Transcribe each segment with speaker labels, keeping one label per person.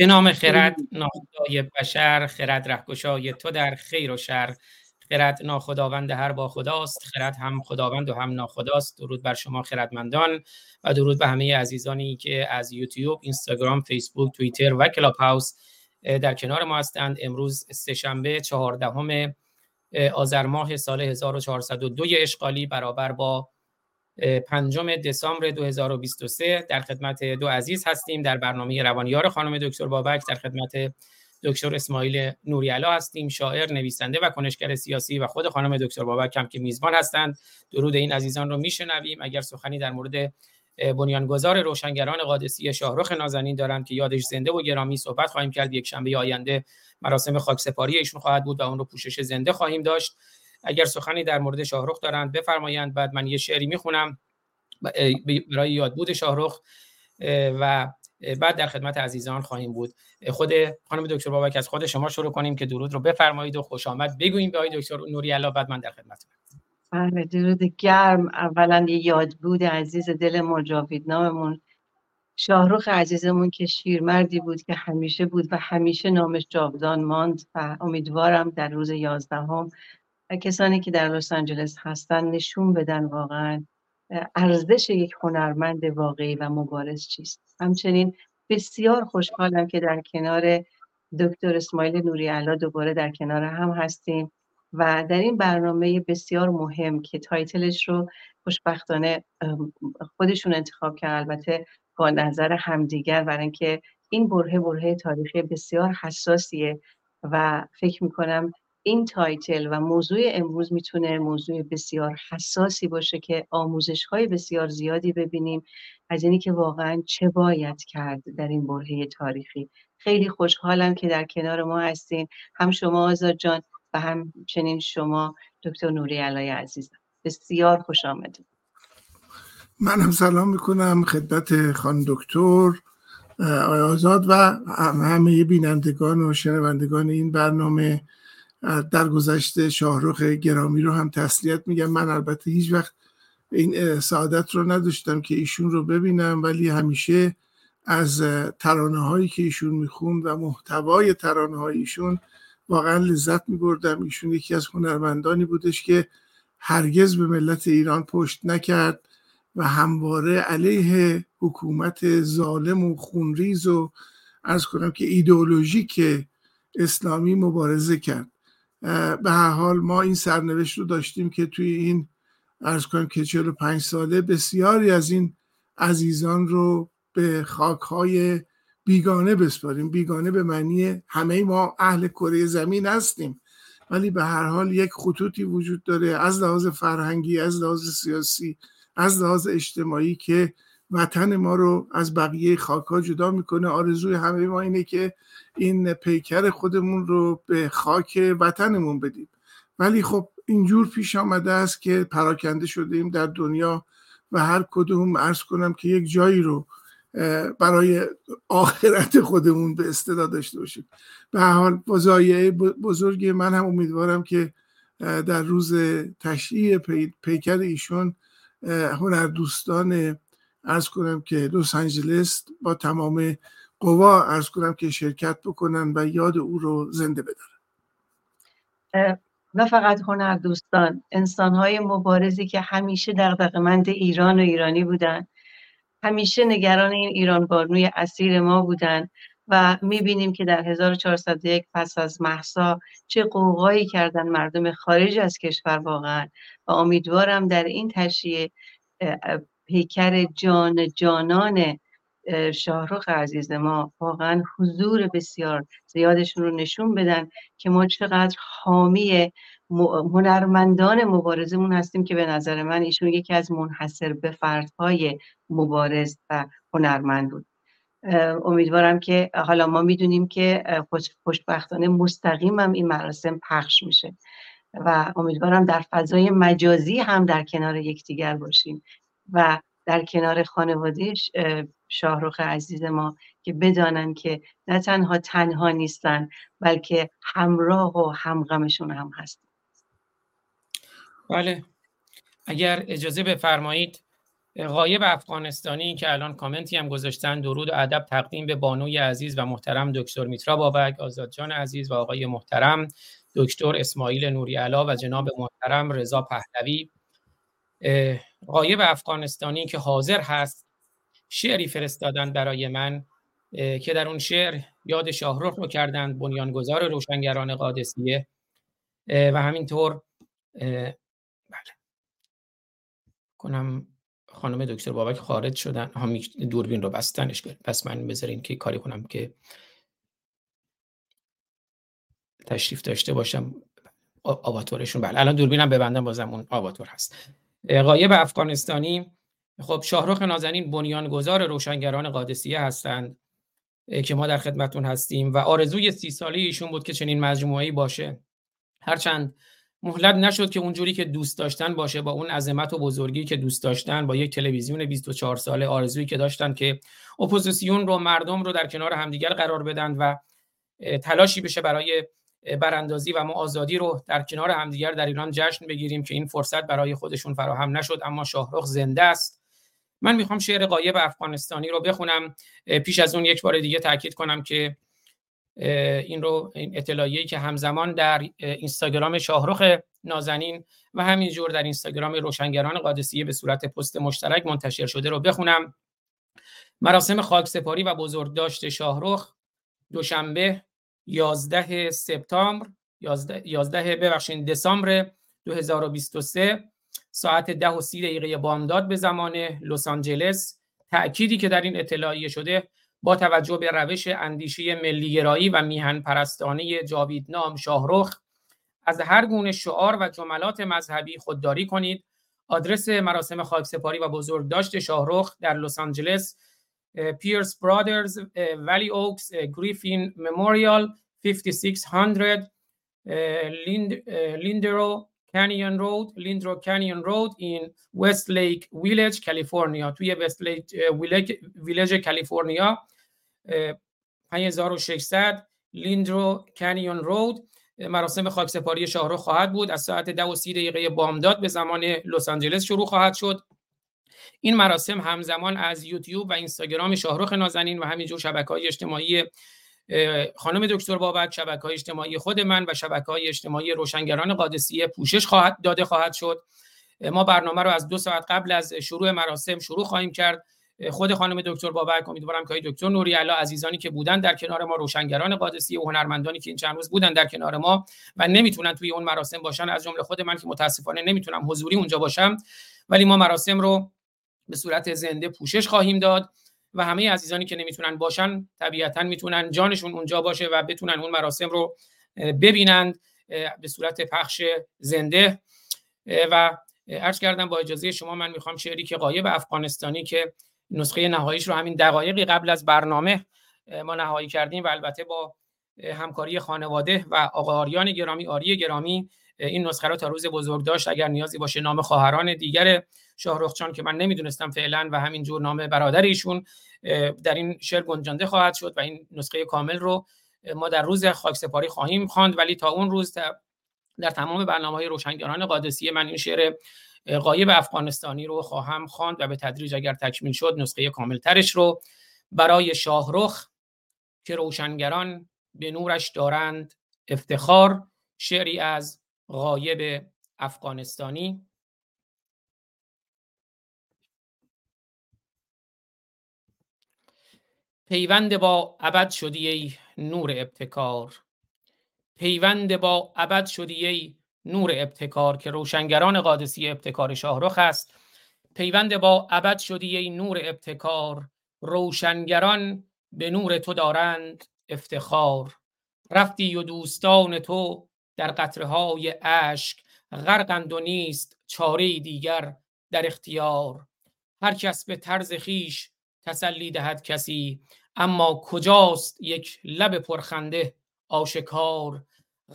Speaker 1: به نام خرد ناخدای بشر خرد رهگشای تو در خیر و شر. خرد ناخداوند هر با خداست خرد هم خداوند و هم ناخداست. درود بر شما خردمندان و درود به همه عزیزانی که از یوتیوب اینستاگرام فیسبوک توییتر و کلاب هاوس در کنار ما هستند. امروز سهشنبه چهاردهم آذر ماه سال 1402 اشغالی برابر با پنجم دسامبر 2023 در خدمت دو عزیز هستیم. در برنامه روانیار خانم دکتر بابک در خدمت دکتر اسماعیل نوریالا هستیم شاعر نویسنده و کنشگر سیاسی و خود خانم دکتر بابک هم که میزبان هستند. درود این عزیزان رو میشنویم. اگر سخنی در مورد بنیانگذار روشنگران قادسی شاهرخ نازنین دارند که یادش زنده و گرامی صحبت خواهیم کرد. یک شنبه آینده مراسم خاکسپاری ایشون خواهد بود و اون رو پوشش زنده خواهیم داشت. اگر سخنی در مورد شاهرخ دارند بفرمایند. بعد من یه شعری می‌خونم. برای یادبود شاهرخ. و بعد در خدمت عزیزان خواهیم بود. خود خانم دکتر بابک از خود شما شروع کنیم که درود رو بفرمایید و خوش آمد بگوییم به آقای دکتر نوری الله بعد من در خدمت
Speaker 2: بله درود گرم. اولا یه یادبود عزیز دل مجاوید ناممون. شاهرخ عزیزمون که شیرمردی بود که همیشه بود و همیشه نامش جاودان ماند و امیدوارم در روز یازدهم کسانی که در لس آنجلس هستن نشون بدن واقعا ارزش یک هنرمند واقعی و مبارز چیست. همچنین بسیار خوشحالم که در کنار دکتر اسماعیل نوری علا دوباره در کنار هم هستیم و در این برنامه بسیار مهم که title ش رو خوشبختانه خودشون انتخاب کرد البته با نظر همدیگر برای اینکه این برهه برهه تاریخی بسیار حساسیه و فکر می‌کنم این title و موضوع امروز می‌تونه موضوع بسیار حساسی باشه که آموزش های بسیار زیادی ببینیم از اینی که واقعا چه باید کرد در این برهه تاریخی. خیلی خوشحالم که در کنار ما هستین. هم شما آزاد جان و همچنین شما دکتر نوری علای عزیزم. بسیار خوش آمدید.
Speaker 3: من هم سلام می‌کنم خدمت خان دکتر آزاد و همه بینندگان و شنوندگان این برنامه. در گذشته شاهروخ گرامی رو هم تسلیت میگم. من البته هیچ وقت این سعادت رو نداشتم که ایشون رو ببینم ولی همیشه از ترانه هایی که ایشون می‌خوند و محتوای ترانه های ایشون واقعا لذت میبردم. ایشون یکی از هنرمندانی بودش که هرگز به ملت ایران پشت نکرد و همواره علیه حکومت ظالم و خونریز و از کنم که ایدئولوژیک اسلامی مبارزه کرد. به هر حال ما این سرنوشت رو داشتیم که توی این ارز کنیم که 45 ساله بسیاری از این عزیزان رو به خاکهای بیگانه بسپاریم. بیگانه به معنی همه ما اهل کره زمین هستیم. ولی به هر حال یک خطوطی وجود داره از لحاظ فرهنگی از لحاظ سیاسی از لحاظ اجتماعی که وطن ما رو از بقیه خاک جدا می‌کنه. آرزوی همه ما اینه که این پیکر خودمون رو به خاک وطنمون بدیم. ولی خب اینجور پیش آمده است که پراکنده شده در دنیا و هر کدوم ارز کنم که یک جایی رو برای آخرت خودمون به اصطلاح داشته باشیم. به حال بزایه بزرگ من هم امیدوارم که در روز تشریع پیکر ایشون هنردوستان ارز کنم که لس آنجلس با تمام قوا ارز کنم که شرکت بکنن و یاد او رو زنده بدارن.
Speaker 2: نه فقط هنر دوستان انسان های مبارزی که همیشه دغدغه‌مند ایران و ایرانی بودن همیشه نگران این ایران بانوی اسیر ما بودن و می‌بینیم که در 1401 پس از محسا چه قوقایی کردن مردم خارج از کشور واقعا. و امیدوارم در این تشریه پیکر جان جانان شاهروخ عزیز ما. واقعا حضور بسیار زیادشون رو نشون بدن که ما چقدر حامی هنرمندان مبارزمون هستیم که به نظر من ایشون یکی از منحصر به فردهای مبارز و هنرمند بود. امیدوارم که حالا ما می‌دونیم که خوشبختانه مستقیم هم این مراسم پخش میشه. و امیدوارم در فضای مجازی هم در کنار یکدیگر باشیم. و در کنار خانواده شاهروخ عزیز ما که بدانن که نه تنها تنها نیستن بلکه همراه و همغمشون هم هستن.
Speaker 1: بله. اگر اجازه بفرمایید غایب افغانستانی که الان کامنتی هم گذاشتن درود و ادب تقدیم به بانوی عزیز و محترم دکتر میترا بابک آزاد جان عزیز و آقای محترم دکتر اسماعیل نوری علا و جناب محترم رضا پهلوی. غایب افغانستانی که حاضر هست شعری فرستادن برای من که در اون شعر یاد شاهرخ رو کردند بنیانگذار روشنگران قادسیه. و همینطور بله. کنم خانم دکتر بابک خارج شدن. هم دوربین رو بستنش پس من بذارین که کاری کنم که تشریف داشته باشم. avatar شون بله الان دوربینم ببندم بازم اون avatar هست. آقای افغانستانی خب شاهرخ نازنین بنیانگذار روشنگران قادسیه هستند که ما در خدمتون هستیم و آرزوی سی ساله ایشون بود که چنین مجموعه‌ای باشه. هرچند مهلت نشد که اونجوری که دوست داشتن باشه با اون عظمت و بزرگی که دوست داشتن با یک تلویزیون 24 ساله آرزویی که داشتن که اپوزیسیون رو مردم رو در کنار همدیگر قرار بدن و تلاشی بشه برای براندازی و ما آزادی رو در کنار همدیگر در ایران جشن بگیریم که این فرصت برای خودشون فراهم نشد اما شاهرخ زنده است. من می‌خوام شعر قایب افغانستانی رو بخونم. پیش از اون یک بار دیگه تاکید کنم که این رو این اطلاعیه‌ای که همزمان در اینستاگرام شاهرخ نازنین و همینجور در اینستاگرام روشنگران قادسیه به صورت پست مشترک منتشر شده رو بخونم. مراسم خاکسپاری و بزرگداشت شاهرخ دوشنبه 11 سپتامبر 11 11 ببخشید دسامبر 2023 ساعت 10 و 30 دقیقه بامداد به زمان لس آنجلس. تأکیدی که در این اطلاعیه شده با توجه به روش اندیشه ملیگرایی و میهن پرستانه جاویدنام شاهرخ از هر گونه شعار و جملات مذهبی خودداری کنید. آدرس مراسم خاکسپاری و بزرگداشت شاهرخ در لس آنجلس Pierce Brothers Valley Oaks Griffin Memorial 5600 Lindero Canyon Road Lindero Canyon Road in Westlake Village کالیفرنیا توی Westlake Village کالیفرنیا 5600 Lindero Canyon Road مراسم خاکسپاری شاهرخ خواهد بود. از ساعت 10 و 30 دقیقه بامداد به زمان لس آنجلس شروع خواهد شد. این مراسم همزمان از یوتیوب و اینستاگرام شاهرخ نازنین و همینجور شبکه های اجتماعی خانم دکتر بابک شبکه های اجتماعی خود من و شبکه های اجتماعی روشنگران قادسیه پوشش خواهد داده خواهد شد. ما برنامه رو از دو ساعت قبل از شروع مراسم شروع خواهیم کرد. خود خانم دکتر بابک امیدوارم که دکتر نوری علا عزیزانی که بودن در کنار ما روشنگران قادسیه و هنرمندانی که این چند روز بودن در کنار ما و نمی‌تونن توی اون مراسم باشن از جمله خود من که متاسفانه نمی‌تونم حضوری اونجا باشم ولی ما مراسم رو به صورت زنده پوشش خواهیم داد و همه عزیزانی که نمی‌تونن باشن طبیعتا می‌تونن جانشون اونجا باشه و بتونن اون مراسم رو ببینند به صورت پخش زنده. و عرض کردم با اجازه شما من می‌خوام شعری که قایب افغانستانی که نسخه نهاییش رو همین دقایقی قبل از برنامه ما نهایی کردیم و البته با همکاری خانواده و آقا آریان گرامی آری گرامی این نسخه رو تا روز بزرگ داشت اگر نیازی باشه نام خواهران دیگر شاهرخچان که من نمی‌دونستم فعلا و همین جور نام برادر ایشون در این شعر گنجانده خواهد شد و این نسخه کامل رو ما در روز خاکسپاری خواهیم خواند. ولی تا اون روز در تمام برنامه های روشنگران قادسیه من این شعر قایب افغانستانی رو خواهم خواند و به تدریج اگر تکمیل شد نسخه کاملترش رو برای شاهرخ که روشنگران به نورش دارند افتخار شعری از غایب افغانستانی. پیوند با ابد شدی ای نور ابتکار. پیوند با ابد شدی ای نور ابتکار که روشنگران قادسی ابتکار شاهرخ است. پیوند با ابد شدی ای نور ابتکار روشنگران به نور تو دارند افتخار. رفتی و دوستان تو در قطره های اشک غرقند و نیست چاره دیگر در اختیار. هر کس به طرز خیش تسلی دهد کسی اما کجاست یک لب پرخنده آشکار؟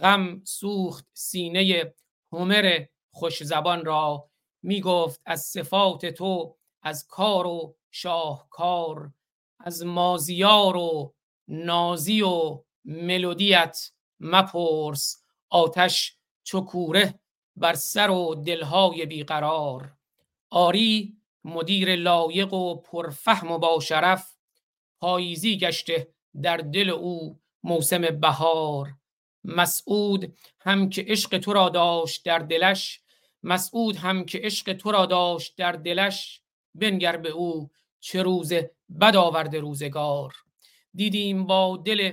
Speaker 1: غم سوخت سینه هومر خوش زبان را می گفت از صفات تو از کار و شاهکار از مازیار و نازی و ملودیت مپرس. آتش چکوره بر سر و دلهای بیقرار. آری مدیر لایق و پرفهم و با شرف پاییزی گشته در دل او موسم بهار. مسعود هم که عشق تو را داشت در دلش مسعود هم که عشق تو را داشت در دلش بنگر به او چه روز بد آورده روزگار. دیدیم با دل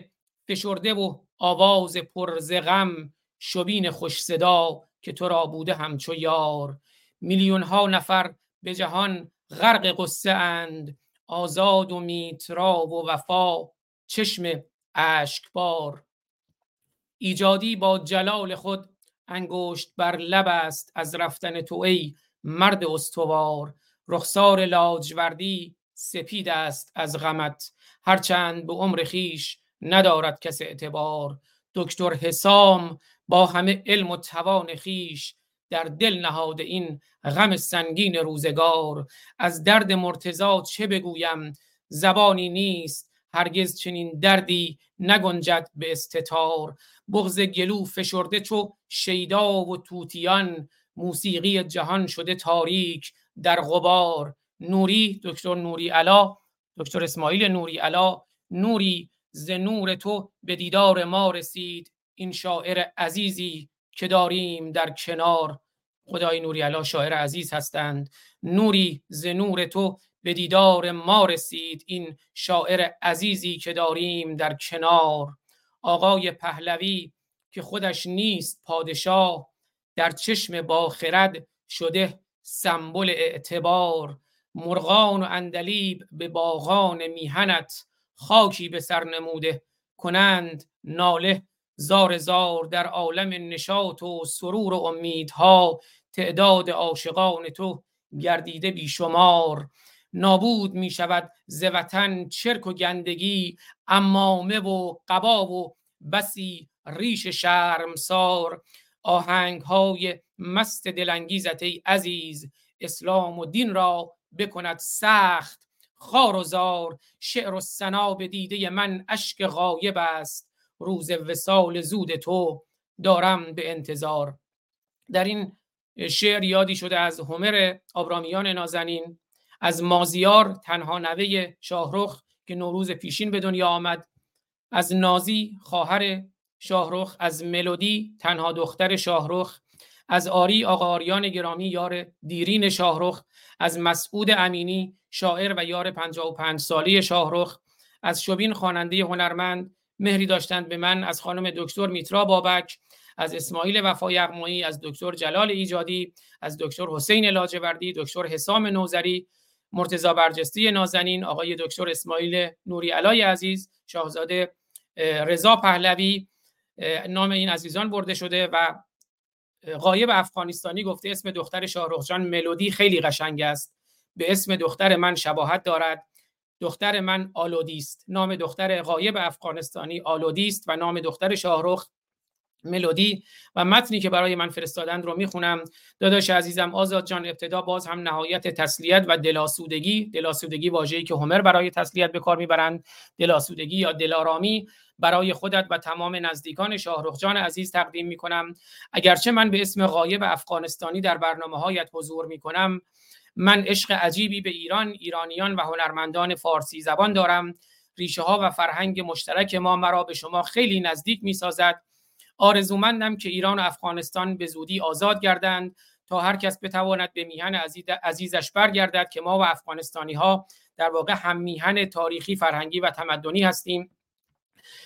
Speaker 1: فشرده و آواز پر غم شبین خوش صدا که تو را بوده همچو یار. میلیون ها نفر به جهان غرق قصه اند. آزاد و میترا و وفا چشم اشکبار. ایجادی با جلال خود انگشت بر لب است از رفتن تو ای مرد استوار. رخسار لاجوردی سپید است از غمت. هرچند به عمر خیش ندارد کس اعتبار. دکتر حسام با همه علم و توان خیش در دل نهاده این غم سنگین روزگار. از درد مرتزا چه بگویم؟ زبانی نیست. هرگز چنین دردی نگنجد به استتار. بغز گلو فشرده چو شیدا و توتیان موسیقی جهان شده تاریک در غبار. نوری دکتر نوری علا دکتر اسماعیل نوری علا نوری ز نور تو به دیدار ما رسید. این شاعر عزیزی که داریم در کنار. خدای نوری علا شاعر عزیز هستند. نوری ز نور تو به دیدار ما رسید. این شاعر عزیزی که داریم در کنار. آقای پهلوی که خودش نیست پادشاه در چشم باخرد شده سمبل اعتبار. مرغان و اندلیب به باغان میهنت خاکی به سر نموده کنند ناله زار زار در عالم نشاط و سرور و امیدها تعداد عاشقان تو گردیده بیشمار. نابود می شود ز وطن چرک و گندگی امامه و قبا و بسی ریش شرمسار. آهنگ های مست دلانگیزت ای عزیز اسلام و دین را بکند سخت. خار و زار شعر و سنا به دیده من اشک غایب است. روز وسال زود تو دارم به انتظار. در این شعر یادی شده از هومر آبرامیان نازنین از مازیار تنها نوه شاهرخ که نوروز پیشین به دنیا آمد از نازی خواهر شاهرخ از ملودی تنها دختر شاهرخ از آری آقا آریان گرامی یار دیرین شاهرخ از مسعود امینی شاعر و یار 55 سالی شاهرخ از شبین خواننده هنرمند مهری داشتند به من از خانم دکتر میترا بابک از اسماعیل وفا یغمایی از دکتر جلال ایجادی از دکتر حسین لاجوردی دکتر حسام نوزری مرتضا برجستی نازنین آقای دکتر اسماعیل نوری علای عزیز شاهزاده رضا پهلوی نام این عزیزان برده شده و قایب افغانستانی گفته اسم دختر شاهرخ جان ملودی خیلی قشنگ است. به اسم دختر من شباهت دارد. دختر من آلودی است. نام دختر قایب افغانستانی آلودی است و نام دختر شاهرخ ملودی و متنی که برای من فرستادند رو می‌خونم. داداش عزیزم آزاد جان ابتدا باز هم نهایت تسلیت و دلاسودگی دلاسودگی واژه‌ای که هومر برای تسلیت به کار می‌برند. دلاسودگی یا دلارامی برای خودت و تمام نزدیکان شاهرخ جان عزیز تقدیم می‌کنم. اگرچه من به اسم غایب افغانستانی در برنامه هایت حضور می‌کنم من عشق عجیبی به ایران ایرانیان و هنرمندان فارسی زبان دارم. ریشه ها و فرهنگ مشترک ما مرا به شما خیلی نزدیک می‌سازد. آرزومندم که ایران و افغانستان به زودی آزاد گردند تا هر کس بتواند به میهن عزیزش برگردد که ما و افغانستانی ها در واقع هم میهن تاریخی فرهنگی و تمدنی هستیم.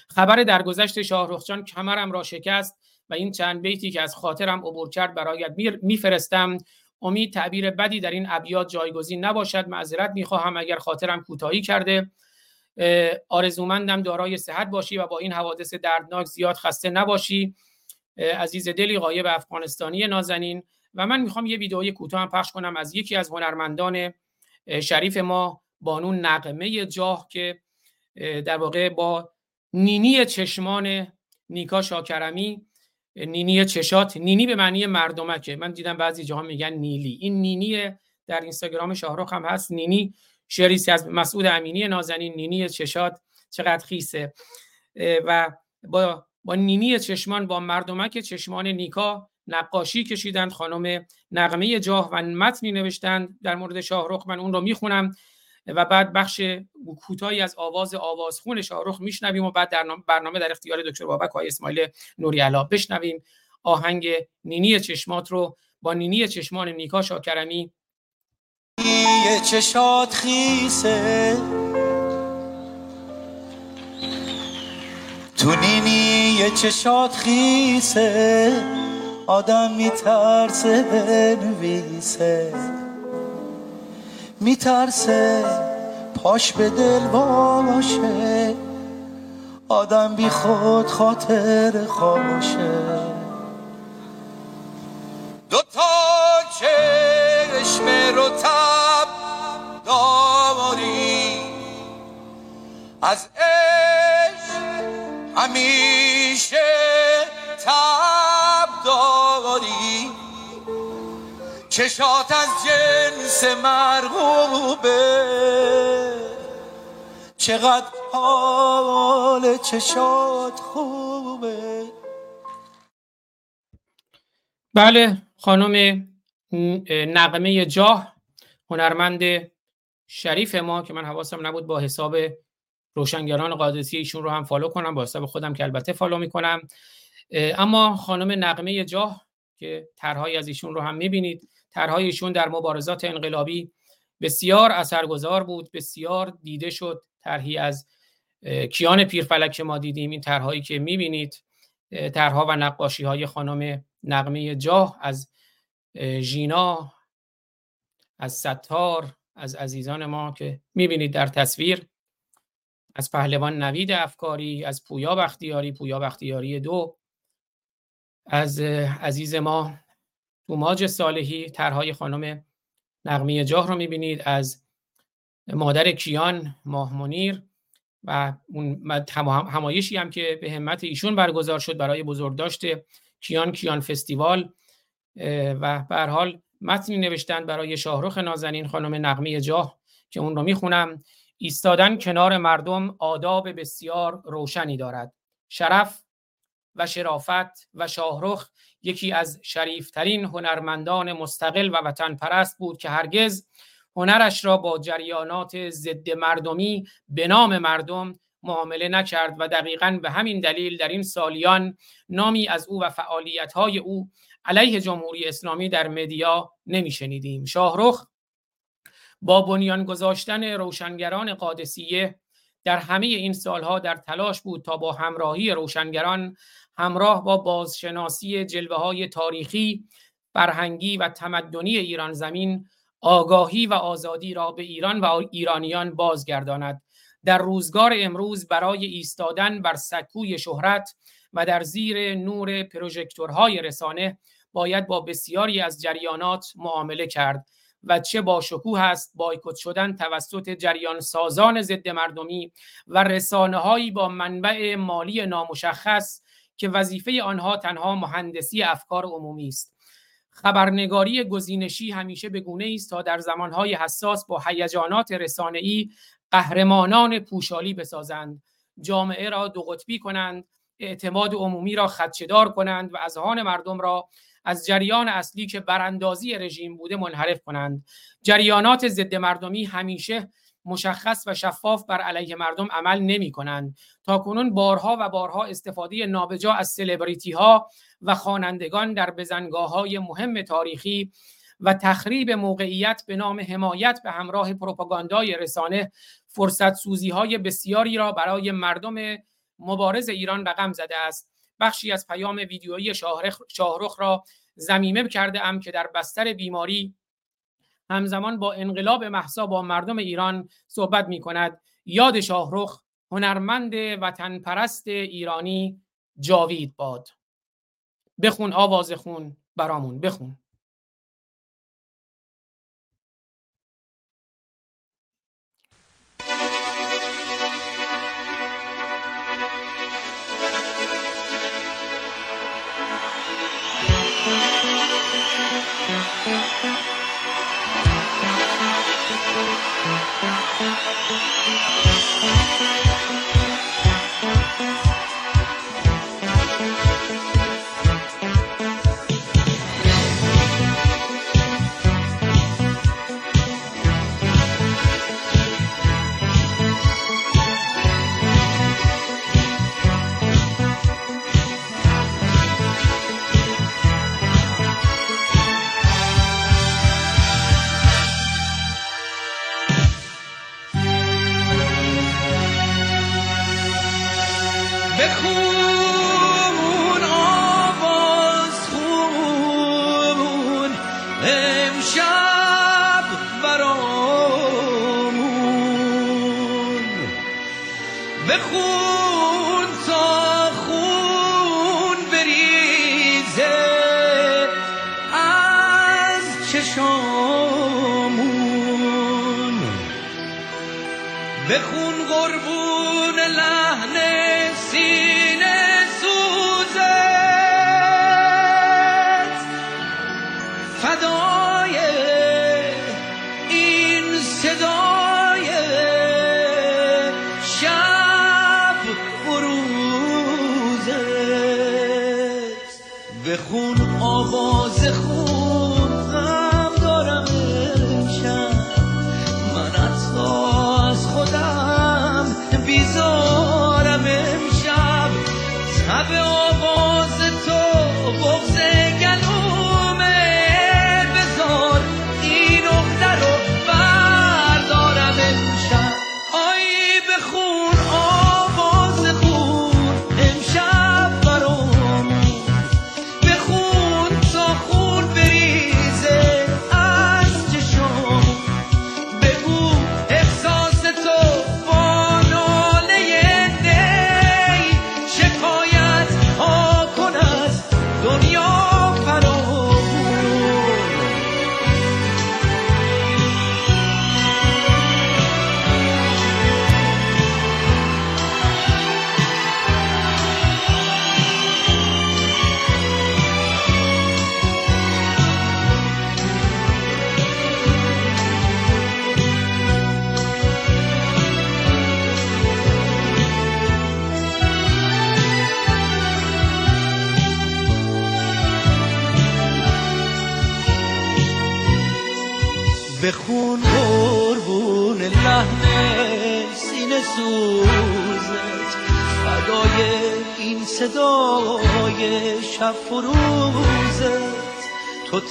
Speaker 1: خبر درگذشت شاهرخ کمرم را شکست و این چند بیتی که از خاطرم عبور کرد برایت میفرستم. امید تعبیر بدی در این ابیات جایگزین نباشد. معذرت می‌خواهم اگر خاطرم کوتاهی کرده. آرزومندم دارای صحت باشی و با این حوادث دردناک زیاد خسته نباشی. عزیز دلی قایب افغانستانی نازنین. و من می‌خوام یه ویدئوی کوتاه هم پخش کنم از یکی از هنرمندان شریف ما بانو نقمه جاه که در واقع با نینی چشمان نیکا شاکرمی نینی چشات. نینی به معنی مردمکه. من دیدم بعضی جاها میگن نیلی. این نینی در اینستاگرام شاهرخ هم هست. نینی شریسی از مسعود امینی نازنین. نینی چشات. چقدر خیسه. و با با نینی چشمان با مردمک چشمان نیکا نقاشی کشیدند خانم نقمه جاه و متنی نوشتند. در مورد شاهرخ من اون رو می‌خونم. و بعد بخش کوتاهی از آواز آوازخون شاهرخ میشنویم و بعد در برنامه در اختیار دکتر بابک های اسماعیل نوری علا. بشنویم آهنگ نینی چشمات رو با نینی چشمان نیکا شاکرمی. چشات خیسه. تو نینی چشات خیسه. آدم میترسه بنویسه. میترسه پاش به دل باشه آدم بی خود خاطر خوشه دوتا چشم رو تب داری. از عشق همیشه تب چشات از جنس مرغوبه. چقدر حال چشات خوبه. بله خانم نغمه جاه هنرمند شریف ما که من حواسم نبود با حساب روشنگران قادسی ایشون رو هم follow کنم. با حساب خودم که البته follow می‌کنم. اما خانم نقمه جاه که طرحهای از ایشون رو هم می‌بینید. طرحهای ایشون در مبارزات انقلابی بسیار اثرگذار بود بسیار دیده شد طرحی از کیان پیرفلک که ما دیدیم این طرحهایی که می‌بینید طرحها و نقاشی های خانم نقمه جاه از ژینا از ستار از عزیزان ما که می‌بینید در تصویر از پهلوان نوید افکاری از پویا بختیاری پویا بختیاری دو از عزیز ما توماج صالحی طرحهای خانم نقمی جاه رو می‌بینید از مادر کیان ماه منیر و اون همایشی هم که به همت ایشون برگزار شد برای بزرگداشت کیان کیان فستیوال و به حال متنی نوشتن برای شاهرخ نازنین خانم نقمی جاه که اون رو می‌خونم. ایستادن کنار مردم آداب بسیار روشنی دارد. شرف و شرافت و شاهرخ یکی از شریفترین هنرمندان مستقل و وطن پرست بود که هرگز هنرش را با جریانات ضد مردمی به نام مردم معامله نکرد و دقیقا به همین دلیل در این سالیان نامی از او و فعالیت‌های او علیه جمهوری اسلامی در مدیا نمیشنیدیم. شاهرخ با بنیان گذاشتن روشنگران قادسیه در همه این سالها در تلاش بود تا با همراهی روشنگران همراه با بازشناسی جلوه های تاریخی، فرهنگی و تمدنی ایران زمین آگاهی و آزادی را به ایران و ایرانیان بازگرداند. در روزگار امروز برای ایستادن بر سکوی شهرت و در زیر نور پروژکتورهای رسانه باید با بسیاری از جریانات معامله کرد و چه با شکوه است بایکوت شدن توسط جریان سازان ضد مردمی و رسانه هایی با منبع مالی نامشخص که وظیفه آنها تنها مهندسی افکار عمومی است. خبرنگاری گزینشی همیشه به گونه است تا در زمانهای حساس با هیجانات رسانه‌ای قهرمانان پوشالی بسازند. جامعه را دو قطبی کنند اعتماد عمومی را خدشدار کنند و اذهان مردم را از جریان اصلی که براندازی رژیم بوده منحرف کنند. جریانات ضد مردمی همیشه مشخص و شفاف بر علیه مردم عمل نمی کنند تا کنون بارها و بارها استفاده نابجا از سلبریتی ها و خوانندگان در بزنگاه های مهم تاریخی
Speaker 4: و تخریب موقعیت به نام حمایت به همراه پروپاگاندای رسانه فرصت سوزی های بسیاری را برای مردم مبارز ایران رقم زده است. بخشی از پیام ویدیویی شاهرخ را زمیمه کرده ام که در بستر بیماری همزمان با انقلاب محسا با مردم ایران صحبت می کند یاد شاهرخ هنرمند وطن پرست ایرانی جاوید باد. بخون آواز خون برامون بخون.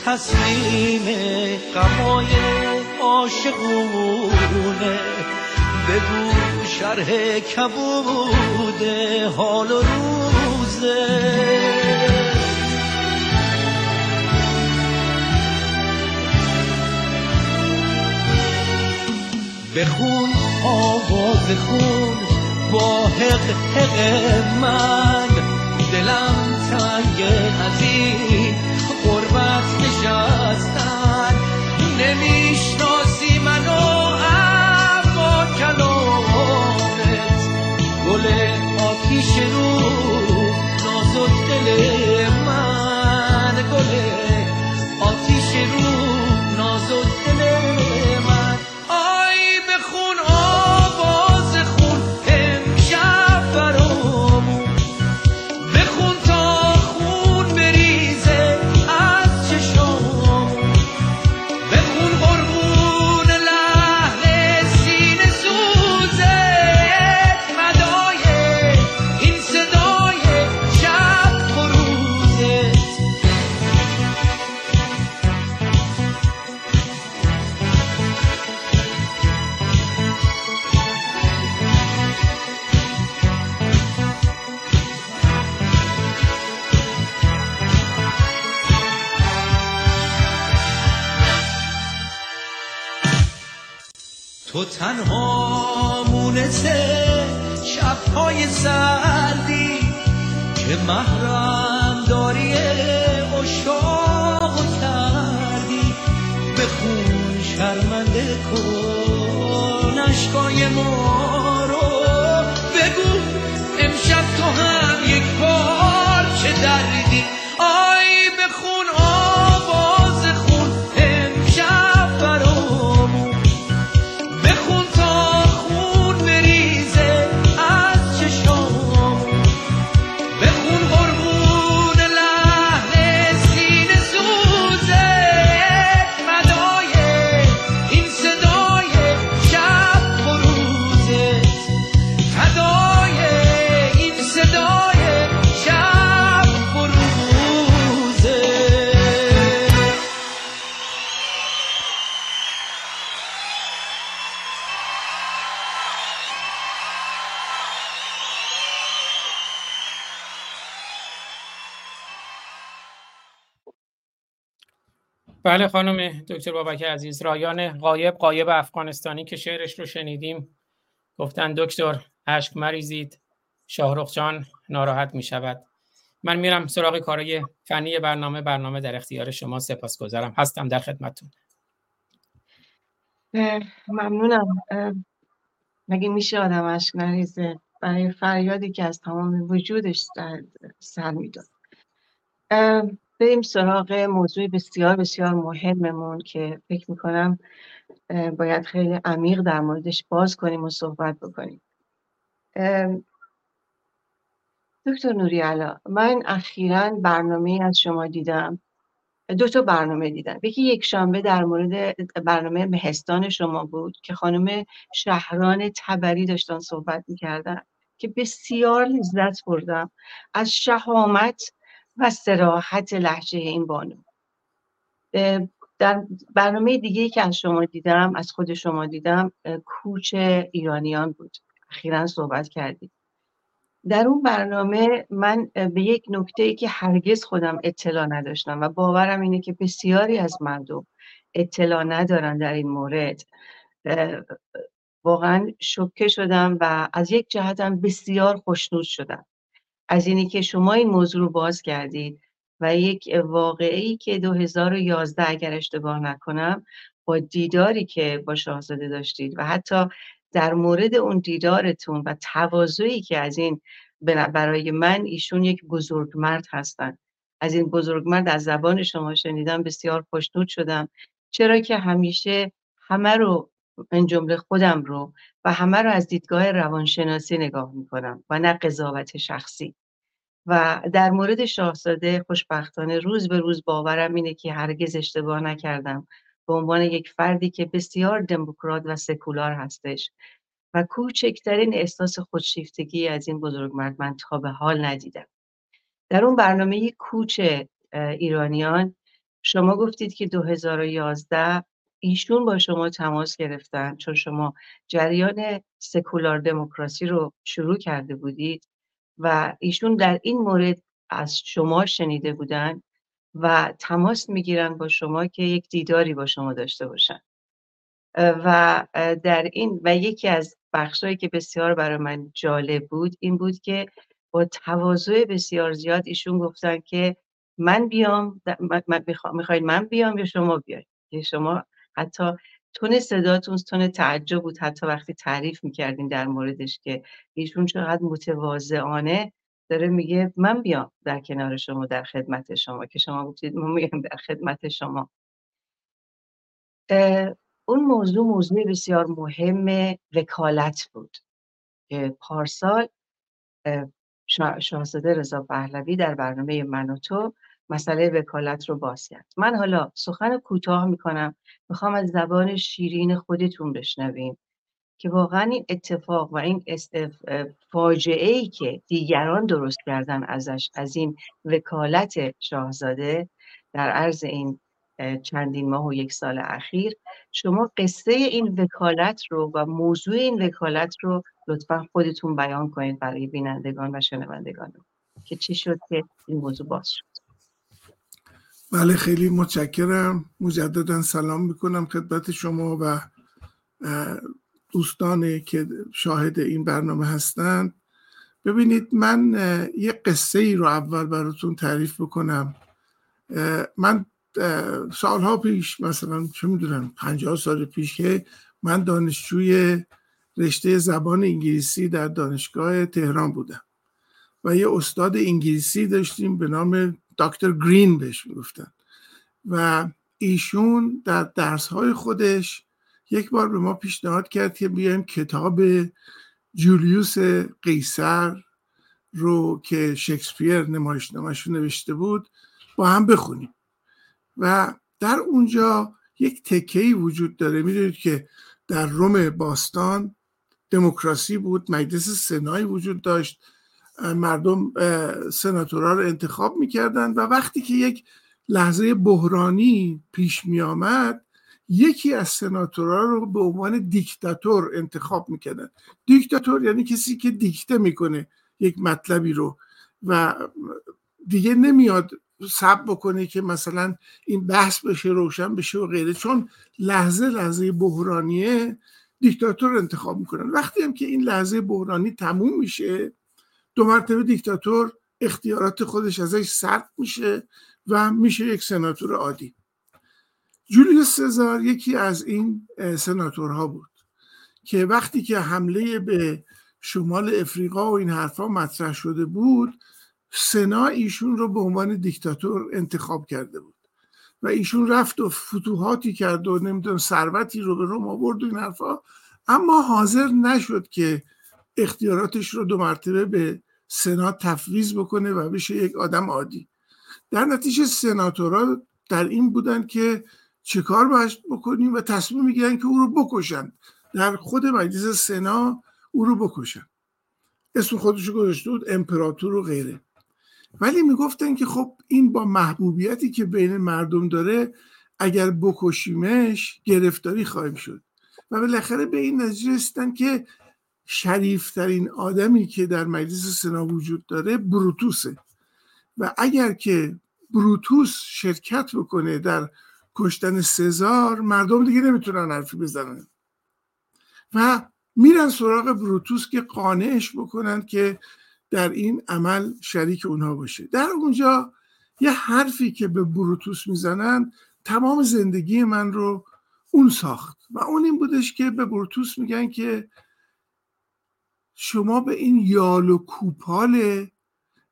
Speaker 5: تسلیم غمای عاشقونه. بگو شرح کبود حال و روزه. بخون آواز خون با حق حق من. دلم تنگ از این
Speaker 1: بله خانم دکتر بابک عزیز رایان قایب قایب افغانستانی که شعرش رو شنیدیم. گفتن دکتر اشک مریزید شاهرخ جان ناراحت می شود من میرم سراغ کارهای فنی برنامه برنامه در اختیار شما سپاسگزارم. هستم در خدمتتون.
Speaker 2: ممنونم. مگه میشه آدم اشک نریزه؟ برای فریادی که از تمام وجودش سر می‌داد. بریم سراغ موضوع بسیار بسیار مهممون که فکر می‌کنم باید خیلی عمیق در موردش باز کنیم و صحبت بکنیم. دکتر نوری علا من اخیرا برنامه از شما دیدم. دو تا برنامه دیدم. یکی یک شنبه در مورد برنامه مهستان شما بود که خانم شهران تبری داشتن صحبت می‌کردن که بسیار لذت بردم. از شهامت و سراحت لحجه این بانو. در برنامه دیگه که از شما دیدم از خود شما دیدم کوچ ایرانیان بود. اخیرا صحبت کردید در اون برنامه من به یک نکته ای که هرگز خودم اطلاع نداشتم و باورم اینه که بسیاری از مردم اطلاع ندارن در این مورد. واقعا شوکه شدم و از یک جهتم بسیار خوشنود شدم. از اینی که شما این موضوع رو باز کردید و یک واقعی که 2011 اگر اشتباه نکنم با دیداری که با شاهزاده داشتید و حتی در مورد اون دیدارتون و تواضعی که از این برای من ایشون یک بزرگمرد هستن. از این بزرگمرد از زبان شما شنیدم بسیار خوشنود شدم. چرا که همیشه همه رو من جمله خودم رو و همه رو از دیدگاه روانشناسی نگاه می‌کنم و نه قضاوت شخصی. و در مورد شاهزاده خوشبختانه روز به روز باورم اینه که هرگز اشتباه نکردم. به عنوان یک فردی که بسیار دموکرات و سکولار هستش و کوچکترین احساس خودشیفتگی از این بزرگمرد من تا به حال ندیدم. در اون برنامه کوچ ایرانیان شما گفتید که 2011 ایشون با شما تماس گرفتن چون شما جریان سکولار دموکراسی رو شروع کرده بودید و ایشون در این مورد از شما شنیده بودن و تماس می‌گیرن با شما که یک دیداری با شما داشته باشن. و در این و یکی از بخشهایی که بسیار برای من جالب بود این بود که با تواضع بسیار زیاد ایشون گفتن که من بیام می‌خواید من بیام یا شما بیاید که شما حتی تون صداتون تون تعجب بود حتی وقتی تعریف می‌کردین در موردش که ایشون چقدر متواضعانه داره میگه من بیام در کنار شما در خدمت شما که شما گفتید من میگم در خدمت شما. اون موضوع موضوع بسیار مهم وکالت بود که پارسال اه، شا- شاهزاده رضا پهلوی در برنامه من و تو مسئله وکالت رو باز کرد. من حالا سخن کوتاه می‌کنم. می‌خوام از زبان شیرین خودتون بشنویم که واقعا این اتفاق و این فاجعه ای که دیگران درست کردن ازش از این وکالت شاهزاده در عرض این چندین ماه و یک سال اخیر شما قصه این وکالت رو و موضوع این وکالت رو لطفا خودتون بیان کنید برای بینندگان و شنوندگان. که چی شد که این موضوع باز شد؟
Speaker 3: بله خیلی متشکرم. مجددا سلام می‌کنم خدمت شما و دوستانی که شاهد این برنامه هستند. ببینید من یه قصه ای رو اول براتون تعریف بکنم. من سالها پیش مثلا چه می‌دونم پنجاه سال پیش که من دانشجوی رشته زبان انگلیسی در دانشگاه تهران بودم و یه استاد انگلیسی داشتیم به نام دکتر گرین بهش می‌گفتن. و ایشون در درس های خودش یک بار به ما پیشنهاد کرد که بیایم کتاب جولیوس قیصر رو که شکسپیر نمایشنامهش نوشته بود با هم بخونیم. و در اونجا یک تکهی وجود داره. می‌دونید که در روم باستان دموکراسی بود مجلس سنایی وجود داشت. مردم سناتورها رو انتخاب می‌کردن و وقتی که یک لحظه بحرانی پیش می آمد یکی از سناتورها رو به عنوان دیکتاتور انتخاب می‌کردن. دیکتاتور یعنی کسی که دیکته می‌کنه یک مطلبی رو و دیگه نمیاد سب بکنه که مثلا این بحث بشه روشن بشه و غیره. چون لحظه لحظه بحرانیه دیکتاتور انتخاب می‌کنن. وقتی هم که این لحظه بحرانی تموم میشه دو مرتبه دیکتاتور اختیارات خودش ازش سرد میشه و میشه یک سناتور عادی. جولیوس سزار یکی از این سناتورها بود که وقتی که حمله به شمال افریقا و این حرفا مطرح شده بود سنا ایشون رو به عنوان دیکتاتور انتخاب کرده بود و ایشون رفت و فتوحاتی کرد و نمی‌دونم ثروتی رو به روم آورد و این حرفا. اما حاضر نشد که اختیاراتش رو دو مرتبه به سنا تفویض بکنه و بشه یک آدم عادی. در نتیجه سناتورها در این بودن که چه کار باید بکنیم و تصمیم می‌گیرن که او رو بکشن. در خود مجلس سنا او رو بکشن. اسم خودش گذاشته بود امپراتور و غیره. ولی می‌گفتن که خب این با محبوبیتی که بین مردم داره اگر بکشیمش گرفتاری خواهیم شد. و بالاخره به این نتیجه رسیدن که شریفترین آدمی که در مجلس سنا وجود داره بروتوسه. و اگر که بروتوس شرکت بکنه در کشتن سزار مردم دیگه نمی‌تونن حرفی بزنن. و میرن سراغ بروتوس که قانعش بکنن که در این عمل شریک اونها باشه. در اونجا یه حرفی که به بروتوس می‌زنن تمام زندگی من رو اون ساخت. و اون این بودش که به بروتوس میگن که شما به این یال و کوپال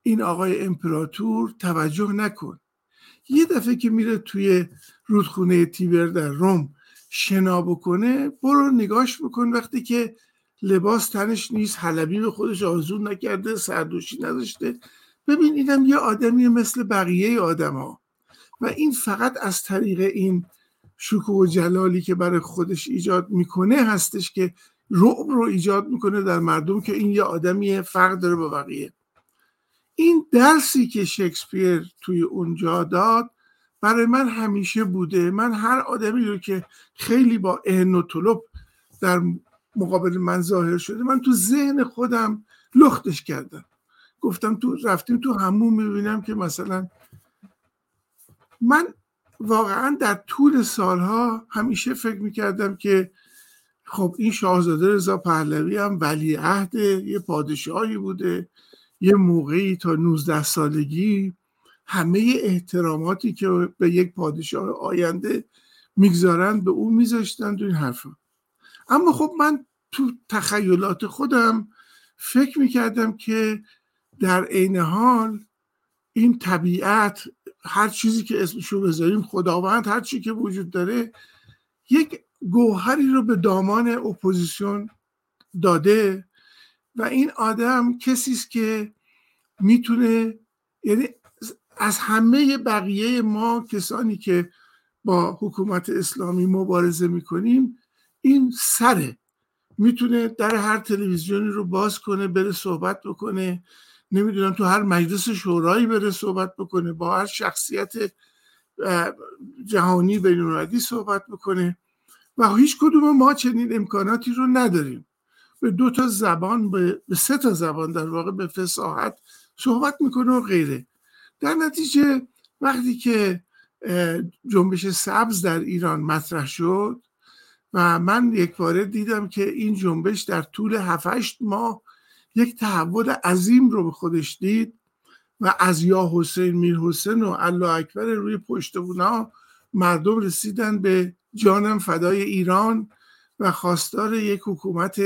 Speaker 3: این آقای امپراتور توجه نکن. یه دفعه که میره توی رودخونه تیبر در روم شنا بکنه برو نگاش بکن وقتی که لباس تنش نیست حلبی به خودش آزون نکرده سردوشی نداشته. ببین اینم یه آدمی مثل بقیه آدم ها و این فقط از طریق این شکوه و جلالی که برای خودش ایجاد می‌کنه هستش که رعب رو ایجاد می‌کنه در مردم که این یه آدمی فرق داره با بقیه. این درسی که شکسپیر توی اونجا داد برای من همیشه بوده. من هر آدمی رو که خیلی با اهن و طلب در مقابل من ظاهر شده من تو ذهن خودم لختش کردم. گفتم تو رفتیم تو همون می‌بینم که مثلا من واقعا در طول سالها همیشه فکر می‌کردم که خب این شاهزاده رضا پهلوی هم ولی عهد یه پادشاهی بوده یه موقعی تا 19 سالگی همه احتراماتی که به یک پادشاه آینده می‌گذارند به او میذاشتند این حرفا. اما خب من تو تخیلات خودم فکر می‌کردم که در عین حال این طبیعت هر چیزی که اسمشو بذاریم خداوند هر چی که وجود داره یک گوهری رو به دامان اپوزیسیون داده و این آدم کسی است که می‌تونه یعنی از همه بقیه ما کسانی که با حکومت اسلامی مبارزه می‌کنیم این سره. می‌تونه در هر تلویزیونی رو باز کنه بره صحبت بکنه. نمی‌دونم تو هر مجلس شورایی بره صحبت بکنه با هر شخصیت جهانی بینالمللی صحبت بکنه. و هیچ کدوم ما چنین امکاناتی رو نداریم. به دو تا زبان به, سه تا زبان در واقع به فساحت صحبت می‌کنه و غیره. در نتیجه وقتی که جنبش سبز در ایران مطرح شد و من یک باره دیدم که این جنبش در طول 7 ماه یک تحول عظیم رو به خودش دید و از یا حسین میر حسین و الله اکبر روی پشت اونا مردم رسیدن به جانم فدای ایران و خواستار یک حکومت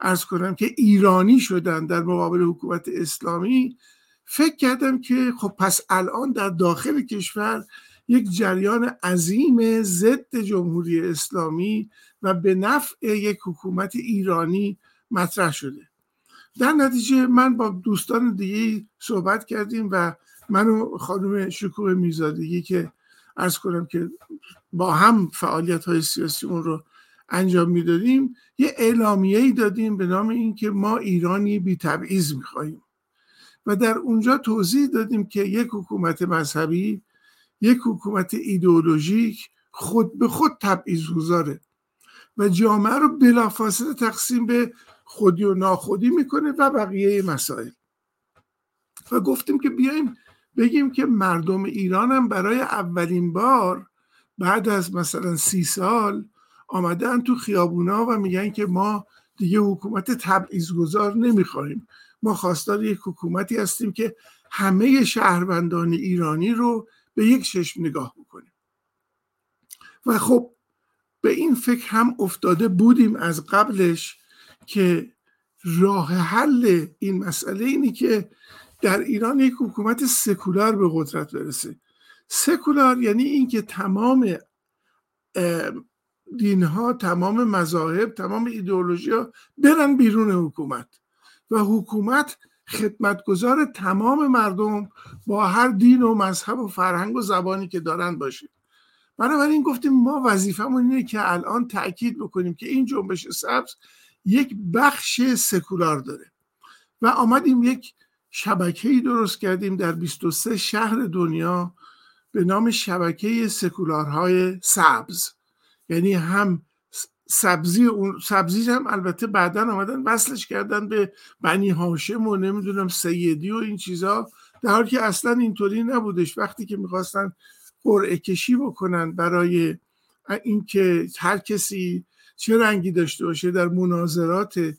Speaker 3: ارز کنم که ایرانی شدن در مقابل حکومت اسلامی فکر کردم که خب پس الان در داخل کشور یک جریان عظیم ضد جمهوری اسلامی و به نفع یک حکومت ایرانی مطرح شده. در نتیجه من با دوستان دیگه صحبت کردیم و من و خانم شکوه میزادگی که ارز کنم که با هم فعالیت های سیاسی اون رو انجام می‌دادیم یه اعلامیه ای دادیم به نام اینکه ما ایرانی بی تبعیض می‌خواهیم. و در اونجا توضیح دادیم که یک حکومت مذهبی یک حکومت ایدئولوژیک خود به خود تبعیض گذاره و جامعه رو بلافاصله تقسیم به خودی و ناخودی می‌کنه و بقیه مسائل. و گفتیم که بیایم بگیم که مردم ایران هم برای اولین بار بعد از مثلا سی سال آمدن تو خیابونا و میگن که ما دیگه حکومت تبعیضگذار نمی‌خواهیم. ما خواستار یک حکومتی هستیم که همه شهروندان ایرانی رو به یک چشم نگاه بکنیم. و خب به این فکر هم افتاده بودیم از قبلش که راه حل این مسئله اینی که در ایران یک حکومت سکولار به قدرت برسه. سکولار یعنی اینکه تمام دینها تمام مذاهب تمام ایدئولوژی ها برن بیرون حکومت و حکومت خدمتگزار تمام مردم با هر دین و مذهب و فرهنگ و زبانی که دارن باشه. بنابراین گفتیم ما وظیفمون اینه که الان تاکید بکنیم که این جنبش سبز یک بخش سکولار داره و آمدیم یک شبکه‌ای درست کردیم در 23 شهر دنیا به نام شبکه سکولارهای سبز. یعنی هم سبزی اون سبزی هم البته بعدا آمدن وصلش کردن به بنی هاشم و نمی‌دونم سیدی و این چیزا. در حالی که اصلا اینطوری نبودش. وقتی که می‌خواستن قرعه کشی بکنن برای اینکه هر کسی چه رنگی داشته باشه در مناظرات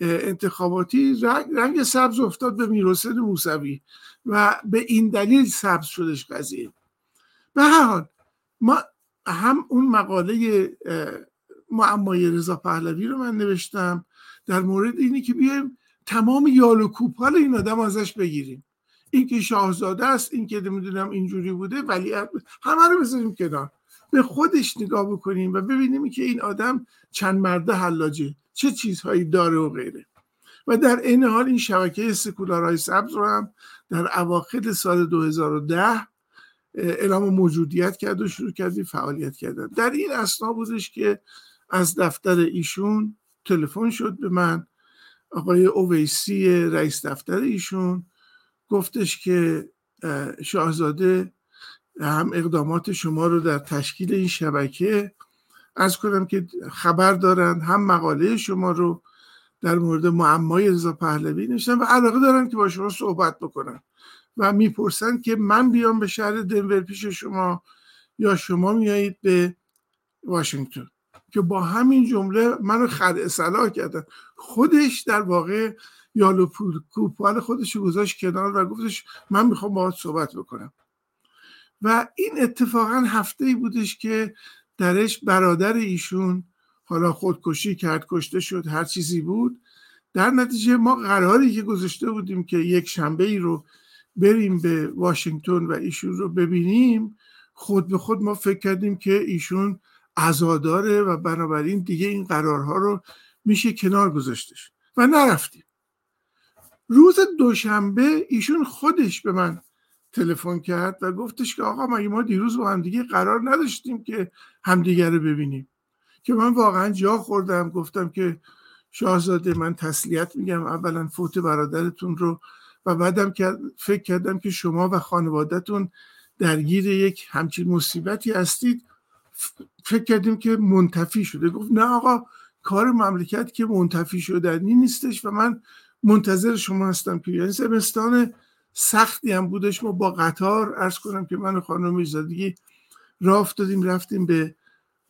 Speaker 3: انتخاباتی رنگ سبز افتاد به میرحسین موسوی و به این دلیل سبز شدش قضیه. به هر حال ما هم اون مقاله معمای رضا پهلوی رو من نوشتم در مورد اینی که بیایم تمام یال و کوپال این آدم ازش بگیریم. این که شاهزاده است این که نمی‌دونم اینجوری بوده ولی همه رو بذاریم کنار. به خودش نگاه بکنیم و ببینیم که این آدم چند مرده حلاجه. چه چیزهایی داره و غیره. و در این حال این شبکه سکولارهای سبز رو هم در اواخر سال 2010 اعلام موجودیت کرد و شروع کردی فعالیت کردن. در این اسنا بودش که از دفتر ایشون تلفن شد به من. آقای اویسی رئیس دفتر ایشون گفتش که شاهزاده هم اقدامات شما رو در تشکیل این شبکه از کنم که خبر دارن هم مقاله شما رو در مورد معمای رضا پهلوی نوشتن و علاقه دارن که با شما صحبت بکنن و می‌پرسن که من بیام به شهر دنور پیش شما یا شما میایید به واشنگتن؟ که با همین جمله منو خرع صلاح کردن. خودش در واقع یالو کوپال خودش رو گذاشت کنار و گفتش من می‌خوام باهات صحبت بکنم. و این اتفاقا هفته ای بودش که درش برادر ایشون حالا خودکشی کرد کشته شد هر چیزی بود. در نتیجه ما قراری که گذاشته بودیم که یک شنبه ای رو بریم به واشنگتن و ایشون رو ببینیم خود به خود ما فکر کردیم که ایشون عزاداره و بنابراین دیگه این قرارها رو میشه کنار گذاشتش و نرفتیم. روز دوشنبه ایشون خودش به من تلفن کرد و گفتش که آقا مگه ما دیروز با هم دیگه قرار نداشتیم که همدیگه رو ببینیم. که من واقعا جا خوردم گفتم که شاهزاده من تسلیت میگم اولا فوت برادرتون رو و بعدم فکر کردم که شما و خانوادهتون درگیر یک همچین مصیبتی هستید. فکر کردیم که منتفی شده. گفت نه آقا کار مملکت که منتفی شدنی نیستش و من منتظر شما هستم که یعنی زمستان سختی هم بودش. ما با قطار ارز کنم که من و خانم میرزادگی راه افتادیم رفتیم به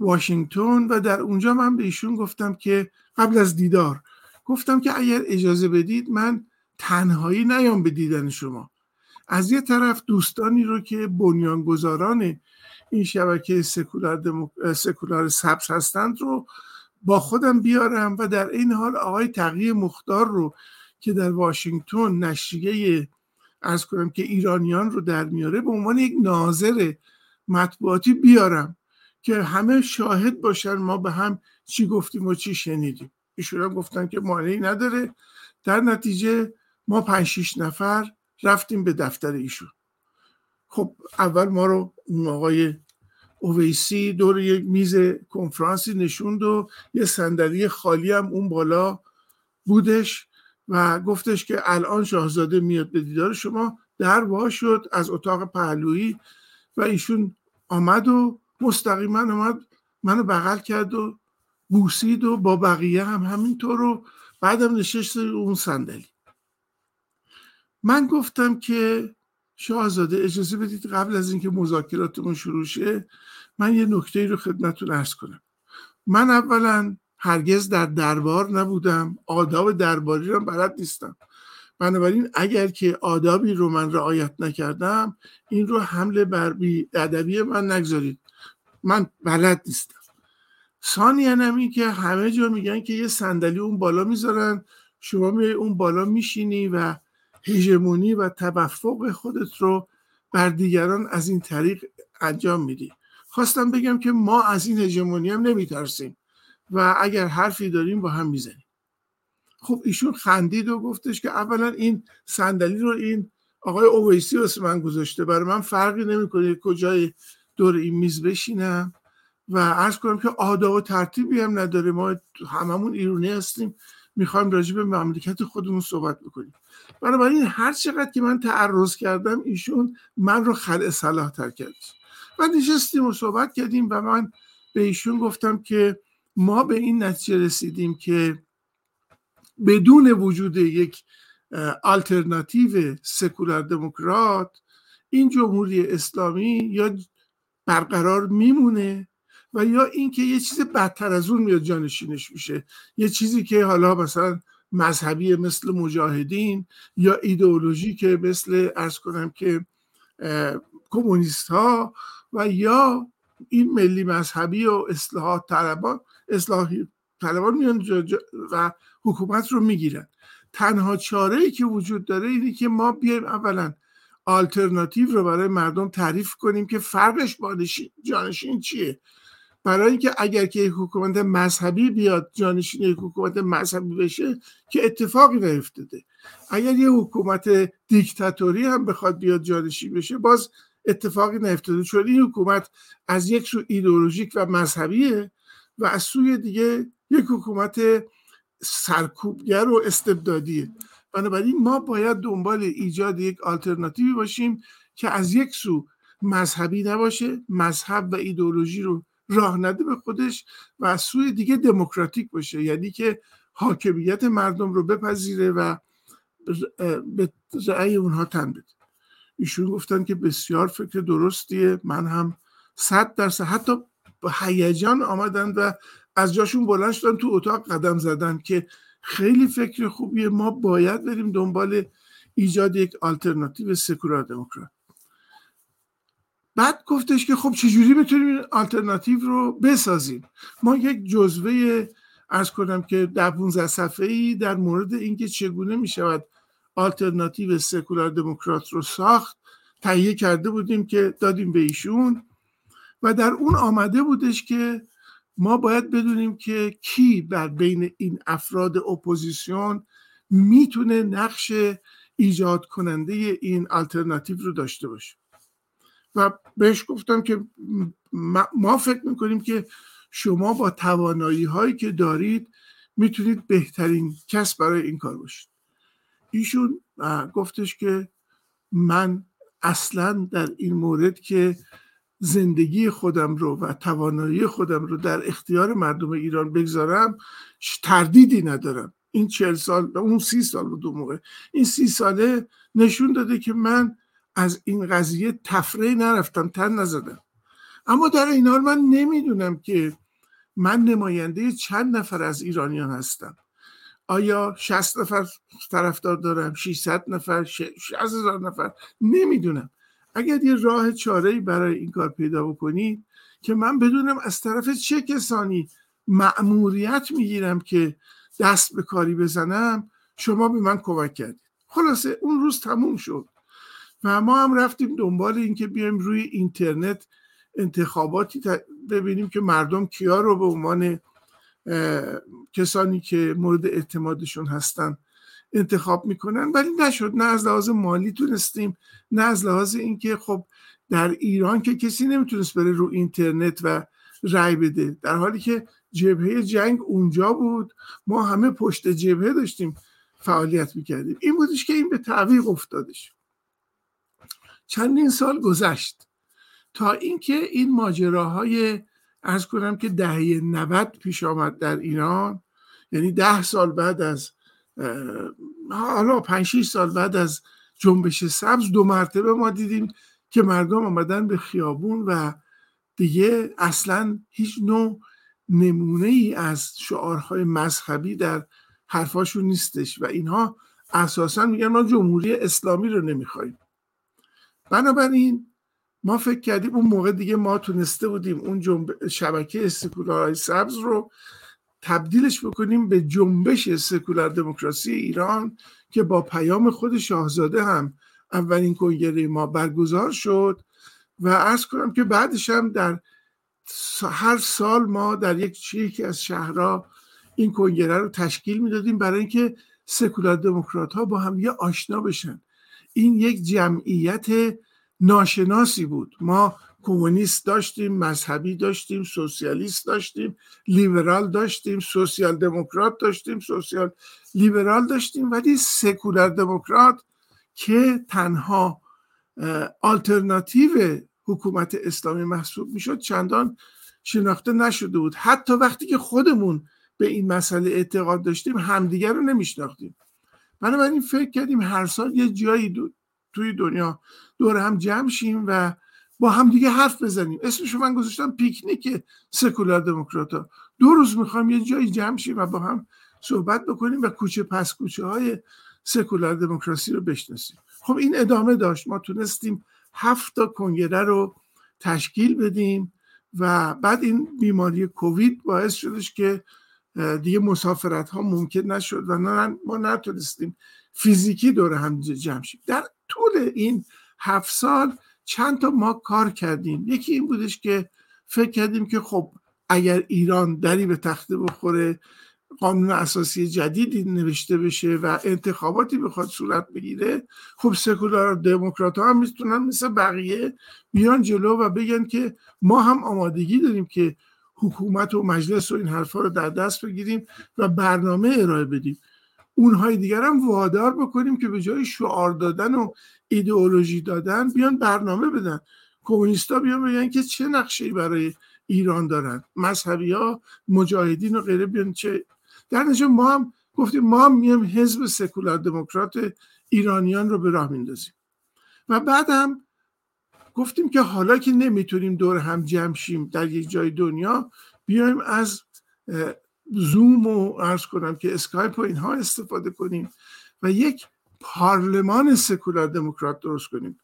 Speaker 3: واشنگتن و در اونجا من به ایشون گفتم که قبل از دیدار گفتم که اگر اجازه بدید من تنهایی نیام به دیدن شما. از یه طرف دوستانی رو که بنیانگذاران این شبکه سکولار, دمو... سکولار سبز هستند رو با خودم بیارم و در این حال آقای تقیی مختار رو که در واشنگتن نشریه از کنم که ایرانیان رو در میاره به عنوان یک ناظر مطبوعاتی بیارم که همه شاهد باشن ما به هم چی گفتیم و چی شنیدیم. ایشون هم گفتن که مانعی نداره. در نتیجه ما پنج شیش نفر رفتیم به دفتر ایشون. خب اول ما رو اون آقای اویسی دور یک میز کنفرانسی نشوند و یه صندلی خالی هم اون بالا بودش. و گفتش که الان شاهزاده میاد به دیدار شما در وا شد از اتاق پهلویی و ایشون آمد و مستقیما آمد منو بغل کرد و بوسید و با بقیه هم همینطور و بعدم نشست اون صندلی. من گفتم که شاهزاده اجازه بدید قبل از اینکه مذاکراتمون شروع شه من یه نکته رو خدمتتون ارز کنم. من اولا هرگز در دربار نبودم. آداب درباری رو بلد نیستم. بنابراین اگر که آدابی رو من رعایت نکردم این رو حمله بر بی ادبی من نگذارید. من بلد نیستم. ثانیا هم که همه جا میگن که یه صندلی اون بالا می‌ذارن. شما می اون بالا میشینی و هژمونی و توفق خودت رو بر دیگران از این طریق انجام میدی. خواستم بگم که ما از این هژمونی هم نمیترسیم. و اگر حرفی داریم با هم می‌زنیم. خب ایشون خندید و گفتش که اولا این صندلی رو این آقای اویسی واسه من گذاشته. برای من فرقی نمی‌کنه کجای دور این میز بشینم. و عرض کنم که آداب و ترتیبی هم نداره. ما هممون ایرونی هستیم. می‌خوایم راجع به مملکت خودمون صحبت بکنیم. بنابراین هر چقدر که من تعرض کردم ایشون من رو خلع صلاح تر کرد. و نشستیم و صحبت کردیم و من به ایشون گفتم که ما به این نتیجه رسیدیم که بدون وجود یک آلترناتیو سکولار دموکرات این جمهوری اسلامی یا برقرار میمونه و یا اینکه یه چیز بدتر از اون میاد جانشینش میشه. یه چیزی که حالا مثلا مذهبی مثل مجاهدین یا ایدئولوژی که مثل ارز کنم که کمونیست ها و یا این ملی مذهبی و اصلاحات طلبان اصلاحی طلبان میان و حکومت رو می‌گیرن. تنها چاره ای که وجود داره اینه که ما بیایم اولا آلترناتیو رو برای مردم تعریف کنیم که فرقش با جانشین چیه. برای اینکه اگر که یک حکومت مذهبی بیاد جانشین یک حکومت مذهبی بشه که اتفاقی نیفتاده. اگر یه حکومت دیکتاتوری هم بخواد بیاد جانشین بشه باز اتفاقی نیفتاده. چون این حکومت از یک سو ایدئولوژیک و مذهبیه و از سوی دیگه یک حکومت سرکوبگر و استبدادیه بنابراین ما باید دنبال ایجاد یک آلترناتیوی باشیم که از یک سو مذهبی نباشه مذهب و ایدئولوژی رو راه نده به خودش و از سوی دیگه دموکراتیک باشه. یعنی که حاکمیت مردم رو بپذیره و به رأی اونها تن بده. ایشون گفتن که بسیار فکر درستیه. من هم صد درصد حتی با هیجان آمدن و از جاشون بلند شدن تو اتاق قدم زدن که خیلی فکر خوبیه. ما باید بریم دنبال ایجاد یک آلترناتیو سکولار دموکرات. بعد گفتش که خب چجوری می‌تونیم این آلترناتیو رو بسازیم؟ ما یک جزوه عرض کنم که در 15 صفحه ای در مورد اینکه چگونه می‌شود آلترناتیو سکولار دموکرات رو ساخت تهیه کرده بودیم که دادیم به ایشون. و در اون آمده بودش که ما باید بدونیم که کی در بین این افراد اپوزیسیون می‌تونه نقش ایجاد کننده این آلترناتیو رو داشته باشه. و بهش گفتم که ما فکر می‌کنیم که شما با توانایی هایی که دارید می‌تونید بهترین کس برای این کار باشید. ایشون گفتش که من اصلا در این مورد که زندگی خودم رو و توانایی خودم رو در اختیار مردم ایران بگذارم تردیدی ندارم. این چهل سال اون سی سال رو دو موقع. این سی ساله نشون داده که من از این قضیه تفره نرفتم تن نزدم. اما در این حال من نمی‌دونم که من نماینده چند نفر از ایرانیان هستم. آیا 60 نفر طرفدار دارم 600 نفر 6000 نفر؟ نمی‌دونم. اگر یه راه چاره برای این کار پیدا بکنید که من بدونم از طرف چه کسانی مأموریت می‌گیرم که دست به کاری بزنم شما به من کمک کردید. خلاصه اون روز تموم شد و ما هم رفتیم دنبال اینکه بیایم روی اینترنت انتخاباتی ببینیم که مردم کیا رو به عنوان کسانی که مورد اعتمادشون هستن انتخاب می‌کنن ولی نشد نه از لحاظ مالی تونستیم نه از لحاظ اینکه خب در ایران که کسی نمی‌تونست بره رو اینترنت و رای بده. در حالی که جبهه جنگ اونجا بود ما همه پشت جبهه داشتیم فعالیت می‌کردیم. این بودش که این به تعویق افتادش. چندین سال گذشت تا اینکه این ماجراهای ارز کنم که دهه 90 پیش آمد در ایران یعنی ده سال بعد از حالا پنج سال بعد از جنبش سبز دو مرتبه ما دیدیم که مردم آمدن به خیابون و دیگه اصلا هیچ نوع نمونه ای از شعارهای مذهبی در حرفاشون نیستش و اینها اساسا میگن ما جمهوری اسلامی رو نمی‌خوایم بنابراین ما فکر کردیم اون موقع دیگه ما تونسته بودیم اون جنب... شبکه سکولارهای سبز رو تبدیلش بکنیم به جنبش سکولار دموکراسی ایران که با پیام خود شاهزاده هم اولین کنگره ما برگزار شد و ارز کنم که بعدش هم در هر سال ما در یک یکی از شهرها این کنگره رو تشکیل می‌دادیم برای اینکه سکولار دموکرات ها با هم یه آشنا بشن. این یک جمعیت ناشناسی بود. ما کمونیست داشتیم مذهبی داشتیم سوسیالیست داشتیم لیبرال داشتیم سوسیال دموکرات داشتیم سوسیال لیبرال داشتیم ولی سکولار دموکرات که تنها آلترناتیو حکومت اسلامی محسوب می‌شد چندان شناخته نشده بود. حتی وقتی که خودمون به این مسئله اعتقاد داشتیم همدیگر رو نمیشناختیم. بنابراین فکر کردیم هر سال یه جایی دو توی دنیا دور هم جمع شیم و با هم دیگه حرف بزنیم. اسمش من گذاشتم پیکنیک سکولار دموکرات ها دو روز می‌خوام یه جایی جمع شیم و با هم صحبت بکنیم و کوچه پس کوچه های سکولار دموکراسی رو بشناسیم. خب این ادامه داشت. ما تونستیم هفت تا کنگره رو تشکیل بدیم و بعد این بیماری کووید باعث شدش که دیگه مسافرت ها ممکن نشد و ما نتونستیم فیزیکی دور هم جمع شیم. در طول این هفت سال چند تا ما کار کردیم. یکی این بودش که فکر کردیم که خب اگر ایران دری به تخته بخوره قانون اساسی جدیدی نوشته بشه و انتخاباتی بخواد صورت بگیره خب سکولار دموکرات ها هم می‌تونن مثل بقیه بیان جلو و بگن که ما هم آمادگی داریم که حکومت و مجلس و این حرفا رو در دست بگیریم و برنامه ارائه بدیم. اونهای دیگر هم وادار بکنیم که به جای شعار دادن و ایدئولوژی دادن بیان برنامه بدن. کمونیستا بیان بگن که چه نقشه برای ایران دارن. مذهبی ها مجاهدین و غیره بیان چه. در نتیجه ما هم گفتیم ما هم میایم حزب سکولار دموکرات ایرانیان رو به راه میندازیم و بعد هم گفتیم که حالا که نمی‌تونیم دور هم جمع شیم در یک جای دنیا بیایم از زوم و عرض کنم که اسکایپ و اینها استفاده کنیم. و یک پارلمان سکولار دموکرات درست کنیم.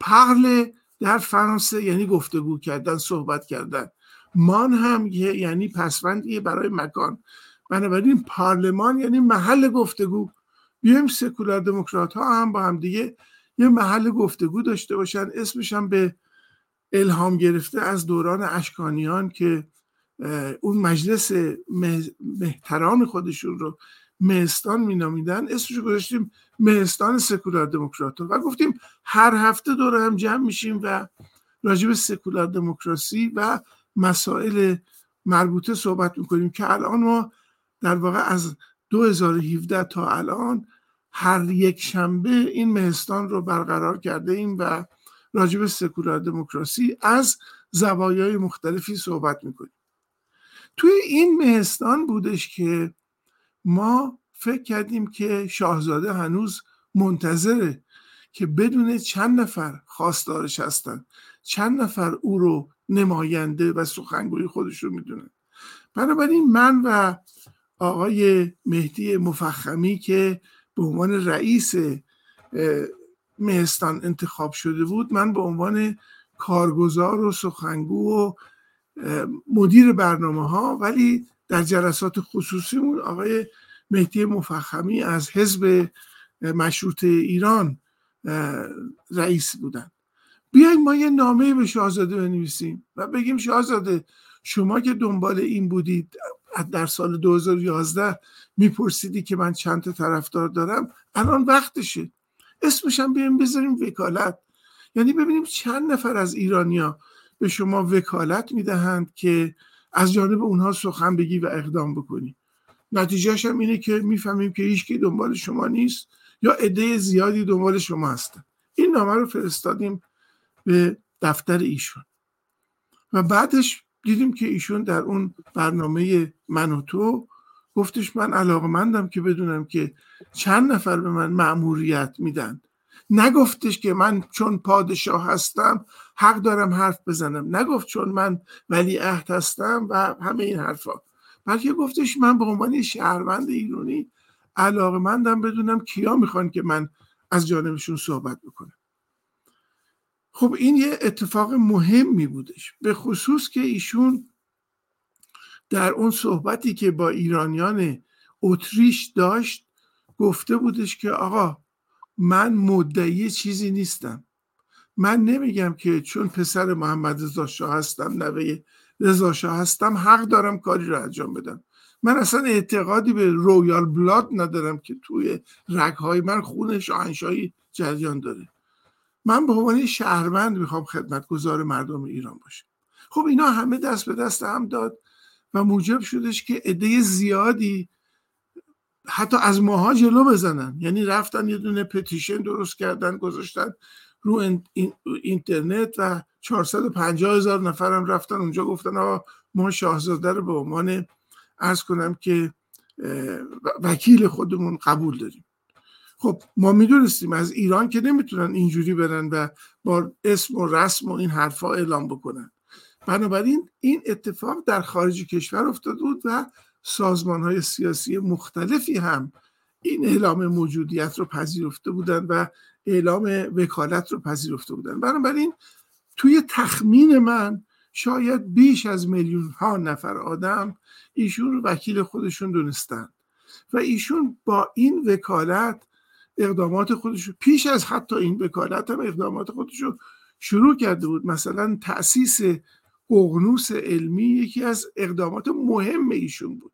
Speaker 3: پارل در فرانسه یعنی گفتگو کردن صحبت کردن. مان هم یعنی پسوندیه برای مکان. بنابراین پارلمان یعنی محل گفتگو. بیایم سکولار دموکرات ها هم با هم دیگه یه محل گفتگو داشته باشن. اسمش هم به الهام گرفته از دوران اشکانیان که اون مجلس مهتران خودشون رو مهستان مینامیدن اسمش گذاشتیم مهستان سکولار دموکرات و گفتیم هر هفته دور هم جمع میشیم و راجب سکولار دموکراسی و مسائل مربوطه صحبت می‌کنیم که الان ما در واقع از 2017 تا الان هر یک شنبه این مهستان رو برقرار کرده ایم و راجب سکولار دموکراسی از زوایای مختلفی صحبت می‌کنیم. توی این مهستان بودش که ما فکر کردیم که شاهزاده هنوز منتظره که بدون چند نفر خواستارش هستن. چند نفر او رو نماینده و سخنگوی خودش رو می‌دونن بنابراین من و آقای مهدی مفخمی که به عنوان رئیس مهستان انتخاب شده بود من به عنوان کارگزار و سخنگو و مدیر برنامه ها ولی در جلسات خصوصیمون آقای مهدی مفخمی از حزب مشروط ایران رئیس بودن. بیایم ما یه نامه به شاهزاده بنویسیم و بگیم شاهزاده شما که دنبال این بودید در سال 2011 میپرسیدی که من چند تا طرفدار دارم؟ الان وقتشه. اسمش هم بیایم بذاریم وکالت. یعنی ببینیم چند نفر از ایرانیا به شما وکالت می‌دهند که از جانب اونها سخن بگی و اقدام بکنی. نتیجهش هم اینه که می‌فهمیم که هیچ کی دنبال شما نیست یا عده زیادی دنبال شما هستن. این نامه رو فرستادیم به دفتر ایشون. و بعدش دیدیم که ایشون در اون برنامه من و تو گفتش من علاقمندم که بدونم که چند نفر به من معموریت میدن. نگفتش که من چون پادشاه هستم حق دارم حرف بزنم. نگفت چون من ولی عهد هستم و همه این حرفا. بلکه گفتش من به عنوان شهروند ایرانی علاقمندم بدونم کیا می‌خوان که من از جانبشون صحبت بکنم. خب این یه اتفاق مهمی بودش. به خصوص که ایشون در اون صحبتی که با ایرانیان اتریش داشت گفته بودش که آقا من مدعی چیزی نیستم. من نمیگم که چون پسر محمد رضا شاه هستم نوه رضا شاه هستم حق دارم کاری رو انجام بدم. من اصلا اعتقادی به رویال بلاد ندارم که توی رگهای من خون شاهنشاهی جریان داره. من به عنوان شهروند می‌خوام خدمتگزار مردم ایران باشم. خب اینا همه دست به دست هم داد و موجب شدش که عده زیادی حتی از ماها جلو بزنن. یعنی رفتن یه دونه پتیشن درست کردن گذاشتن رو اینترنت و 450 هزار نفرم رفتن اونجا گفتن آقا ما شاهزاده رو به عنوان ارز کنم که وکیل خودمون قبول داریم. خب ما می‌دونستیم از ایران که نمی‌تونن اینجوری برن و با اسم و رسم و این حرفا اعلام بکنن. بنابراین این اتفاق در خارج کشور افتاده بود و سازمان های سیاسی مختلفی هم این اعلام موجودیت رو پذیرفته بودن و اعلام وکالت رو پذیرفته بودن. بنابراین توی تخمین من شاید بیش از میلیون ها نفر آدم ایشون رو وکیل خودشون دونستن. و ایشون با این وکالت اقدامات خودش پیش از حتی این وکالت هم اقدامات خودش رو شروع کرده بود. مثلا تاسیس قغنوس علمی یکی از اقدامات مهم ایشون بود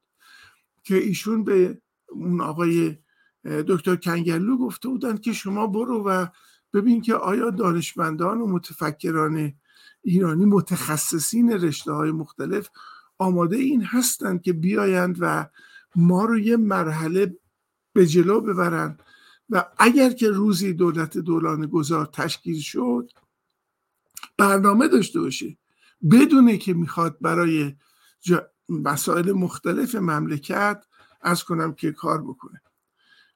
Speaker 3: که ایشون به اون آقای دکتر کنگلو گفته بودند که شما برو و ببین که آیا دانشمندان و متفکران ایرانی متخصصین رشته های مختلف آماده این هستند که بیایند و ما رو یه مرحله به جلو ببرند و اگر که روزی دولت دولان گذار تشکیل شد برنامه داشته باشه. بدونه که می‌خواد برای مسائل مختلف مملکت از کنم که کار بکنه.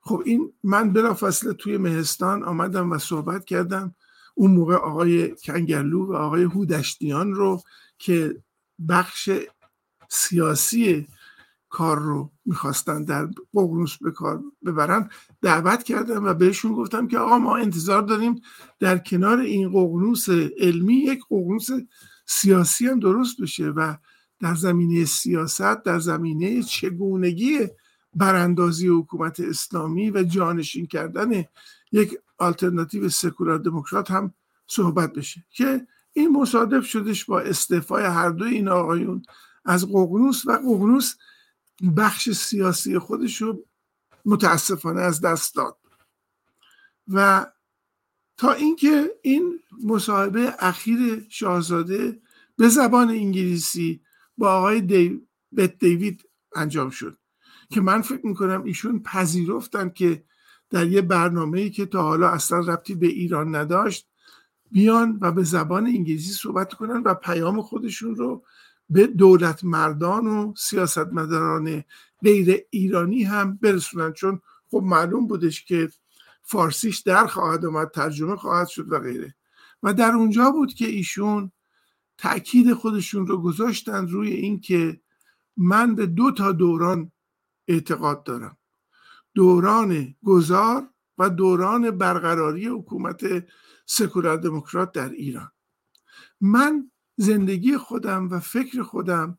Speaker 3: خب این من بلافاصله توی مهستان آمدم و صحبت کردم. اون موقع آقای کنگرلو و آقای هودشتیان رو که بخش سیاسی کار رو می‌خواستن در ققنوس به کار ببرن دعوت کردم و بهشون گفتم که آقا ما انتظار داریم در کنار این ققنوس علمی یک ققنوس سیاسی هم درست بشه و در زمینه سیاست در زمینه چگونگی براندازی حکومت اسلامی و جانشین کردن یک آلترناتیو سکولار دموکرات هم صحبت بشه که این مصادف شدش با استعفای هر دو این آقایون از ققنوس و ققنوس بخش سیاسی خودش رو متاسفانه از دست داد. و تا اینکه این مصاحبه اخیر شاهزاده به زبان انگلیسی با آقای دیوید, دیوید انجام شد. که من فکر می‌کنم ایشون پذیرفتن که در یه برنامه که تا حالا اصلا ربطی به ایران نداشت بیان و به زبان انگلیسی صحبت کنن و پیام خودشون رو به دولت مردان و سیاستمداران غیر ایرانی هم برسونن. چون خب معلوم بودش که فارسیش در خواهد اومد ترجمه خواهد شد و غیره. و در اونجا بود که ایشون تاکید خودشون رو گذاشتن روی اینکه من به دو تا دوران اعتقاد دارم. دوران گذار و دوران برقراری حکومت سکولار دموکرات در ایران. من زندگی خودم و فکر خودم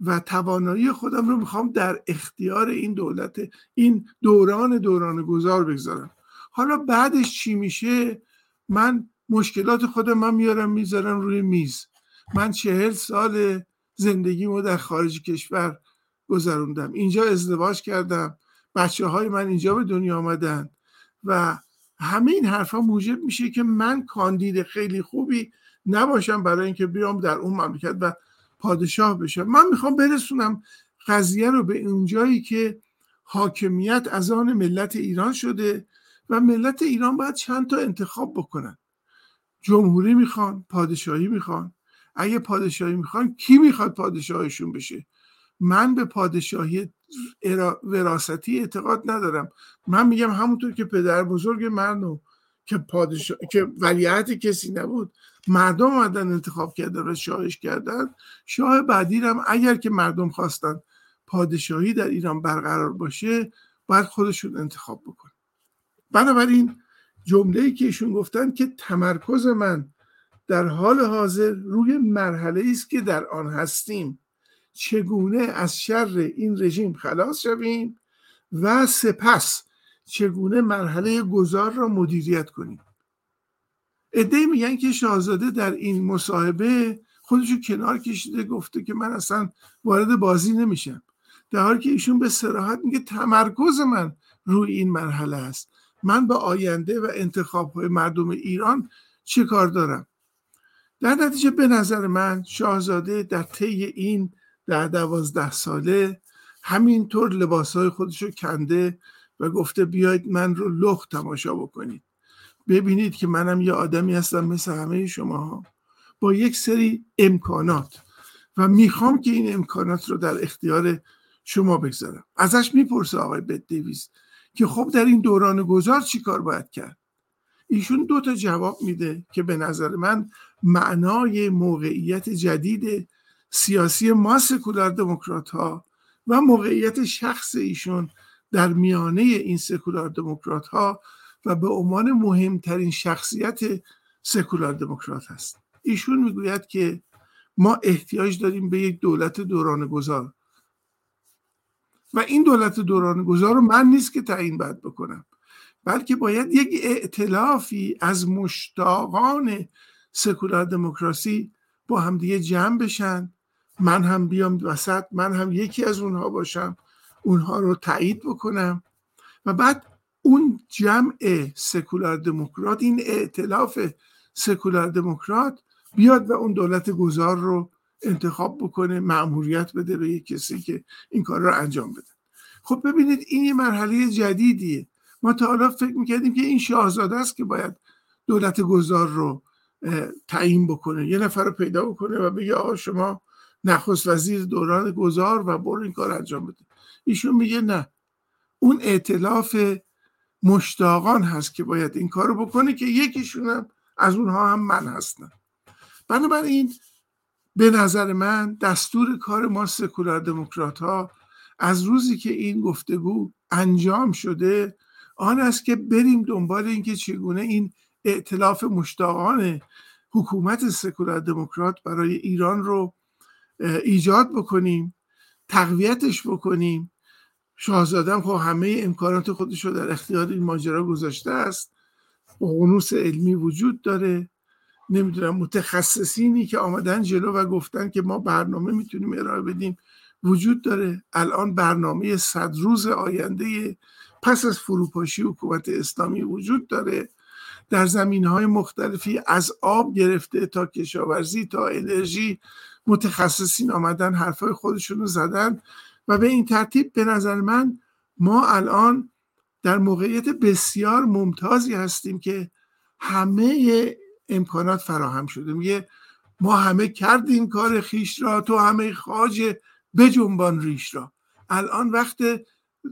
Speaker 3: و توانایی خودم رو می‌خوام در اختیار این دولت این دوران دوران گذار بگذارم. حالا بعدش چی میشه؟ من مشکلات خودم من میارم می‌ذارم روی میز. من چهل سال زندگیمو در خارج کشور گذروندم. اینجا ازدواج کردم. بچه های من اینجا به دنیا آمدن. و همه این حرفا موجب میشه که من کاندید خیلی خوبی نباشم برای اینکه بیام در اون مملکت و پادشاه بشم. من می‌خوام برسونم قضیه رو به اونجایی که حاکمیت از آن ملت ایران شده و ملت ایران باید چند تا انتخاب بکنن. جمهوری می‌خوان پادشاهی می‌خوان. اگه پادشاهی می‌خوان کی می‌خواد پادشاهشون بشه؟ من به پادشاهی وراستی اعتقاد ندارم. من میگم همونطور که پدر بزرگ من که پادشاه که ولیعت کسی نبود مردم آمدن انتخاب کردن و شاهش کردن. شاه بعدی هم اگر که مردم خواستن پادشاهی در ایران برقرار باشه باید خودشون انتخاب بکن بنابراین جمله ای که ایشون گفتن که تمرکز من در حال حاضر روی مرحله است که در آن هستیم. چگونه از شر این رژیم خلاص شویم و سپس چگونه مرحله گذار را مدیریت کنیم؟ ادهی میگن که شاهزاده در این مصاحبه خودشو کنار کشیده گفته که من اصلا وارد بازی نمیشم. در حالی که ایشون به سراحت میگه تمرکز من روی این مرحله است. من به آینده و انتخاب های مردم ایران چه کار دارم؟ در نتیجه به نظر من شاهزاده در طی این در دوازده ساله همینطور لباس های خودش رو کنده و گفته بیاید من رو لخت تماشا بکنید. ببینید که منم یه آدمی هستم مثل همه شما با یک سری امکانات و می‌خوام که این امکانات رو در اختیار شما بگذارم. ازش می‌پرسه آقای بد دیویز که خب در این دوران گذار چی کار باید کرد؟ ایشون دو تا جواب میده که به نظر من معنای موقعیت جدید سیاسی ما سکولار دموکرات ها و موقعیت شخص ایشون در میانه این سکولار دموکرات ها و به عنوان مهمترین شخصیت سکولار دموکرات هست. ایشون می‌گوید که ما احتیاج داریم به یک دولت دوران گذار و این دولت دوران گذار رو من نیست که تعیین باید بکنم بلکه باید یک ائتلافی از مشتاقان سکولار دموکراسی با همدیگه جمع بشن من هم بیام وسط من هم یکی از اونها باشم اونها رو تایید بکنم. و بعد اون جمع سکولار دموکرات این ائتلاف سکولار دموکرات بیاد و اون دولت گذار رو انتخاب بکنه معموریت بده به یک کسی که این کار رو انجام بده. خب ببینید این یه مرحله جدیدیه. ما تا حالا فکر می‌کردیم که این شاهزاده است که باید دولت گذار رو تعیین بکنه یه نفر رو پیدا بکنه و بگه آقا شما نخست وزیر دوران گذار و برو این کار انجام بده. ایشون میگه نه. اون اعتلاف مشتاقان هست که باید این کار رو بکنه که یکیشون هم از اونها هم من هستم. بنابراین به نظر من دستور کار ما سکولار دموکرات ها از روزی که این گفتگو انجام شده آن است که بریم دنبال اینکه چگونه این ائتلاف مشتاقان حکومت سکولار دموکرات برای ایران رو ایجاد بکنیم تقویتش بکنیم. شاهزادم خب همه امکانات خودش رو در اختیار این ماجرا گذاشته است. قنوس علمی وجود داره. نمی‌دونم متخصصینی که آمدن جلو و گفتن که ما برنامه می‌تونیم ارائه بدیم وجود داره. الان برنامه صد روز آینده پس از فروپاشی حکومت اسلامی وجود داره. در زمین های مختلفی از آب گرفته تا کشاورزی تا انرژی متخصصین آمدن حرفای خودشون رو زدن و به این ترتیب به نظر من ما الان در موقعیت بسیار ممتازی هستیم که همه امکانات فراهم شده. میگه ما همه کردیم کار خیش را تو همه خاج جنبان ریش را. الان وقت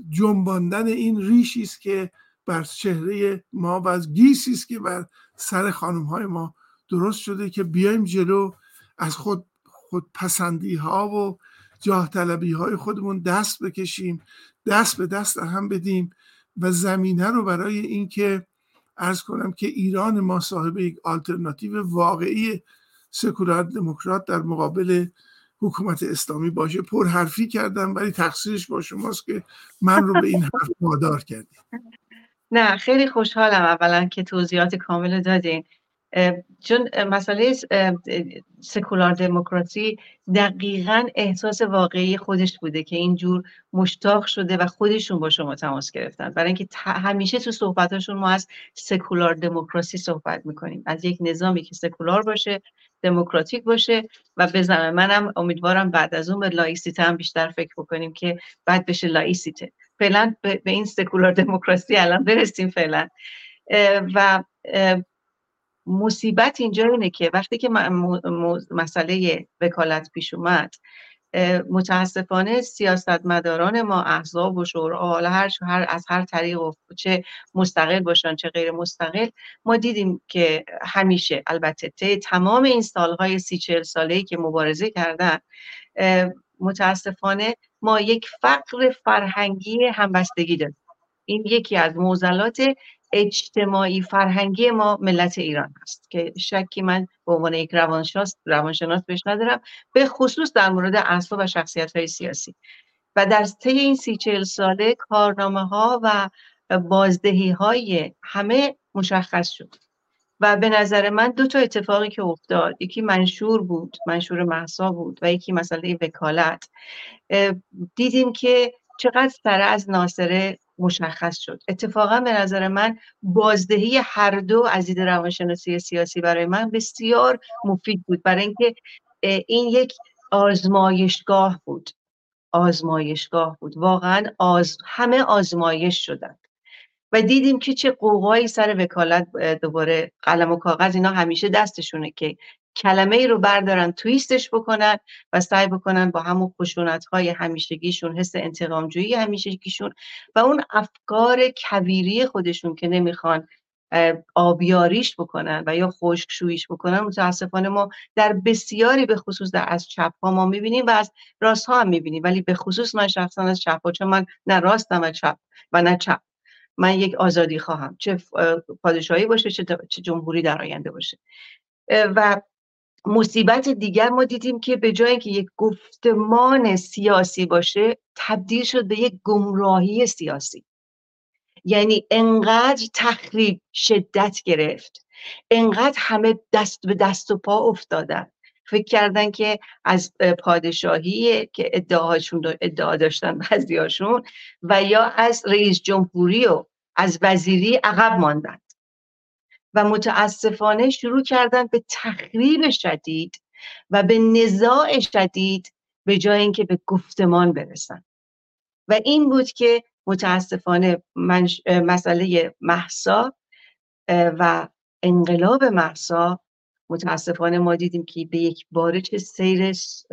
Speaker 3: جنباندن این ریشی است که بر چهره ما و از گیسی است که بر سر خانم های ما درست شده که بیایم جلو از خود خود پسندی ها و جاه طلبی های خودمون دست بکشیم دست به دست هم بدیم و زمینه رو برای اینکه ارز کنم که ایران ما صاحب یک آلترناتیو واقعی سکولار دموکرات در مقابل حکومت اسلامی باشه. پر حرفی کردم ولی تقصیرش با شماست که من رو به این حرف وادار کردیم
Speaker 2: نه خیلی خوشحالم اولا که توضیحات کامل دادین. چون مسئله سکولار دموکراسی دقیقا احساس واقعی خودش بوده که اینجور مشتاق شده و خودشون با شما تماس گرفتن. برای اینکه همیشه تو صحبتاشون ما از سکولار دموکراسی صحبت می‌کنیم. از یک نظامی که سکولار باشه دموکراتیک باشه و بزنم منم امیدوارم بعد از اون به لایسیته هم بیشتر فکر بکنیم که بعد بشه لایسیته. فعلا به این سکولار دموکراسی الان برسیم فعلا. و مصیبت اینجا اینه که وقتی که مسئله وکالت پیش اومد متاسفانه سیاستمداران ما احزاب و شورا حالا هر, هر از هر طریق و چه مستقل باشن چه غیر مستقل ما دیدیم که همیشه البته طی تمام این سالهای سی چهل ساله که مبارزه کردن متاسفانه ما یک فقر فرهنگی همبستگی داریم. این یکی از موزلات اجتماعی فرهنگی ما ملت ایران هست که شکی من به عنوان یک روانشناس روانشناس بهش ندارم به خصوص در مورد اعصاب و شخصیت های سیاسی. و در طی این سی چهل ساله کارنامه ها و بازدهی های همه مشخص شد. و به نظر من دو تا اتفاقی که افتاد یکی منشور بود منشور محسا بود و یکی مسئله وکالت. دیدیم که چقدر سر از ناصره مشخص شد. اتفاقا به نظر من بازدهی هر دو از دید روانشناسی سیاسی برای من بسیار مفید بود. برای اینکه این یک آزمایشگاه بود. آزمایشگاه بود. واقعا آز... همه آزمایش شدن و دیدیم که چه قوقایی سر وکالت دوباره قلم و کاغذ اینا همیشه دستشونه که کلمه ای رو بردارن تویستش بکنن و سعی بکنن با همون خشونت های همیشگیشون حس انتقامجویی همیشگیشون و اون افکار کویری خودشون که نمی‌خوان آبیاریش بکنن و یا خشکشوییش بکنن متاسفانه ما در بسیاری به خصوص در از چپ ها ما می‌بینیم و از راست ها هم می‌بینیم. ولی به خصوص من شخصا از چپ ها چون من نه راستم و چپ و نه چپ. من یک آزادی خواهم. چه پادشاهی باشه چه, چه جمهوری در آینده باشه. و مصیبت دیگر ما دیدیم که به جای اینکه یک گفتمان سیاسی باشه تبدیل شد به یک گمراهی سیاسی. یعنی انقدر تخریب شدت گرفت انقدر همه دست به دست و پا افتادن. فکر کردن که از پادشاهی که ادعاهاشون ادعا داشتن بعضیاشون و یا از رئیس جمهوری و از وزیری عقب ماندن. و متاسفانه شروع کردن به تخریب شدید و به نزاع شدید به جای اینکه به گفتمان برسن. و این بود که متاسفانه مسئله محسا و انقلاب محسا متاسفانه ما دیدیم که به یک باره چه سیر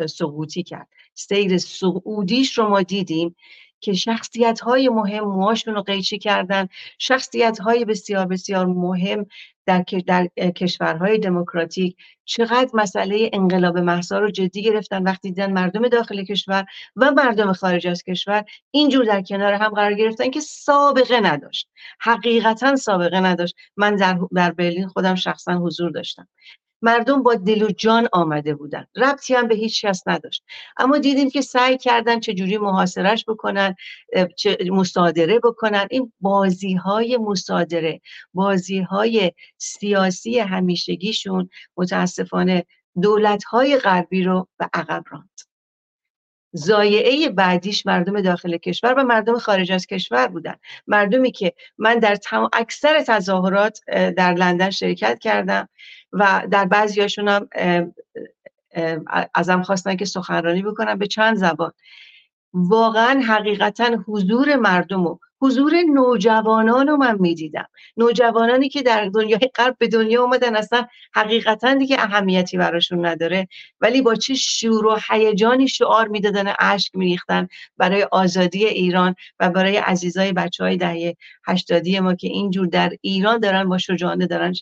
Speaker 2: سقوطی کرد. سیر سعودیش رو ما دیدیم که شخصیت های مهم موهاشون رو قیچی کردن. شخصیت های بسیار بسیار مهم در, در کشورهای دموکراتیک چقدر مسئله انقلاب محسا رو جدی گرفتن وقتی دیدن مردم داخل کشور و مردم خارج از کشور اینجور در کنار هم قرار گرفتن که سابقه نداشت. حقیقتا سابقه نداشت. من در, در برلین خودم شخصا حضور داشتم. مردم با دل و جان آمده بودن. ربطی هم به هیچ کس نداشت. اما دیدیم که سعی کردن چجوری محاصرش بکنن چه مصادره بکنن. این بازی های مصادره بازی های سیاسی همیشگیشون متاسفانه دولت های غربی رو به عقب راند. زایعه بعدیش مردم داخل کشور و مردم خارج از کشور بودن. مردمی که من در تمام اکثر تظاهرات در لندن شرکت کردم و در بعضیاشون هم ازم خواستن که سخنرانی بکنم به چند زبان. واقعا حقیقتا حضور مردم و حضور نوجوانان رو من می‌دیدم. نوجوانانی که در دنیای غرب به دنیا اومدن اصلا حقیقتا دیگه اهمیتی براشون نداره. ولی با چه شور و هیجانی شعار می‌دادن اشک میریختن برای آزادی ایران و برای عزیزای بچه های دهه هشتادی ما که اینجور در ایران دارن با شجاعانه دارن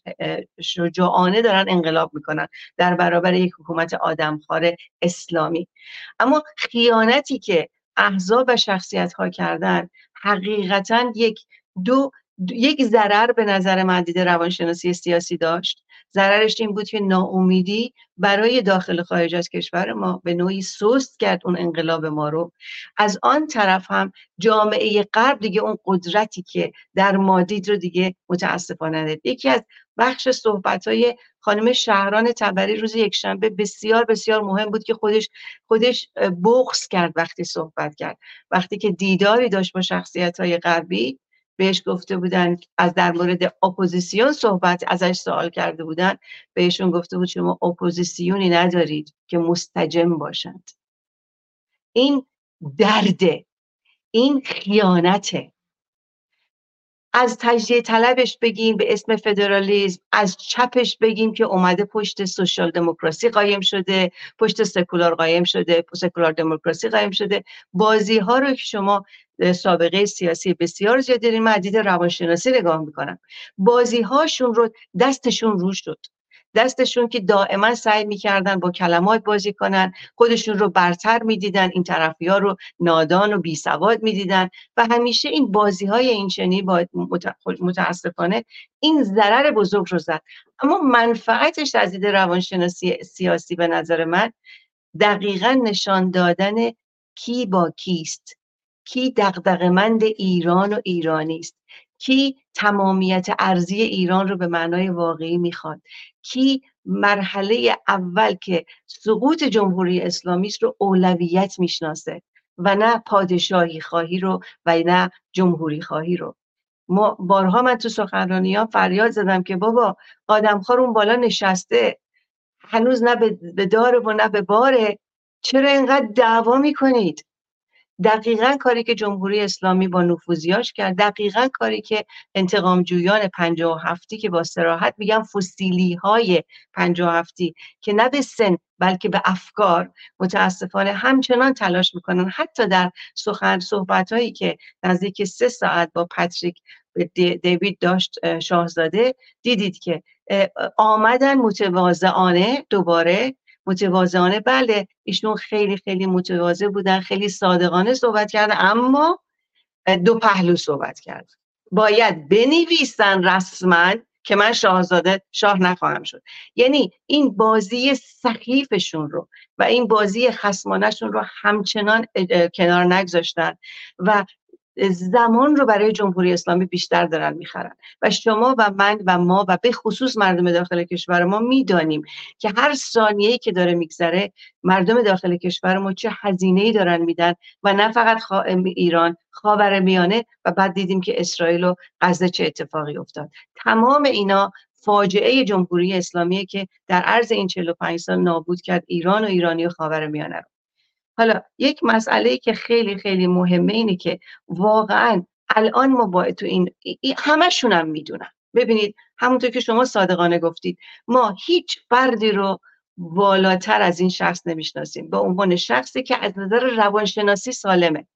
Speaker 2: شجاعانه دارن انقلاب می‌کنن در برابر یک حکومت آدمخوار اسلامی. اما خیانتی که احزاب و شخصیت ها کردن حقیقتا یک دو یک ضرر به نظر من دید روانشناسی سیاسی داشت. ضررش این بود که ناامیدی برای داخل خارج از کشور ما به نوعی سست کرد اون انقلاب ما رو. از آن طرف هم جامعه غرب دیگه اون قدرتی که در ما دید رو دیگه متاسفانه ندید. یکی از بخش صحبت های خانم شهران طبری روز یکشنبه بسیار بسیار مهم بود که خودش خودش بغض کرد وقتی صحبت کرد. وقتی که دیداری داشت با شخصیت های غربی بهش گفته بودن از در مورد اپوزیسیون صحبت ازش سوال کرده بودن. بهشون گفته بود شما اپوزیسیونی ندارید که منسجم باشند. این درده این خیانته از تجزیه طلبش بگیم به اسم فدرالیزم از چپش بگیم که اومده پشت سوشال دموکراسی قایم شده پشت سکولار قایم شده سکولار دموکراسی قایم شده. بازی ها رو که شما سابقه سیاسی بسیار زیادی داریم من روانشناسی نگاه می‌کنم. بازی هاشون رو دستشون رو شد. دستشون که دائما سعی می‌کردن با کلمات بازی کنن خودشون رو برتر می‌دیدن این طرفی ها رو نادان و بی سواد می‌دیدن و همیشه این بازی های این چنی با متاسفانه این ضرر بزرگ رو زد. اما منفعتش از دید روانشناسی سیاسی به نظر من دقیقا نشان دادن کی با کیست. کی دقدقمند ایران و ایرانی است. کی تمامیت ارزی ایران رو به معنای واقعی می‌خواد کی مرحله اول که سقوط جمهوری اسلامی رو اولویت می‌شناسه و نه پادشاهی خواهی رو و نه جمهوری خواهی رو. ما بارها من تو سخنرانی ها فریاد زدم که بابا آدمخوار اون بالا نشسته هنوز نه به داره و نه به باره چرا اینقدر دعوا می‌کنید؟ دقیقا کاری که جمهوری اسلامی با نفوذیاش کرد دقیقا کاری که انتقام جویان و هفتی که با سراحت میگم فسیلی های و هفتی که نه به سن بلکه به افکار متاسفانه همچنان تلاش می‌کنن. حتی در سخن صحبت هایی که نزدیک سه ساعت با پتریک دیوید داشت شاهزاده دیدید که آمدن متواضعانه دوباره متواضعانه بله ایشون خیلی خیلی متواضع بودن خیلی صادقانه صحبت کردن اما دو پهلو صحبت کرد. باید بنویسن رسما که من شاهزاده شاه نخواهم شد. یعنی این بازی سخیفشون رو و این بازی خسمانشون رو همچنان کنار نگذاشتن و زمان رو برای جمهوری اسلامی بیشتر دارن می‌خرن. و شما و من و ما و به خصوص مردم داخل کشور ما می‌دانیم که هر ثانیه‌ای که داره میگذره مردم داخل کشور ما چه هزینه‌ای دارن میدن و نه فقط ایران خاور میانه و بعد دیدیم که اسرائیل و غزه چه اتفاقی افتاد. تمام اینا فاجعه جمهوری اسلامی که در عرض این 45 سال نابود کرد ایران و ایرانی و خاور میانه رو. حالا یک مسئله که خیلی خیلی مهمه اینه که واقعا الان ما با تو این همشون هم می‌دونن. ببینید همونطور که شما صادقانه گفتید ما هیچ فردی رو بالاتر از این شخص نمی‌شناسیم. به عنوان شخصی که از نظر روانشناسی سالمه.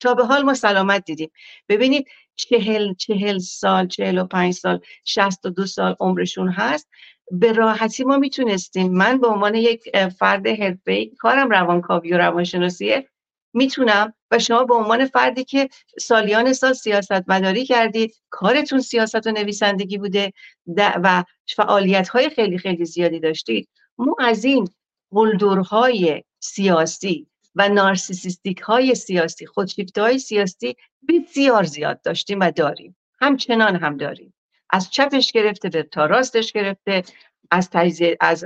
Speaker 2: تا به حال ما سلامت دیدیم. ببینید چهل چهل سال چهل و پنج سال شست و دو سال عمرشون هست. به راحتی ما می‌تونستیم. من به عنوان یک فرد حرفه‌ای کارم روانکاوی و روانشناسیه می‌تونم و شما به عنوان فردی که سالیان سال سیاست مداری کردید کارتون سیاست و نویسندگی بوده و فعالیت های خیلی خیلی زیادی داشتید. ما از این قلدرهای سیاسی و نارسیسیستیک های سیاسی خودشیفته های سیاسی بسیار زیاد داشتیم و داریم. همچنان هم داریم. از چپش گرفته به تا راستش گرفته از تجزیه از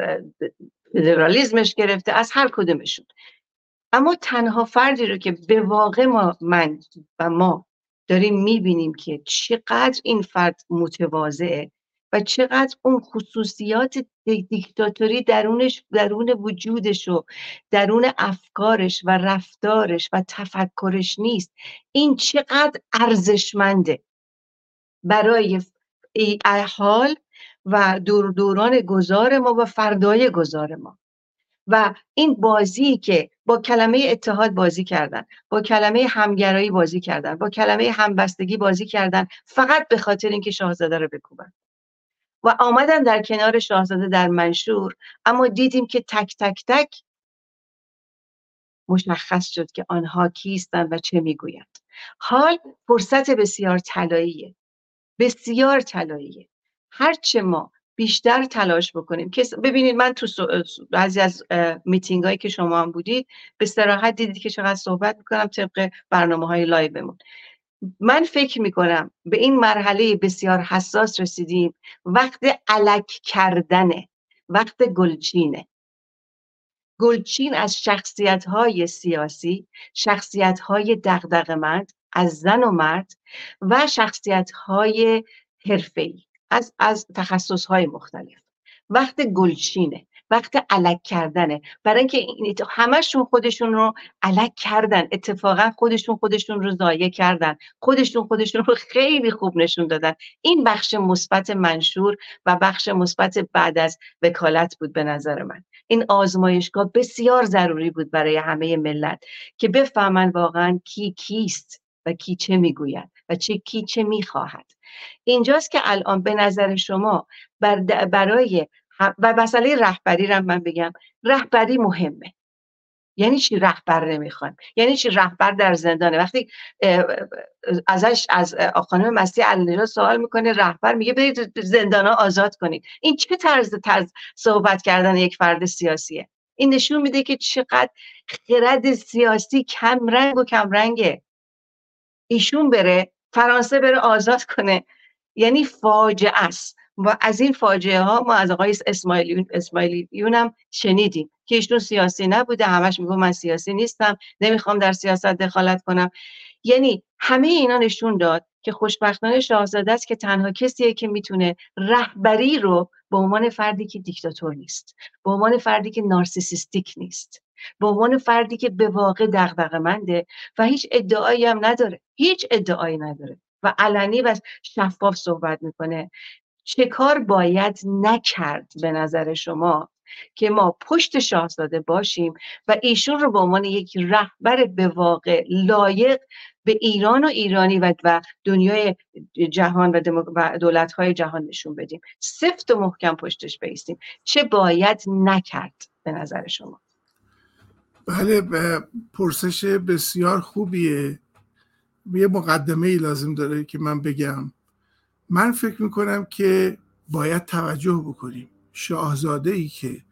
Speaker 2: فدرالیزمش گرفته از هر کدومشون. اما تنها فردی رو که به واقع ما من و ما داریم می‌بینیم که چقدر این فرد متواضعه و چقدر اون خصوصیات دیکتاتوری درونش درون وجودش و درون افکارش و رفتارش و تفکرش نیست. این چقدر ارزشمنده. برای حال و دور دوران گذار ما و فردای گذار ما. و این بازی که با کلمه اتحاد بازی کردن با کلمه همگرایی بازی کردن با کلمه همبستگی بازی کردن فقط به خاطر اینکه شاهزاده رو بکوبن. و آمدن در کنار شاهزاده در منشور اما دیدیم که تک تک تک مشخص شد که آنها کیستند و چه می‌گویند. حال فرصت بسیار طلاییه. بسیار طلاییه. هرچه ما بیشتر تلاش بکنیم که ببینید من تو بعضی از میتینگ هایی که شما هم بودید به صراحت دیدید که چقدر صحبت می‌کنم طبق برنامه های live مون. من فکر می‌کنم به این مرحله بسیار حساس رسیدیم. وقت علک کردنه وقت گلچینه گلچین از شخصیت های سیاسی شخصیت های دقدقمند از زن و مرد و شخصیت های حرفه‌ای از از تخصص های مختلف. وقت گلچینه وقت علک کردنه. برای اینکه همشون خودشون رو علک کردن. اتفاقا خودشون خودشون رو ضایع کردن. خودشون خودشون رو خیلی خوب نشون دادن. این بخش مثبت منشور و بخش مثبت بعد از وکالت بود به نظر من. این آزمایشگاه بسیار ضروری بود برای همه ملت که بفهمن واقعا کی کیست. و کی چه می‌گوید و چه کی چه می‌خواهد. اینجاست که الان به نظر شما برای و مسئله رهبری رو من بگم رهبری مهمه. یعنی چی رهبر نمی‌خوایم؟ یعنی چی رهبر در زندانه؟ وقتی ازش از خانم مسیح علی سوال می‌کنه رهبر میگه برید زندان آزاد کنید. این چه طرز طرز صحبت کردن یک فرد سیاسیه؟ این نشون میده که چقدر خرد سیاسی کم رنگ و کم رنگه. ایشون بره فرانسه بره آزاد کنه. یعنی فاجعه است. و از این فاجعه ها ما از آقای اسماعیلیون اسماعیلیون هم شنیدیم که ایشون سیاسی نبوده. همش میگه من سیاسی نیستم نمی‌خوام در سیاست دخالت کنم. یعنی همه اینا نشون داد که خوشبختانه شاهزاده است که تنها کسیه که می‌تونه رهبری رو به عنوان فردی که دیکتاتور نیست به عنوان فردی که نارسیسیستیک نیست. به عنوان فردی که به واقع دغدغه‌منده و هیچ ادعایی هم نداره. هیچ ادعایی نداره. و علنی و شفاف صحبت می‌کنه. چه کار باید نکرد به نظر شما که ما پشت شاهزاده باشیم و ایشون رو به عنوان یک رهبر به واقع لایق به ایران و ایرانی و, دنیای جهان و, دولت های جهان نشون بدیم. سفت و محکم پشتش بیستیم. چه باید نکرد به نظر شما؟
Speaker 3: بله پرسش بسیار خوبیه. یه مقدمه ای لازم داره که من بگم. من فکر می‌کنم که باید توجه بکنیم. شاهزاده ای که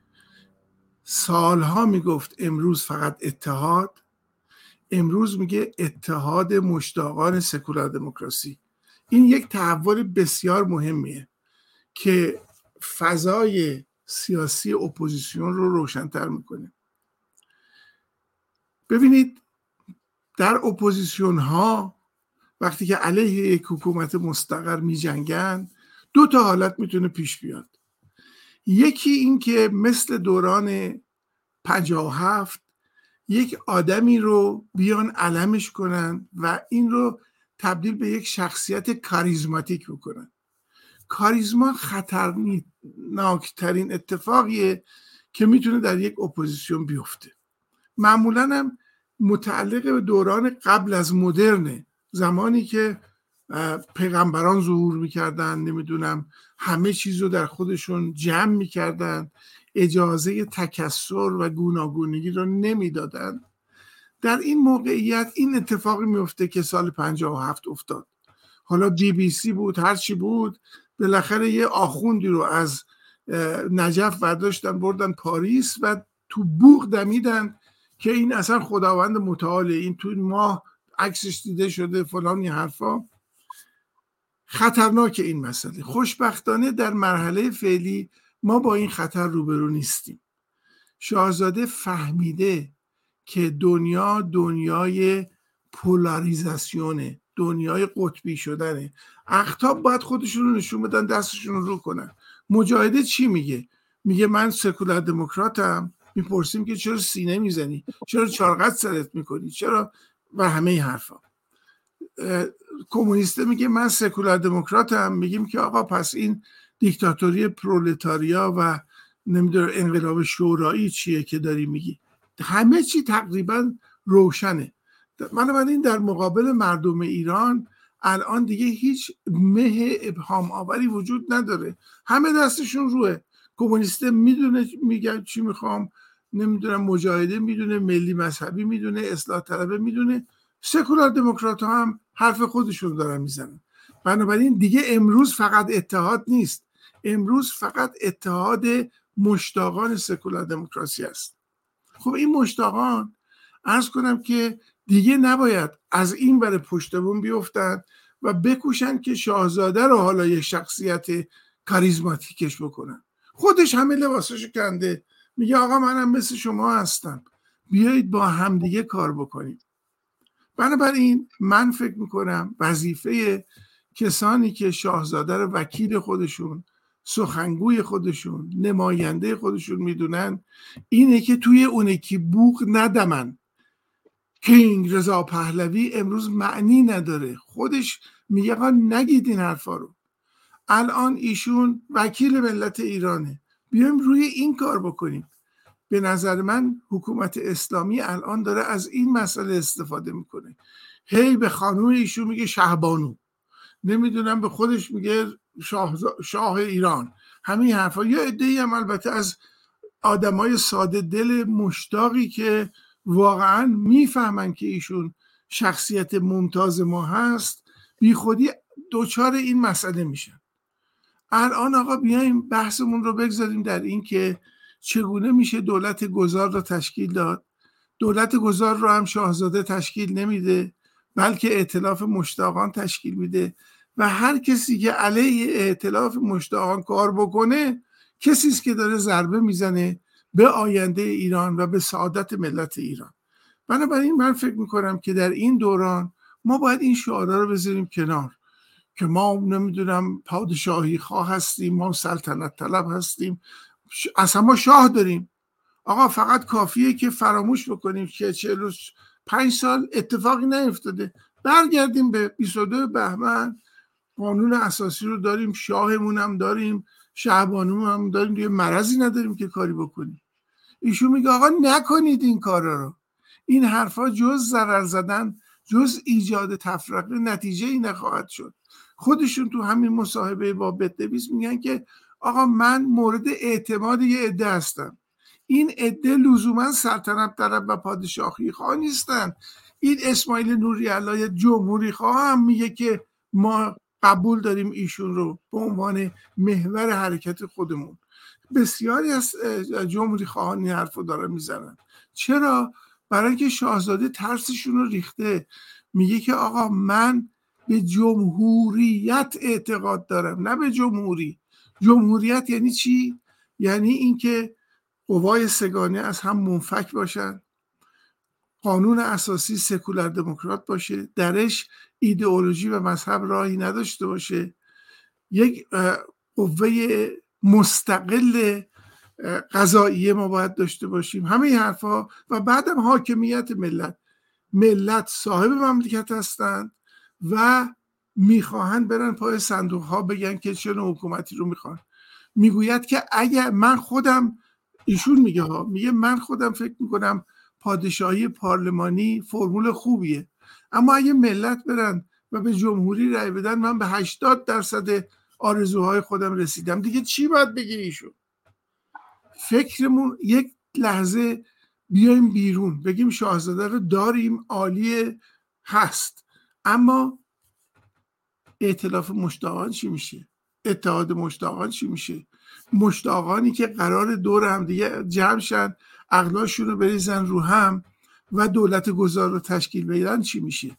Speaker 3: سالها می‌گفت امروز فقط اتحاد امروز میگه اتحاد مشتاقان سکولار دموکراسی. این یک تحول بسیار مهمیه که فضای سیاسی اپوزیسیون رو روشنتر می‌کنه. ببینید در اپوزیسیون ها وقتی که علیه یک حکومت مستقر می جنگن دو تا حالت می‌تونه پیش بیاد. یکی این که مثل دوران هفت یک آدمی رو بیان علمش کنن و این رو تبدیل به یک شخصیت کاریزماتیک بکنن. کاریزما خطرناکترین اتفاقیه که می‌تونه در یک اپوزیسیون بیفته. معمولا هم متعلق به دوران قبل از مدرنه زمانی که پیغمبران ظهور می‌کردن نمی‌دونم همه چیز رو در خودشون جمع می‌کردن اجازه تکسر و گوناگونگی رو نمی‌دادن. در این موقعیت این اتفاقی میفته که سال 57 افتاد. حالا بی بی سی بود هرچی بود بالاخره یه آخوندی رو از نجف برداشتن بردن پاریس و تو بوغ دمیدن که این اصلا خداوند متعاله این تو ماه عکسش دیده شده فلان حرفا. خطرناک این مسئله. خوشبختانه در مرحله فعلی ما با این خطر روبرو نیستیم. شاهزاده فهمیده که دنیا دنیای پولاریزاسیونه دنیای قطبی شدنه. اختاب باید خودشون رو نشون بدن دستشون رو رو کنن. مجاهده چی میگه؟ میگه من سکولار دموکراتم. می‌پرسیم که چرا سینه می‌زنی؟ چرا چارقد سرت می‌کنی؟ چرا؟ و همه این حرفا. کمونیسته میگه من سکولار دموکراتم. میگیم که آقا پس این دیکتاتوری پرولتاریا و نمی‌دونم انقلاب شورایی چیه که داری میگی؟ همه چی تقریبا روشنه. این در مقابل مردم ایران الان دیگه هیچ مه ابهام آوری وجود نداره. همه دستشون روه. کمونیسته می‌دونه میگه چی می‌خوام نمی‌دونم مجاهده می‌دونه ملی مذهبی می‌دونه اصلاح طلبه می‌دونه. سکولار دموکرات هم حرف خودشون دارن می‌زنن. بنابراین دیگه امروز فقط اتحاد نیست. امروز فقط اتحاد مشتاقان سکولار دموکراسی است. خب این مشتاقان ارز کنم که دیگه نباید از این بر پشتبون بیفتن و بکوشن که شاهزاده رو حالا یه شخصیت کاریزماتیکش بکنن. خودش همه لباسشو کنده. میگه آقا منم مثل شما هستم. بیایید با همدیگه کار بکنیم. بنابراین من فکر می‌کنم وظیفه کسانی که شاهزاده رو وکیل خودشون سخنگوی خودشون نماینده خودشون می‌دونن اینه که توی اونکی بوق ندمن. کینگ رضا پهلوی امروز معنی نداره. خودش میگه نگید این حرفا رو. الان ایشون وکیل ملت ایرانه. بیایم روی این کار بکنیم. به نظر من حکومت اسلامی الان داره از این مسئله استفاده می‌کنه. هی به خانوم ایشون میگه شهبانو. نمی‌دونم به خودش میگه شاه, شاه ایران. همین حرفا. یه عده هم البته از آدمای ساده دل مشتاقی که واقعا می‌فهمن که ایشون شخصیت ممتاز ما هست بی خودی دوچار این مسئله میشن. الان آقا بیایم بحثمون رو بگذاریم در این که چگونه میشه دولت گذار رو تشکیل داد. دولت گذار رو هم شاهزاده تشکیل نمیده بلکه ائتلاف مشتاقان تشکیل میده و هر کسی که علیه ائتلاف مشتاقان کار بکنه کسی است که داره ضربه می‌زنه به آینده ایران و به سعادت ملت ایران. بنابراین من فکر می‌کنم که در این دوران ما باید این شعارا رو بذاریم کنار. که ما نمی‌دونم پادشاهی خواه هستیم ما سلطنت طلب هستیم. اصلا ما شاه داریم. آقا فقط کافیه که فراموش بکنیم که پنج سال اتفاقی نیفتاده. برگردیم به 22 بهمن. قانون اساسی رو داریم شاهمون هم داریم شهبانو هم داریم. دیگه مرضی نداریم که کاری بکنیم. ایشون میگه آقا نکنید این کارا رو. این حرفا جز ضرر زدن جز ایجاد تفرقه نتیجه ای نخواهد شد. خودشون تو همین مصاحبه با بتنویس میگن که آقا من مورد اعتماد یه عده هستم. این عده لزوما سلطنت طلب و پادشاهی خواه نیستن. این اسماعیل نوری علای جمهوری خواه هم میگه که ما قبول داریم ایشون رو به عنوان محور حرکت خودمون. بسیاری از جمهوری خواهان این حرف رو دارن می‌زنن. چرا؟ برای اینکه شاهزاده ترسشون رو ریخته. میگه که آقا من به جمهوریت اعتقاد دارم نه به جمهوری. جمهوریت یعنی چی؟ یعنی اینکه قوای سگانه از هم منفک باشن قانون اساسی سکولار دموکرات باشه درش ایدئولوژی و مذهب راهی نداشته باشه. یک قوه مستقل قضاییه ما باید داشته باشیم. همه این حرفها و بعدم حاکمیت ملت. ملت صاحب مملکت هستند. و می‌خواهند برن پای صندوق ها بگن که چه نوع حکومتی رو می‌خوان. می‌گوید که اگر من خودم ایشون میگه ها میگه من خودم فکر می‌کنم پادشاهی پارلمانی فرمول خوبیه. اما اگه ملت برن و به جمهوری رأی بدن من به 80 درصد آرزوهای خودم رسیدم. دیگه چی باید بگه ایشون؟ فکرمون یک لحظه بیایم بیرون بگیم شاهزاده رو داریم عالی هست. اما ائتلاف مشتاقان چی میشه؟ اتحاد مشتاقان چی میشه؟ مشتاقانی که قرار دور هم دیگه جمع شن عقلاشون رو بریزن رو هم و دولت گذار رو تشکیل بدن چی میشه؟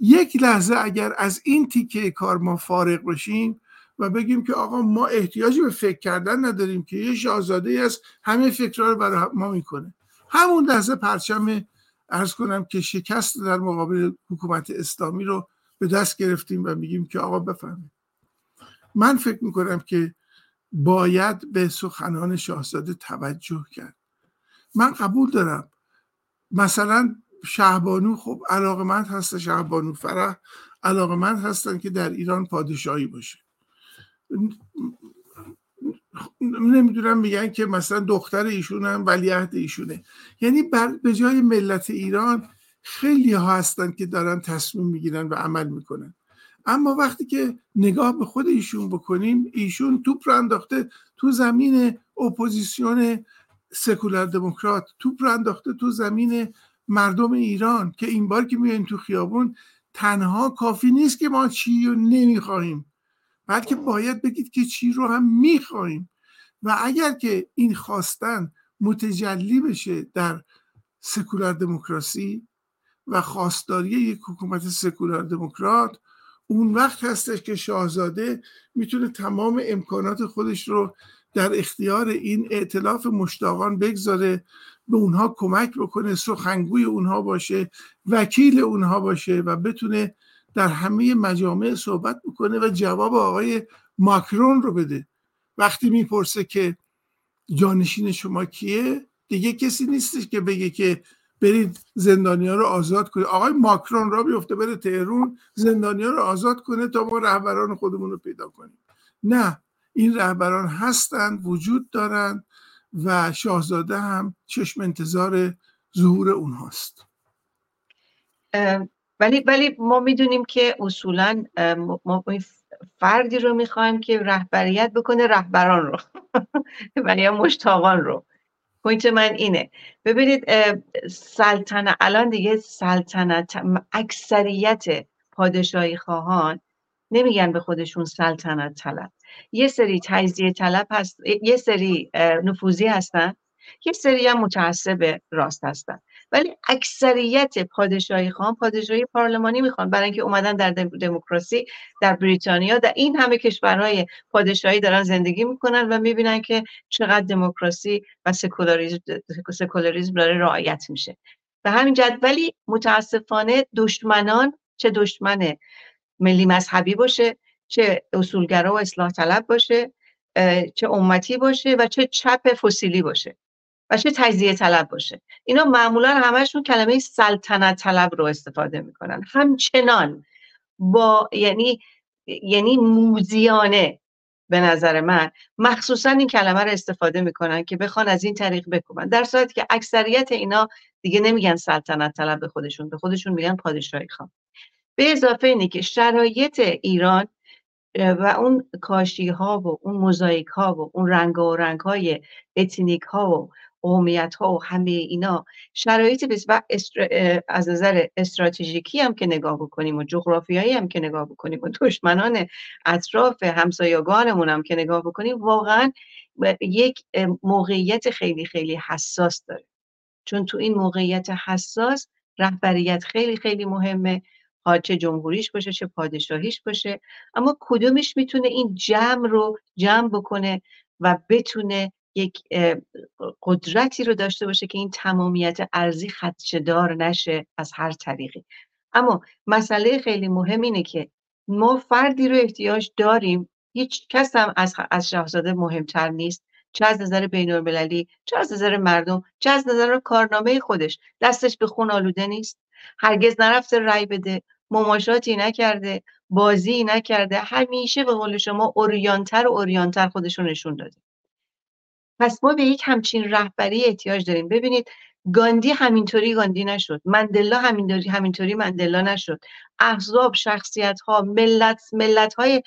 Speaker 3: یک لحظه اگر از این تیکه کار ما فارغ باشیم و بگیم که آقا ما احتیاجی به فکر کردن نداریم که یه شاهزاده ای از همه فکرها رو برای ما می‌کنه. همون لحظه پرچم ارز کنم که شکست در مقابل حکومت اسلامی رو به دست گرفتیم و میگیم که آقا بفهمید من فکر می‌کنم که باید به سخنان شاهزاده توجه کرد. من قبول دارم. مثلا شهبانو خب علاقمند هست شهبانو فرح علاقمند هستن که در ایران پادشاهی باشه. نمی‌دونم میگن که مثلا دختر ایشون هم ولیعهد ایشونه. یعنی به جای ملت ایران خیلی ها هستن که دارن تصمیم می‌گیرن و عمل می‌کنن. اما وقتی که نگاه به خود ایشون بکنیم ایشون توپ رو انداخته تو زمین اپوزیسیون سکولار دموکرات توپ رو انداخته تو زمین مردم ایران که این بار که میاین تو خیابون تنها کافی نیست که ما چی رو نمی‌خواهیم. بلکه باید بگید که چی رو هم می‌خواهیم. و اگر که این خواستن متجلی بشه در سکولار دموکراسی و خواستاری یک حکومت سکولار دموکرات اون وقت هستش که شاهزاده می‌تونه تمام امکانات خودش رو در اختیار این ائتلاف مشتاقان بگذاره به اونها کمک بکنه سخنگوی اونها باشه وکیل اونها باشه و بتونه در همه مجامع صحبت بکنه و جواب آقای ماکرون رو بده. وقتی می‌پرسه که جانشین شما کیه دیگه کسی نیستش که بگه که برید زندانیا رو آزاد کنید. آقای ماکرون را بیفته بره تهرون زندانیا رو آزاد کنه تا ما رهبران خودمون رو پیدا کنیم. نه این رهبران هستند وجود دارند و شاهزاده هم چشم انتظار ظهور اونهاست.
Speaker 2: ولی ولی ما می‌دونیم که اصولا ما فردی رو می‌خوایم که رهبریت بکنه رهبران رو. ولی مشتاقان رو. point من اینه. ببینید سلطنت الان دیگه سلطنت اکثریت پادشاهی خواهان نمیگن به خودشون سلطنت طلب. یه سری تجزیه طلب هست یه سری نفوذی هستن. یه سری هم متعصب راست هستن. ولی اکثریت پادشاهی خواهان پادشاهی پارلمانی می‌خوان. برای اینکه اومدن در دموکراسی در بریتانیا در این همه کشورهای پادشاهی دارن زندگی می‌کنن و می‌بینن که چقدر دموکراسی و سکولاریزم داره رعایت میشه. به همین جد ولی متاسفانه دشمنان چه دشمن ملی مذهبی باشه چه اصولگرا و اصلاح طلب باشه چه امتی باشه و چه چپ فسیلی باشه. و چه تجزیه طلب باشه. اینا معمولا همشون کلمه سلطنت طلب رو استفاده می‌کنن. همچنان با یعنی یعنی موزیانه به نظر من مخصوصا این کلمه رو استفاده می‌کنن که بخوان از این طریق بکنن در صورتی که اکثریت اینا دیگه نمیگن سلطنت طلب به خودشون به خودشون میگن پادشاهی خان. به اضافه اینه که شرایط ایران و اون کاشی ها و اون موزاییک ها و اون رنگ و رنگ های اتنیک ها و قومیت ها و همه اینا شرایط و از نظر استراتژیکی هم که نگاه بکنیم و جغرافیایی هم که نگاه بکنیم و دشمنان اطراف همسایگانمون هم که نگاه بکنیم واقعا یک موقعیت خیلی خیلی حساس داره. چون تو این موقعیت حساس رهبریت خیلی خیلی مهمه. چه جمهوریش باشه چه پادشاهیش باشه. اما کدومش می‌تونه این جمع رو جمع بکنه و بتونه یک قدرتی رو داشته باشه که این تمامیت ارزی خدشدار نشه از هر طریقی. اما مسئله خیلی مهم اینه که ما فردی رو احتیاج داریم. هیچ کس هم از, از شاهزاده مهمتر نیست. چه از نظر بین المللی چه از نظر مردم چه از نظر کارنامه خودش. دستش به خون آلوده نیست. هرگز نرفته رأی بده. مماشاتی نکرده. بازی نکرده. همیشه به قول شما اوریانتر و اوریانتر خودشون نشون داده. پس ما به یک همچین رهبری احتیاج داریم. ببینید گاندی همینطوری گاندی نشد. مندلا همینطوری همینطوری مندلا نشد. احزاب شخصیت ها ملت ملت های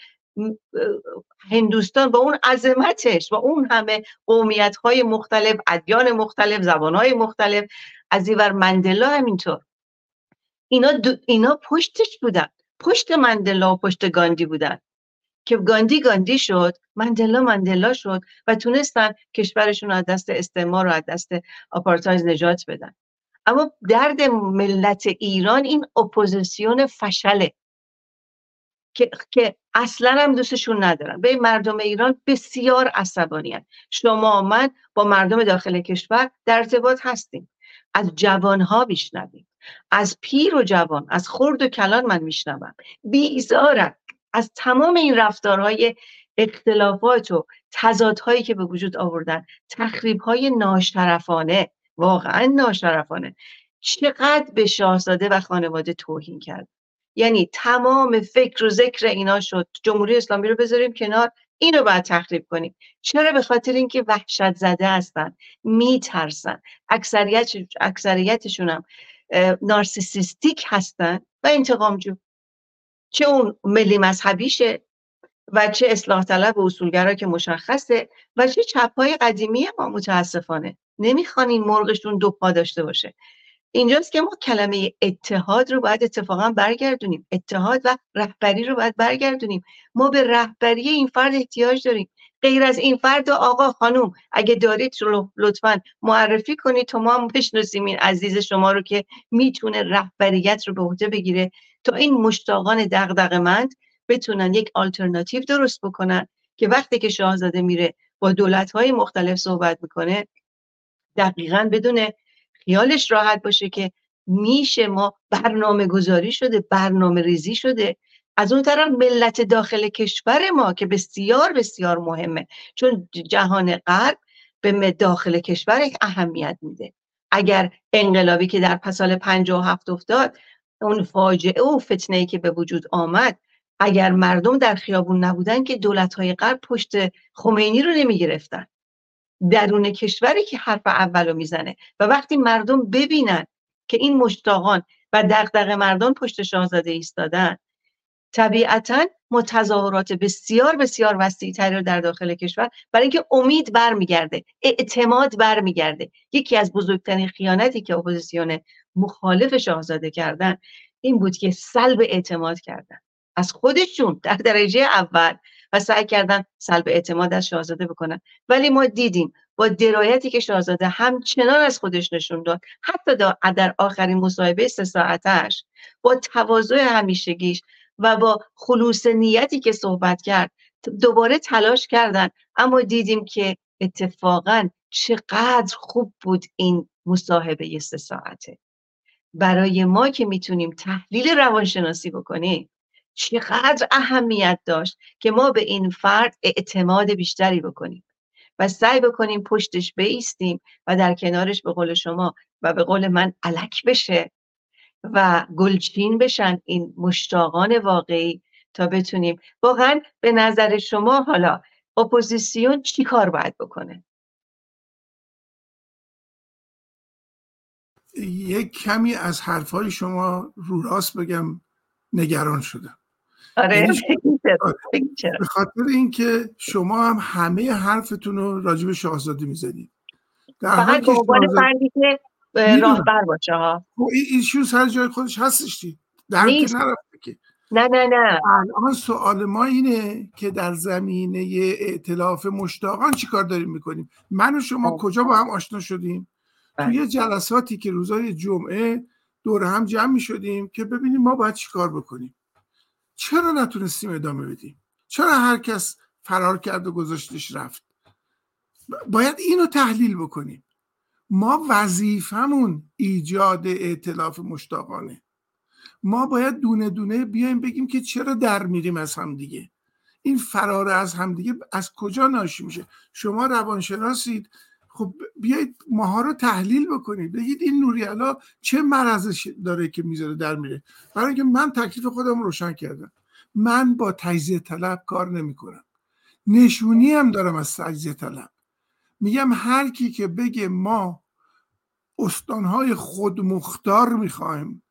Speaker 2: هندوستان با اون عظمتش و اون همه قومیت های مختلف ادیان مختلف زبان های مختلف. از اینور مندلا همینطور. اینا, اینا پشتش بودن. پشت مندلا و پشت گاندی بودن. که گاندی گاندی شد مندلا مندلا شد و تونستن کشورشون از دست استعمار و از دست آپارتاید نجات بدن. اما درد ملت ایران این اپوزیسیون فشله که, که اصلا هم دوستشون ندارن. به مردم ایران بسیار عصبانی شما من با مردم داخل کشور در ارتباط هستیم. از جوانها بیشنویم از پیر و جوان از خرد و کلان من میشنوم. بیزارم از تمام این رفتارهای اختلافات و تضادهایی که به وجود آوردن تخریبهای ناشرفانه واقعا ناشرفانه چقدر به شاهزاده و خانواده توهین کرد. یعنی تمام فکر و ذکر اینا شد جمهوری اسلامی رو بذاریم کنار اینو باید تخریب کنیم. چرا؟ به خاطر اینکه وحشت زده هستن میترسن. اکثریت اکثریتشون هم نارسیسیستیک هستن و انتقام جو چه اون ملی مذهبیشه و چه اصلاح طلب و اصولگرا که مشخصه و چه چپهای قدیمی ما متاسفانه. نمی‌خوان این مرغشون دو پا داشته باشه. اینجاست که ما کلمه اتحاد رو باید اتفاقا برگردونیم. اتحاد و رهبری رو باید برگردونیم. ما به رهبری این فرد احتیاج داریم. غیر از این فرد آقا خانوم اگه دارید لطفا معرفی کنید تا ما هم بشناسیم این عزیز شما رو که می‌تونه رهبریت رو به عهده بگیره. تا این مشتاقان دغدغه‌مند بتونن یک آلترناتیو درست بکنن که وقتی که شاهزاده میره با دولت های مختلف صحبت می‌کنه دقیقا بدون خیالش راحت باشه که میشه ما برنامه گذاری شده برنامه ریزی شده. از اون طرف ملت داخل کشور ما که بسیار بسیار مهمه چون جهان غرب به داخل کشور اهمیت میده. اگر انقلابی که در سال 57 افتاد اون فاجعه و فتنه که به وجود آمد اگر مردم در خیابون نبودن که دولت های غرب پشت خمینی رو نمی گرفتن درون کشوری که حرف اولو می‌زنه و وقتی مردم ببینن که این مشتاقان و دغدغه مردم پشت شاهزاده ایستادن طبیعتا تظاهرات بسیار بسیار وسیع تری رو در داخل کشور برای اینکه امید برمیگرده اعتماد برمیگرده. یکی از بزرگترین خیانتی که اپوزیسیون مخالف شاهزاده کردن این بود که سلب اعتماد کردن. از خودشون در درجه اول و سعی کردن سلب اعتماد از شاهزاده بکنن. ولی ما دیدیم با درایتی که شاهزاده همچنان از خودش نشون داد حتی در آخرین مصاحبه سه ساعتش با تواضع همیشگیش و با خلوص نیتی که صحبت کرد دوباره تلاش کردن. اما دیدیم که اتفاقا چقدر خوب بود این مصاحبه سه ساعته. برای ما که می‌تونیم تحلیل روانشناسی بکنیم چقدر اهمیت داشت که ما به این فرد اعتماد بیشتری بکنیم و سعی بکنیم پشتش بیستیم و در کنارش به قول شما و به قول من علک بشه و گلچین بشن این مشتاقان واقعی تا بتونیم واقعا به نظر شما حالا اپوزیسیون چی کار باید بکنه؟
Speaker 3: یک کمی از حرفهای شما رو راست بگم نگران شدم.
Speaker 2: آره
Speaker 3: یعنی به خاطر اینکه شما هم همه حرفتون رو راجب شاهزاده می‌زنید.
Speaker 2: در فقط به عنوان فردی که راهبر باشه ها.
Speaker 3: خب، این ایشو سر جای خودش هستش دی در که نرفته که.
Speaker 2: نه نه نه.
Speaker 3: الان سوال ما اینه که در زمینه ائتلاف مشتاقان چیکار داریم می‌کنیم؟ من و شما خب. کجا با هم آشنا شدیم. توی جلساتی که روزای جمعه دور هم جمع می شدیم که ببینیم ما باید چیکار بکنیم. چرا نتونستیم ادامه بدیم؟ چرا هر کس فرار کرد و گذاشتش رفت؟ باید اینو تحلیل بکنیم. ما وظیفمون ایجاد ائتلاف مشتاقانه. ما باید دونه دونه بیایم بگیم که چرا در میریم از همدیگه این فرار از همدیگه از کجا ناشی میشه؟ شما روانشناسید خب بیایید ماها رو تحلیل بکنید. بگید این نوریالا چه مرضش داره که می‌ذاره در میره. برای اینکه من تکلیف خودم روشن کردم. من با تجزیه طلب کار نمی‌کنم. نشونی هم دارم از تجزیه طلب. میگم هر کی که بگه ما استانهای خودمختار می‌خوایم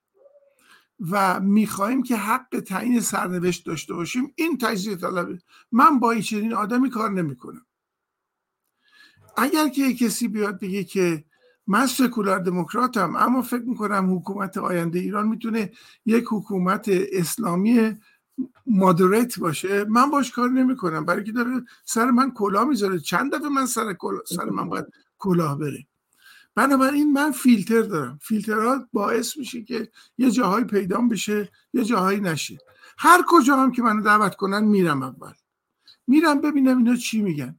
Speaker 3: و می‌خواهیم که حق تعیین سرنوشت داشته باشیم این تجزیه طلبه. من با چنین آدمی کار نمی‌کنم. اگر که کسی بیاد بگه که من سکولار دموکراتم اما فکر می‌کنم حکومت آینده ایران می‌تونه یک حکومت اسلامی مادریت باشه من باش کار نمی‌کنم. برای که داره سر من کلاه می‌ذاره. چند دفعه من سر, سر من باید کلاه بره. بنابراین من فیلتر دارم. فیلترات باعث میشه که یه جاهایی پیدا بشه یه جاهایی نشه. هر کجا هم که منو دعوت کنن میرم اول. میرم ببینم اینا چی میگن.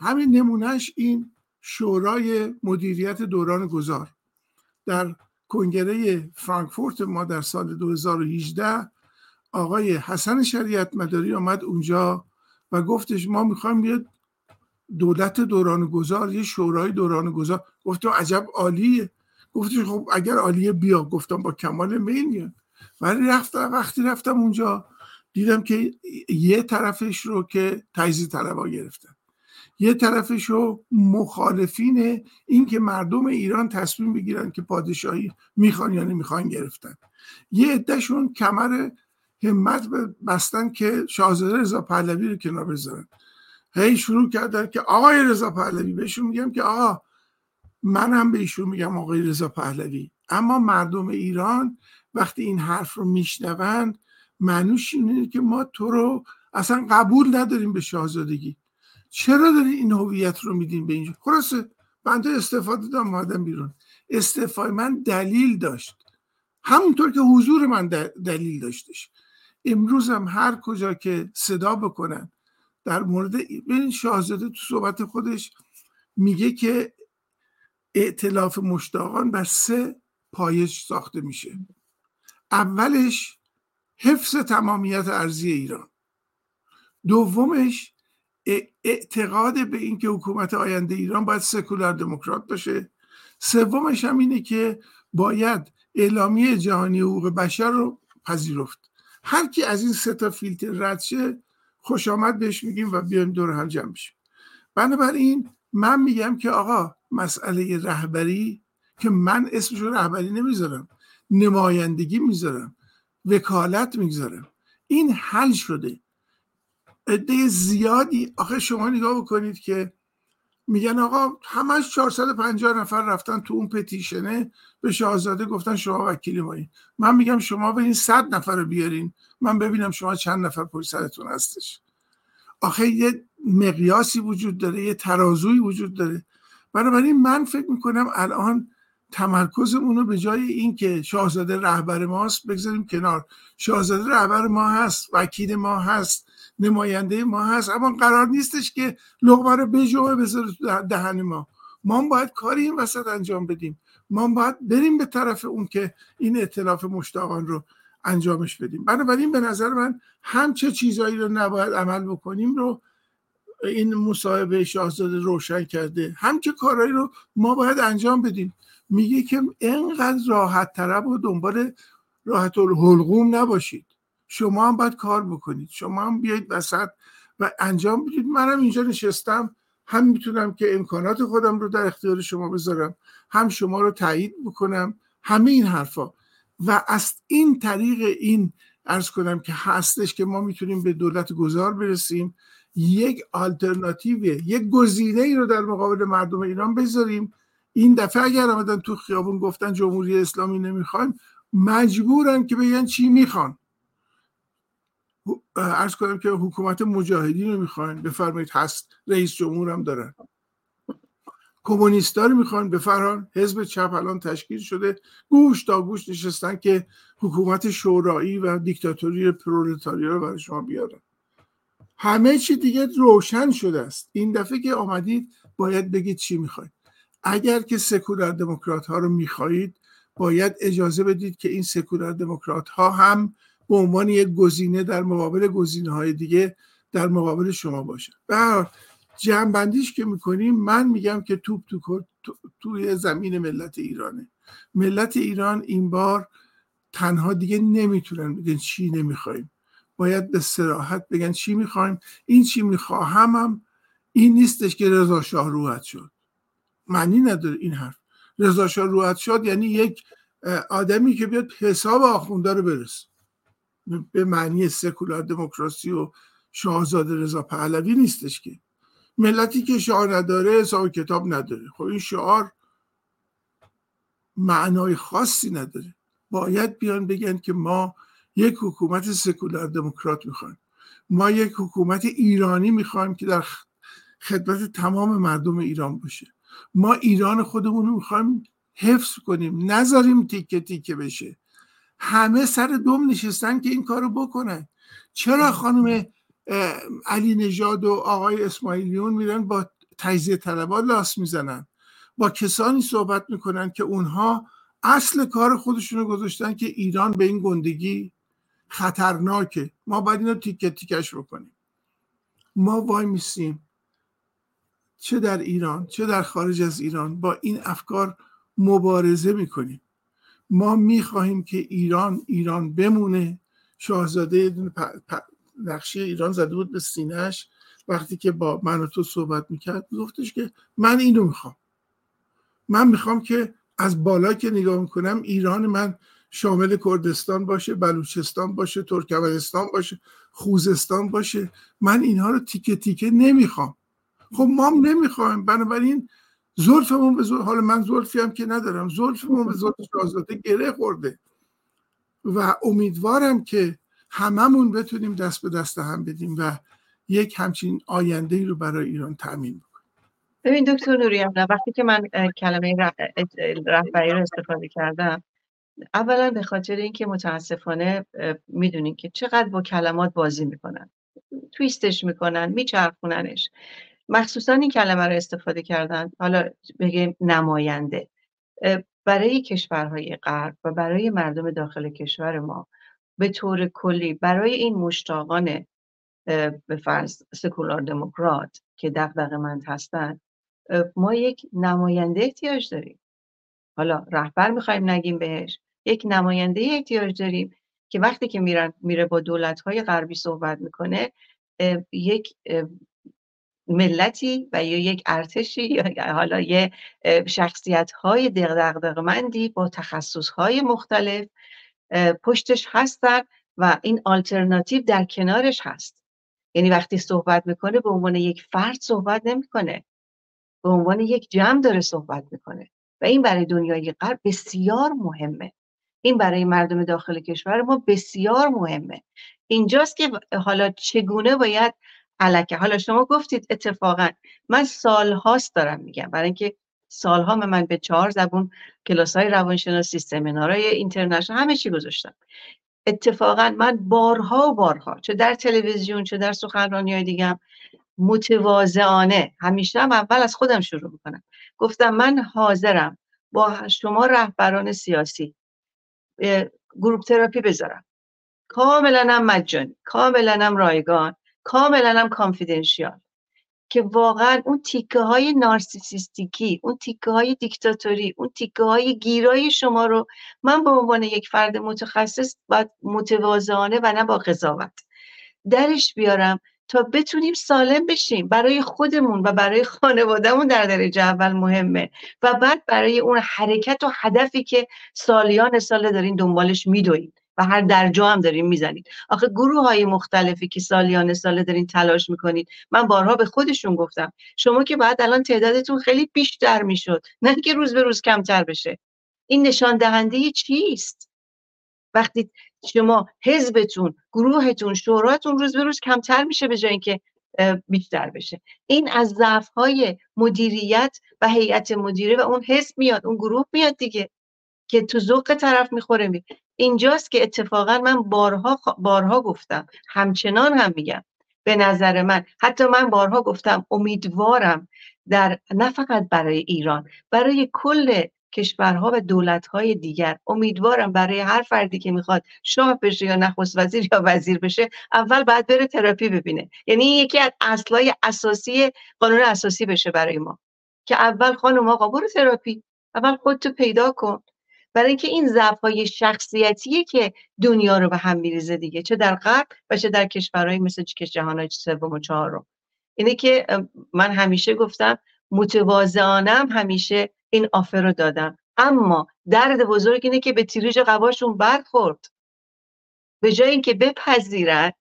Speaker 3: همین نمونهش این شورای مدیریت دوران گذار. در کنگره فرانکفورت ما در سال 2018 آقای حسن شریعت مداری آمد اونجا و گفتش ما می‌خوایم بیاد دولت دوران گذار یه شورای دوران گذار. گفتم عجب عالیه. گفتش خب اگر عالیه بیا. گفتم با کمال میل میاد ولی رفتم وقتی رفتم اونجا دیدم که یه طرفش رو که تجزیه طلبا گرفتن. یه طرفش رو مخالفین این که مردم ایران تصمیم بگیرن که پادشاهی می‌خوان یا نمی‌خوان گرفتن. یه عدهشون کمر همت بستن که شاهزاده رضا پهلوی رو کنار بذارن. هی شروع کردن که آقای رضا پهلوی بهشون میگم که آقا من هم به ایشون میگم آقای رضا پهلوی. اما مردم ایران وقتی این حرف رو میشنوند معنوش اینه که ما تو رو اصلا قبول نداریم به شاهزادگی. چرا داری این هویت رو میدین به اینجا؟ خلاصه بنده استفاده دادم اومدم بیرون. استعفای من دلیل داشت. همونطور که حضور من دلیل داشتش. امروز هم هر کجا که صدا بکنن در مورد این شاهزاده تو صحبت خودش میگه که ائتلاف مشتاقان بر سه پایش ساخته میشه. اولش حفظ تمامیت ارزی ایران. دومش اعتقاد به اینکه حکومت آینده ایران باید سکولار دموکرات باشه. سومش هم اینه که باید اعلامیه جهانی حقوق بشر رو پذیرفت. هر کی از این سه تا فیلتر رد شه خوش آمد بهش میگیم و بیایم دور هم جمع بشیم. بنابراین من میگم که آقا مسئله رهبری که من اسمش رهبری نمی‌ذارم نمایندگی می‌ذارم وکالت می‌گذارم این حل شده. عده زیادی. آخه شما نگاه بکنید که میگن آقا همش 450 نفر رفتن تو اون پتیشنه. به شاهزاده گفتن شما وکیل مایین. من میگم شما این صد نفر رو بیارین. من ببینم شما چند نفر پشت سرتون هستش. آخه یه مقیاسی وجود داره یه ترازوی وجود داره. بنابراین من فکر می‌کنم الان تمرکزمون رو به جای اینکه شاهزاده رهبر ماست بگذاریم کنار. شاهزاده رهبر ما هست وکیل ما هست. نماینده ما هست. اما قرار نیستش که لغمه رو بجوه بذاره دهن ما. ما باید کاری این وسط انجام بدیم. ما باید بریم به طرف اون که این اطلاف مشتاقان رو انجامش بدیم. بنابراین به نظر من هم چه چیزهایی رو نباید عمل بکنیم رو این مصاحبه شاهزاده روشن کرده. هم چه کارهایی رو ما باید انجام بدیم. میگه که انقدر راحت طرب و دنبال راحت الحلقوم نباشید. شما هم باید کار بکنید. شما هم بیایید وسط و انجام بدید. منم اینجا نشستم. هم می‌تونم که امکانات خودم رو در اختیار شما بذارم هم شما رو تایید بکنم. همه این حرفا. و از این طریق این ارز کنم که هستش که ما می‌تونیم به دولت گذار برسیم یک آلترناتیو یک گزینه ای رو در مقابل مردم ایران بذاریم. این دفعه اگر آمدن تو خیابون گفتن جمهوری اسلامی نمی‌خوایم مجبورن که بگن چی می‌خوان. ارز کنم که حکومت مجاهدین رو می‌خواین بفرمایید هست رئیس جمهور هم دارن. کمونیستا رو می‌خوان بفران حزب چپ الان تشکیل شده. گوش تا گوش نشستن که حکومت شورایی و دیکتاتوری پرولتاریا رو برای شما بیارن. همه چی دیگه روشن شده است. این دفعه که آمدید باید بگید چی می‌خواید. اگر که سکولار دموکرات ها رو می‌خواهید باید اجازه بدید که این سکولار دموکرات ها هم به عنوان یک گزینه در مقابل گزینه های دیگه در مقابل شما باشه و جمع که می‌کنیم من میگم که توپ تو توی زمین ملت ایرانه. ملت ایران این بار تنها دیگه نمی‌تونن بگن چی نمی‌خوایم. باید به سراحت بگن چی می‌خوایم. این چی می‌خواهم هم این نیستش که رضا شاه روحت شد. معنی نداره این حرف. رضا شاه روحت شد یعنی یک آدمی که بیاد حساب آخونده رو برسه. به معنی سکولار دموکراسی و شاهزاده رضا پهلوی نیستش که. ملتی که شعار نداره حساب کتاب نداره. خب این شعار معنای خاصی نداره. باید بیان بگن که ما یک حکومت سکولار دموکرات می‌خوایم. ما یک حکومت ایرانی می‌خوایم که در خدمت تمام مردم ایران باشه. ما ایران خودمون رو می‌خوایم حفظ کنیم. نذاریم تیکه تیکه بشه. همه سر دوم نشستن که این کارو بکنن. چرا خانم علی نژاد و آقای اسماعیلیون میرن با تجزیه طلبا لاس می‌زنن؟ با کسانی صحبت می‌کنن که اونها اصل کار خودشون رو گذاشتن که ایران به این گندگی خطرناکه. ما باید اینو تیکه تیکش بکنیم. ما وای میسیم. چه در ایران چه در خارج از ایران با این افکار مبارزه می‌کنیم. ما می‌خواهیم که ایران ایران بمونه. شاهزاده نقشه ایران زده بود به سینهش وقتی که با من و تو صحبت می‌کرد گفتش که من اینو می‌خوام. من می‌خوام که از بالا که نگاه می‌کنم ایران من شامل کردستان باشه بلوچستان باشه ترکمنستان باشه خوزستان باشه. من اینها رو تیکه تیکه نمی‌خوام. خب ما هم نمی‌خوایم. بنابراین زلفمون به زلف حالا من زلفی هم که ندارم زلفمون به زلف شاهزاده گره خورده. و امیدوارم که هممون بتونیم دست به دست هم بدیم و یک همچین آینده ای رو برای ایران تامین بکنیم.
Speaker 2: ببین دکتر نوریان وقتی که من کلمه رهبری رو استفاده کردم اولا به خاطر اینکه متاسفانه می‌دونین که چقدر با کلمات بازی می‌کنن. تویستش می‌کنن میچرخوننش. مخصوصا این کلمه رو استفاده کردن. حالا بگیم نماینده. برای کشورهای غرب و برای مردم داخل کشور ما به طور کلی برای این مشتاقان به فرض سکولار دموکرات که دغدغه مند هستن ما یک نماینده احتیاج داریم. حالا رهبر می‌خوایم نگیم بهش. یک نماینده احتیاج داریم که وقتی که میرن میره با دولت های غربی صحبت می‌کنه یک ملتی و یا یک ارتشی یا حالا یه شخصیت های مندی با تخصص های مختلف پشتش هستن و این آلترناتیو در کنارش هست. یعنی وقتی صحبت می‌کنه به عنوان یک فرد صحبت نمی‌کنه. به عنوان یک جمع داره صحبت می‌کنه. و این برای دنیای غرب بسیار مهمه. این برای مردم داخل کشور ما بسیار مهمه. اینجاست که حالا چگونه باید علکه. حالا شما گفتید اتفاقا من سالهاست دارم میگم. برای اینکه سالها من به چهار زبون کلاس های روانشناسی سمینارهای اینترنشنال همه چی گذاشتم. اتفاقا من بارها و بارها چه در تلویزیون چه در سخنرانی های دیگم متواضعانه همیشه هم اول از خودم شروع می‌کنم. گفتم من حاضرم با شما رهبران سیاسی گروپ تراپی بذارم. کاملا هم مجانی کاملا هم رایگان. کاملا هم کانفیدنشیال که واقعا اون تیکه های نارسیسیستیکی اون تیکه های دیکتاتوری اون تیکه های گیرای شما رو من به عنوان یک فرد متخصص باید متواضعانه و نه با قضاوت درش بیارم تا بتونیم سالم بشیم. برای خودمون و برای خانوادهمون در درجه اول مهمه و بعد برای اون حرکت و هدفی که سالیان سال دارین دنبالش میدوید و هر درجا هم دارین می‌زنید. آخه گروه های مختلفی که سالیان سال دارین تلاش می‌کنید من بارها به خودشون گفتم شما که بعد الان تعدادتون خیلی بیشتر می‌شد نه که روز به روز کمتر بشه. این نشان دهنده چیست؟ وقتی شما حزبتون گروهتون شوراتون روز به روز کمتر میشه به جای اینکه بیشتر بشه. این از ضعف های مدیریت و هیئت مدیره و اون حزب میاد اون گروه میاد دیگه. که تو ذوق طرف می‌خوره می اینجاست که اتفاقا من بارها بارها گفتم همچنان هم میگم. به نظر من حتی من بارها گفتم امیدوارم در نه فقط برای ایران برای کل کشورها و دولتهای دیگر امیدوارم برای هر فردی که می‌خواد شاه بشه یا نخست وزیر یا وزیر بشه اول باید بره تراپی ببینه. یعنی یکی از اصلای اساسی قانون اساسی بشه برای ما. که اول خانم آقا برو تراپی اول خودتو پیدا کن. برای اینکه این ضعف های شخصیتیه که دنیا رو به هم میریزه دیگه چه در غرب و چه در کشورهای مثل جهان سوم و چهارم اینه که من همیشه گفتم متواضعانم همیشه این آفر رو دادم. اما درد بزرگ اینه که به تیریج قباشون برخورد. به جای اینکه بپذیرن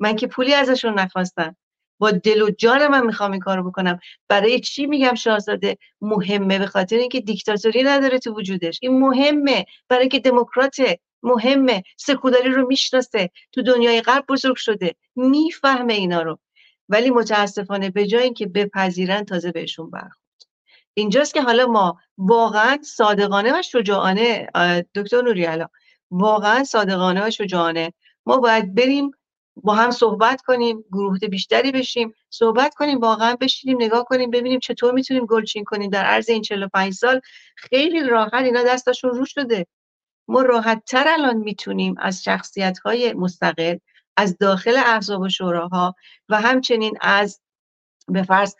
Speaker 2: من که پولی ازشون نخواستم. با دل و جان من می‌خوام این کارو بکنم. برای چی میگم شاهزاده؟ مهمه به خاطر اینکه دیکتاتوری نداره تو وجودش. این مهمه. برای اینکه دموکراته. مهمه. سکولاری رو می‌شناسه. تو دنیای غرب بزرگ شده. می‌فهمه اینا رو. ولی متاسفانه به جای اینکه بپذیرن تازه بهشون برخورد. اینجاست که حالا ما واقعا صادقانه و شجاعانه دکتر نوریالا واقعا صادقانه و شجاعانه. ما باید بریم با هم صحبت کنیم گروه بیشتری بشیم صحبت کنیم واقعا بشینیم نگاه کنیم ببینیم چطور می‌تونیم گلچین کنیم. در عرض این 45 سال خیلی راحت اینا دستشون رو شده. ما راحت تر الان می‌تونیم از شخصیت های مستقل از داخل احزاب و شوراها و همچنین از به فرض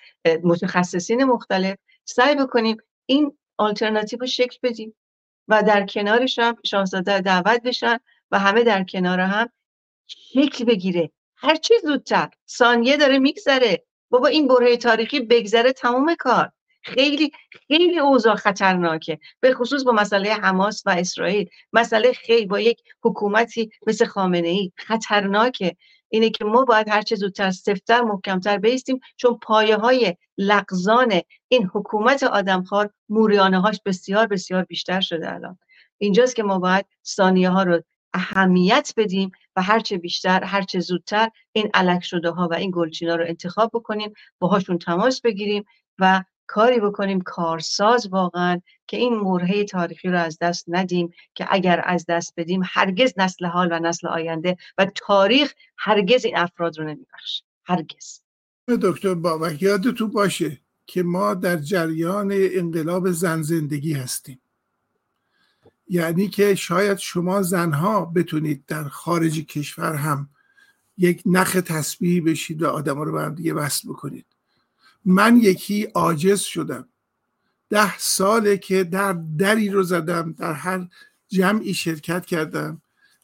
Speaker 2: متخصصین مختلف سعی بکنیم این آلترناتیو رو شکل بدیم و در کنارش هم شاهزاده دعوت بشن و همه در کنار هم شکل بگیره. هر چی زودتر. ثانیه داره میگذره. بابا این برهه تاریخی بگذره تمام کار. خیلی خیلی اوضاع خطرناکه. به خصوص با مسئله حماس و اسرائیل. مسئله خیلی با یک حکومتی مثل خامنه ای خطرناکه. اینه که ما باید هر چه زودتر سفتر محکمتر بیستیم چون پایه های لغزان این حکومت آدمخوار موریانه هاش بسیار بسیار بیشتر شده الان. اینجاست که ما باید ثانیه ها رو اهمیت بدیم و هرچه بیشتر هرچه زودتر این علک شده ها و این گلچینا رو انتخاب بکنیم باهاشون تماس بگیریم و کاری بکنیم کارساز واقعا که این مرهه تاریخی رو از دست ندیم که اگر از دست بدیم هرگز نسل حال و نسل آینده و تاریخ هرگز این افراد رو نمیبخشه. هرگز.
Speaker 3: دکتر بابک یادتون باشه که ما در جریان انقلاب زن زندگی هستیم. یعنی که شاید شما زنها بتونید در خارج کشور هم یک نخ تسبیحی بشید و آدم رو به هم دیگه وصل بکنید. من یکی عاجز شدم. ده ساله که در دری رو زدم در هر جمعی شرکت کردم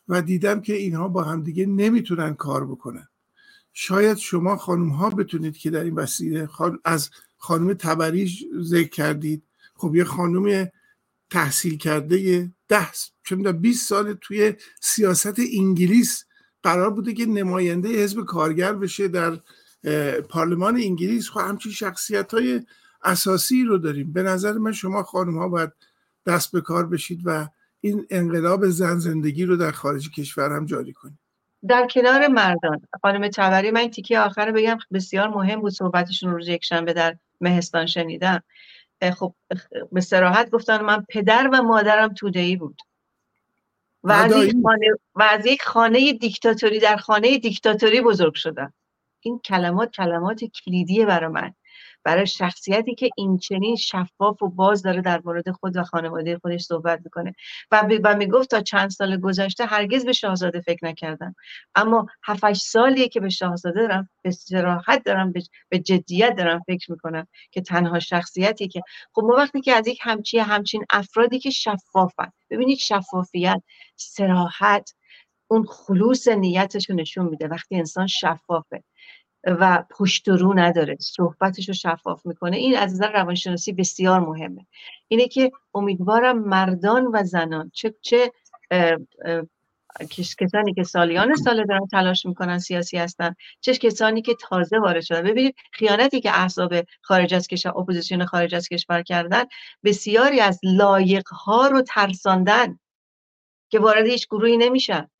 Speaker 3: و دیدم که اینها با همدیگه نمی‌تونن کار بکنن. شاید شما خانم ها بتونید که در این وسیله از خانم تبریج ذکر کردید. خب یه خانم تحصیل کرده ده چون 20 سال توی سیاست انگلیس قرار بوده که نماینده حزب کارگر بشه در پارلمان انگلیس. خب همچین شخصیت های اساسی رو داریم. به نظر من شما خانم ها باید دست به کار بشید و این انقلاب زن زندگی رو در خارج کشور هم جاری کنید.
Speaker 2: در کنار مردان. خانم تبری من تیکی آخر بگم بسیار مهم بود صحبتشون روز یکشنبه در مهستان شنیدم. خب به سراحت گفتن من پدر و مادرم تودهی بود. و از, خانه و از یک خانه دیکتاتوری در خانه دیکتاتوری بزرگ شدم. این کلمات کلمات کلیدیه برای من. برای شخصیتی که این چنین شفاف و باز داره در مورد خود و خانواده خودش صحبت می‌کنه. و, و می‌گفت تا چند سال گذشته هرگز به شاهزاده فکر نکردم. اما 7 سالیه که به شاهزاده دارم به صراحت دارم به جدیت دارم فکر می‌کنم که تنها شخصیتی که خب ما وقتی که از یک همچی همچین افرادی که شفافن ببینید شفافیت سراحت اون خلوص نیتش رو نشون میده. وقتی انسان شفافه و پشت رو نداره صحبتش رو شفاف می‌کنه. این از نظر روانشناسی بسیار مهمه. اینه که امیدوارم مردان و زنان چه چه کسانی که سالیان سال دارن تلاش می‌کنن سیاسی هستن چه کسانی که تازه وارد شدن. ببینید خیانتی که احزاب خارج از کشور اپوزیسیون خارج از کشور کردن بسیاری از لایق ها رو ترساندن که وارد هیچ گروهی نمیشن.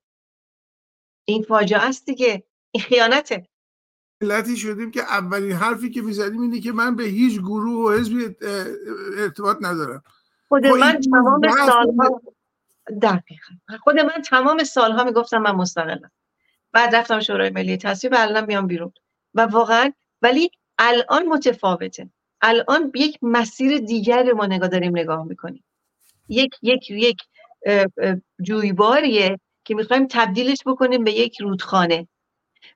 Speaker 2: این فاجعه است دیگه. این خیانته.
Speaker 3: ملتی شدیم که اولین حرفی که می‌زدیم اینه که من به هیچ گروه و حزبی ارتباط ندارم.
Speaker 2: خود من تمام سالها خود من تمام سالها می‌گفتم من مستقلم. بعد رفتم شورای ملی تصویب الان میام بیرون. و واقعا ولی الان متفاوته. الان یک مسیر دیگر ما نگاه داریم نگاه می‌کنیم. یک یک یک جویباریه که می‌خوایم تبدیلش بکنیم به یک رودخانه.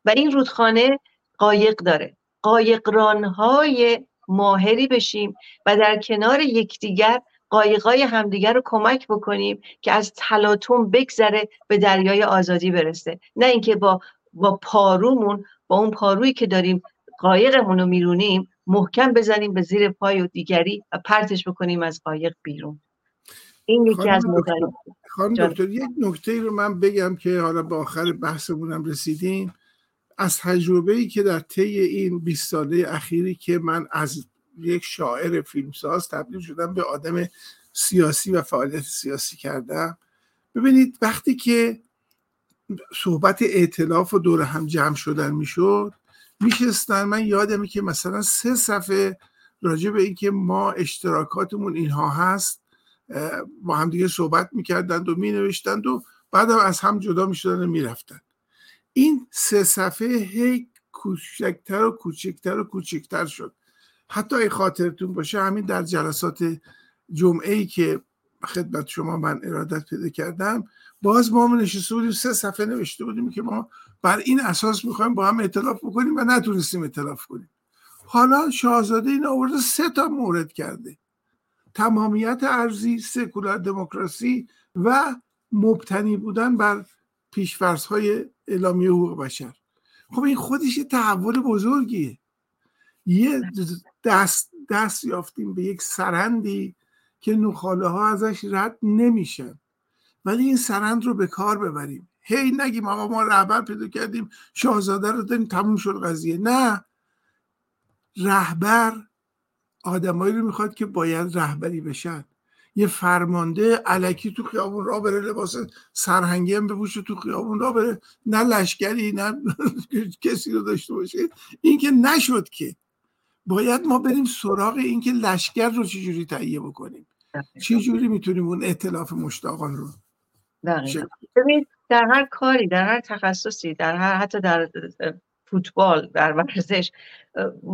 Speaker 2: و این رودخانه قایق داره. قایقرانهای ماهری بشیم و در کنار یکدیگر قایقای همدیگر رو کمک بکنیم که از تلاطم بگذره به دریای آزادی برسه. نه اینکه با با پارومون با اون پارویی که داریم قایقمون رو میرونیم محکم بزنیم به زیر پای و دیگری و پرتش بکنیم از قایق بیرون. این یکی از
Speaker 3: خانم دکتر یک نکته رو من بگم که حالا به آخر بحثمونم رسیدیم از تجربه ای که در طی این 20 ساله اخیری که من از یک شاعر فیلمساز تبدیل شدم به آدم سیاسی و فعالیت سیاسی کردم. ببینید وقتی که صحبت ائتلاف و دور هم جمع شدن می‌شد میشستن. من یادمی که مثلا سه صفحه راجع به اینکه ما اشتراکاتمون اینها هست با هم دیگه صحبت می‌کردند و مینوشتند و بعدم از هم جدا می‌شدن و می‌رفتن. این سه صفحه هی کوچکتر و کوچکتر و کوچکتر شد. حتی ای خاطرتون باشه همین در جلسات جمعه ای که خدمت شما من ارادت پیدا کردم باز ما نشسته بودیم سه صفحه نوشته بودیم که ما بر این اساس می‌خوایم با هم اطلاف بکنیم و نتونستیم اطلاف کنیم. حالا شاهزاده این آورده سه تا مورد کرده. تمامیت ارزی سکولار دموکراسی و مبتنی بودن بر پیشفرس های اعلامیه حقوق بشر. خب این خودش یه تحول بزرگیه. یه دست, دست یافتیم به یک سرندی که نخاله ها ازش رد نمیشن. ولی این سرند رو به کار ببریم. هی نگیم آقا ما رهبر پیدا کردیم شاهزاده رو داریم تموم شد قضیه. نه. رهبر آدمایی رو می‌خواد که باید رهبری بشن. یه فرمانده علکی تو خیابون را بره لباس سرهنگی هم بپوشه تو خیابون را بره. نه لشکری نه کسی رو داشته باشه. این که نشد که. باید ما بریم سراغ اینکه لشکر رو چجوری تهیه بکنیم. چجوری می‌تونیم اون اطلاف مشتاقان رو
Speaker 2: ببین در هر کاری در هر تخصصی در هر حتی در فوتبال در ورزش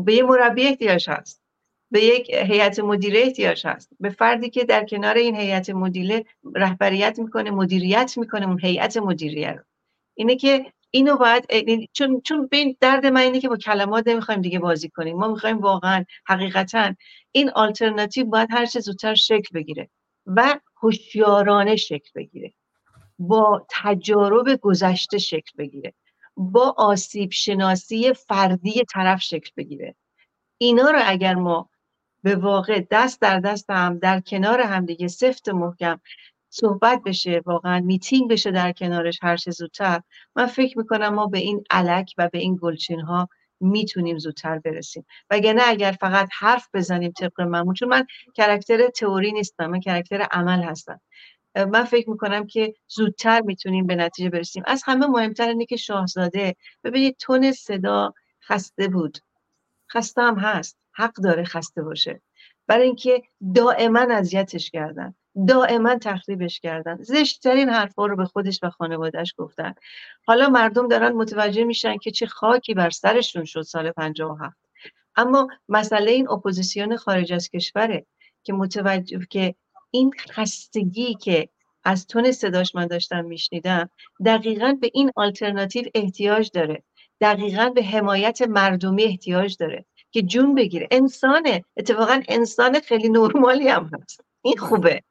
Speaker 2: به یه مربی احتیاج هست. به یک هیئت مدیره احتیاج هست. به فردی که در کنار این هیئت مدیره رهبریت می‌کنه مدیریت می‌کنه اون هیئت مدیریه رو. اینه که اینو باید چون چون بین درد من اینه که با کلمات نمی‌خوایم دیگه بازی کنیم. ما می‌خوایم واقعا حقیقتا این آلترناتیو باید هر چه زودتر شکل بگیره و هوشیارانه شکل بگیره. با تجارب گذشته شکل بگیره. با آسیب شناسی فردی طرف شکل بگیره. اینا رو اگر ما به واقع دست در دست هم در کنار هم دیگه سفت محکم صحبت بشه واقعا میتینگ بشه در کنارش هر چه زودتر. من فکر می‌کنم ما به این علک و به این گلچین ها می‌تونیم زودتر برسیم. وگرنه اگر فقط حرف بزنیم طبق معمول چون من کرکتر تئوری نیستم من کرکتر عمل هستم. من فکر می‌کنم که زودتر می‌تونیم به نتیجه برسیم. از همه مهمتر اینه که شاهزاده ببینید تون صدا خسته بود. خسته هم هست. حق داره خسته باشه. برای اینکه دائما اذیتش کردن دائما تخریبش کردن. زشتترین حرفا رو به خودش و خانوادهش گفتن. حالا مردم دارن متوجه میشن که چه خاکی بر سرشون شد سال 57 اما مسئله این اپوزیسیون خارج از کشوره که متوجه که این خستگی که از تون صداش من داشتم میشنیدم دقیقا به این آلترناتیو احتیاج داره. دقیقا به حمایت مردمی احتیاج داره. که جون بگیره. انسانه. اتفاقا انسان خیلی نرمالی هم هست. این خوبه.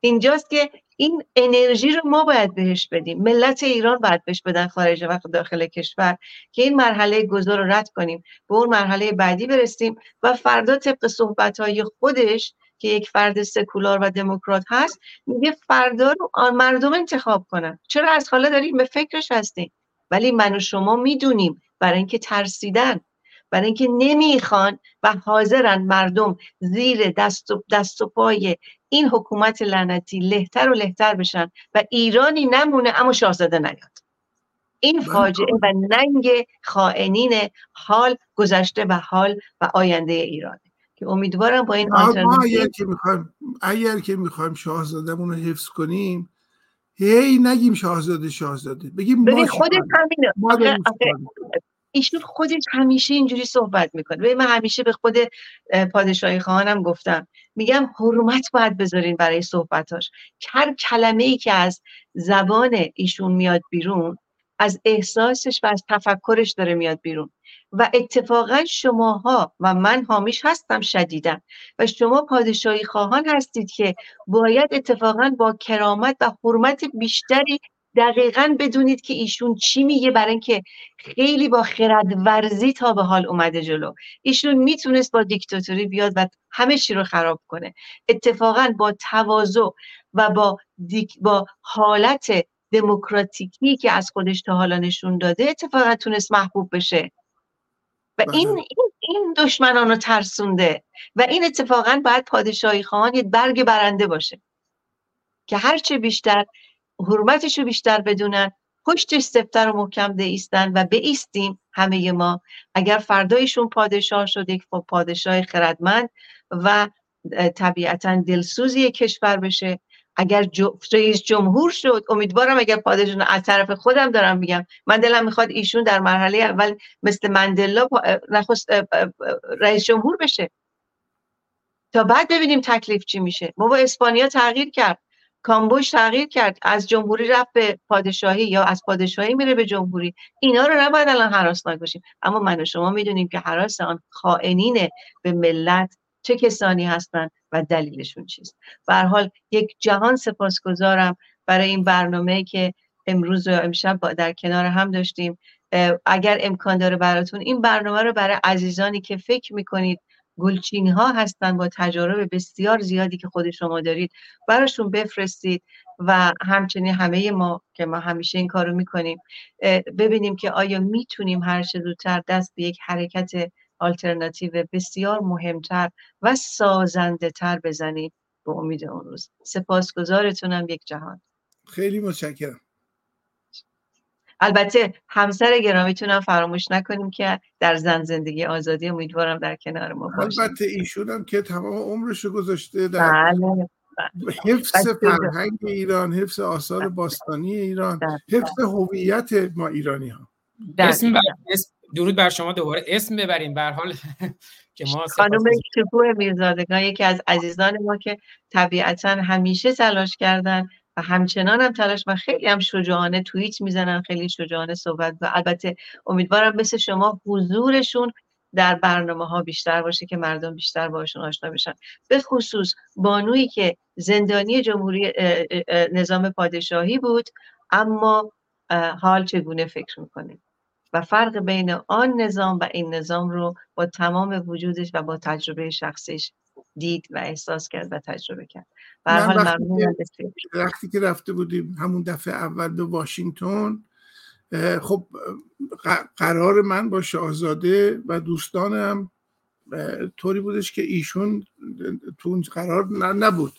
Speaker 2: اینجاست که این انرژی رو ما باید بهش بدیم. ملت ایران باید بهش بدن خارج و داخل کشور که این مرحله گذار رو رد کنیم. به اون مرحله بعدی برسیم و فردا طبق صحبت های خودش که یک فرد سکولار و دموکرات هست میگه فردا رو مردم انتخاب کنن. چرا؟ از حالا داریم به فکرش هستیم. ولی من و شما می‌دونیم. برای اینکه ترسیدن. برای اینکه نمی‌خوان و حاضرن مردم زیر دست و, دست و پای این حکومت لعنتی لهتر و لهتر بشن و ایرانی نمونه اما شاهزاده نیاد. این بله. فاجعه و ننگ خائنین حال گذشته و حال و آینده ایرانه که امیدوارم با این
Speaker 3: اگر که می‌خوایم اگر که می‌خوایم شاهزادهمون رو حفظ کنیم هی نگیم شاهزاده شاهزاده. بگیم
Speaker 2: ببین خودت همینه. ایشون خودش همیشه اینجوری صحبت می‌کنه. من همیشه به خود پادشاهی خواهانم گفتم. میگم حرمت باید بذارین برای صحبتاش. هر کلمه ای که از زبان ایشون میاد بیرون از احساسش و از تفکرش داره میاد بیرون. و اتفاقا شماها و من حامیش هستم شدیدن و شما پادشاهی خواهان هستید که باید اتفاقا با کرامت و حرمت بیشتری دقیقا بدونید که ایشون چی میگه برای اینکه خیلی با خردورزی تا به حال اومده جلو. ایشون می‌تونست با دیکتاتوری بیاد و همه چی رو خراب کنه. اتفاقا با تواضع و با با حالت دموکراتیکی که از خودش تا حالا نشون داده اتفاقا تونست محبوب بشه. و بله. این, این, دشمنان رو ترسونده. و این اتفاقا باید پادشاهی خواهان یه برگ برنده باشه. که هرچه بیشتر حرمتش رو بیشتر بدونن پشتش سفتر و محکم ایستن و بیستیم همه ما. اگر فردایشون پادشاه شد یک پادشاه خردمند و طبیعتا دلسوزی کشور بشه. اگر رئیس جمهور شد امیدوارم اگر پادشاه از طرف خودم دارم میگم من دلم می‌خواد ایشون در مرحله اول مثل مندلا نخست رئیس جمهور بشه. تا بعد ببینیم تکلیف چی میشه. ما با اسپانیا تغییر کرد. کامبوج تغییر کرد. از جمهوری رفت به پادشاهی یا از پادشاهی میره به جمهوری. اینا رو نباید الان حراسناک باشیم. اما من و شما می‌دونیم که حراس آن خائنین به ملت چه کسانی هستند و دلیلشون چیست. به حال یک جهان سپاسگزارم برای این برنامه که امروز و امشب در کنار هم داشتیم. اگر امکان داره براتون این برنامه رو برای عزیزانی که فکر می‌کنید گلچین ها هستن با تجارب بسیار زیادی که خود شما دارید. براشون بفرستید و همچنین همه ما که ما همیشه این کارو می‌کنیم ببینیم که آیا می‌تونیم هر چه زودتر دست به یک حرکت آلترناتیو بسیار مهمتر و سازنده تر بزنیم به امید اون روز. سپاسگزارتونم یک جهان.
Speaker 3: خیلی متشکرم.
Speaker 2: البته همسر گرامیتونم فراموش نکنیم که در زن زندگی آزادی امیدوارم در کنار ما
Speaker 3: باشه. البته ایشون هم که تمام عمرش گذاشته در بله. حفظ فرهنگ ایران حفظ آثار باستانی ایران حفظ هویت ما ایرانی ها
Speaker 1: اسم, درود بر شما دوباره. اسم ببریم به حال
Speaker 2: که ما خانم شکوه میرزادگان یکی از عزیزان ما که طبیعتا همیشه تلاش کردن و همچنان هم تلاش و خیلی هم شجاعانه توییت می‌زنن خیلی شجاعانه صحبت و البته امیدوارم مثل شما حضورشون در برنامه ها بیشتر باشه که مردم بیشتر باشون آشنا بشن. به خصوص بانویی که زندانی جمهوری نظام پادشاهی بود اما حال چگونه فکر می‌کنه؟ و فرق بین آن نظام و این نظام رو با تمام وجودش و با تجربه شخصیش دید و احساس کرد و تجربه کرد. حال
Speaker 3: وقتی, وقتی که رفته بودیم همون دفعه اول به واشنگتن خب قرار من با شاهزاده و دوستانم طوری بودش که ایشون تو قرار نبود.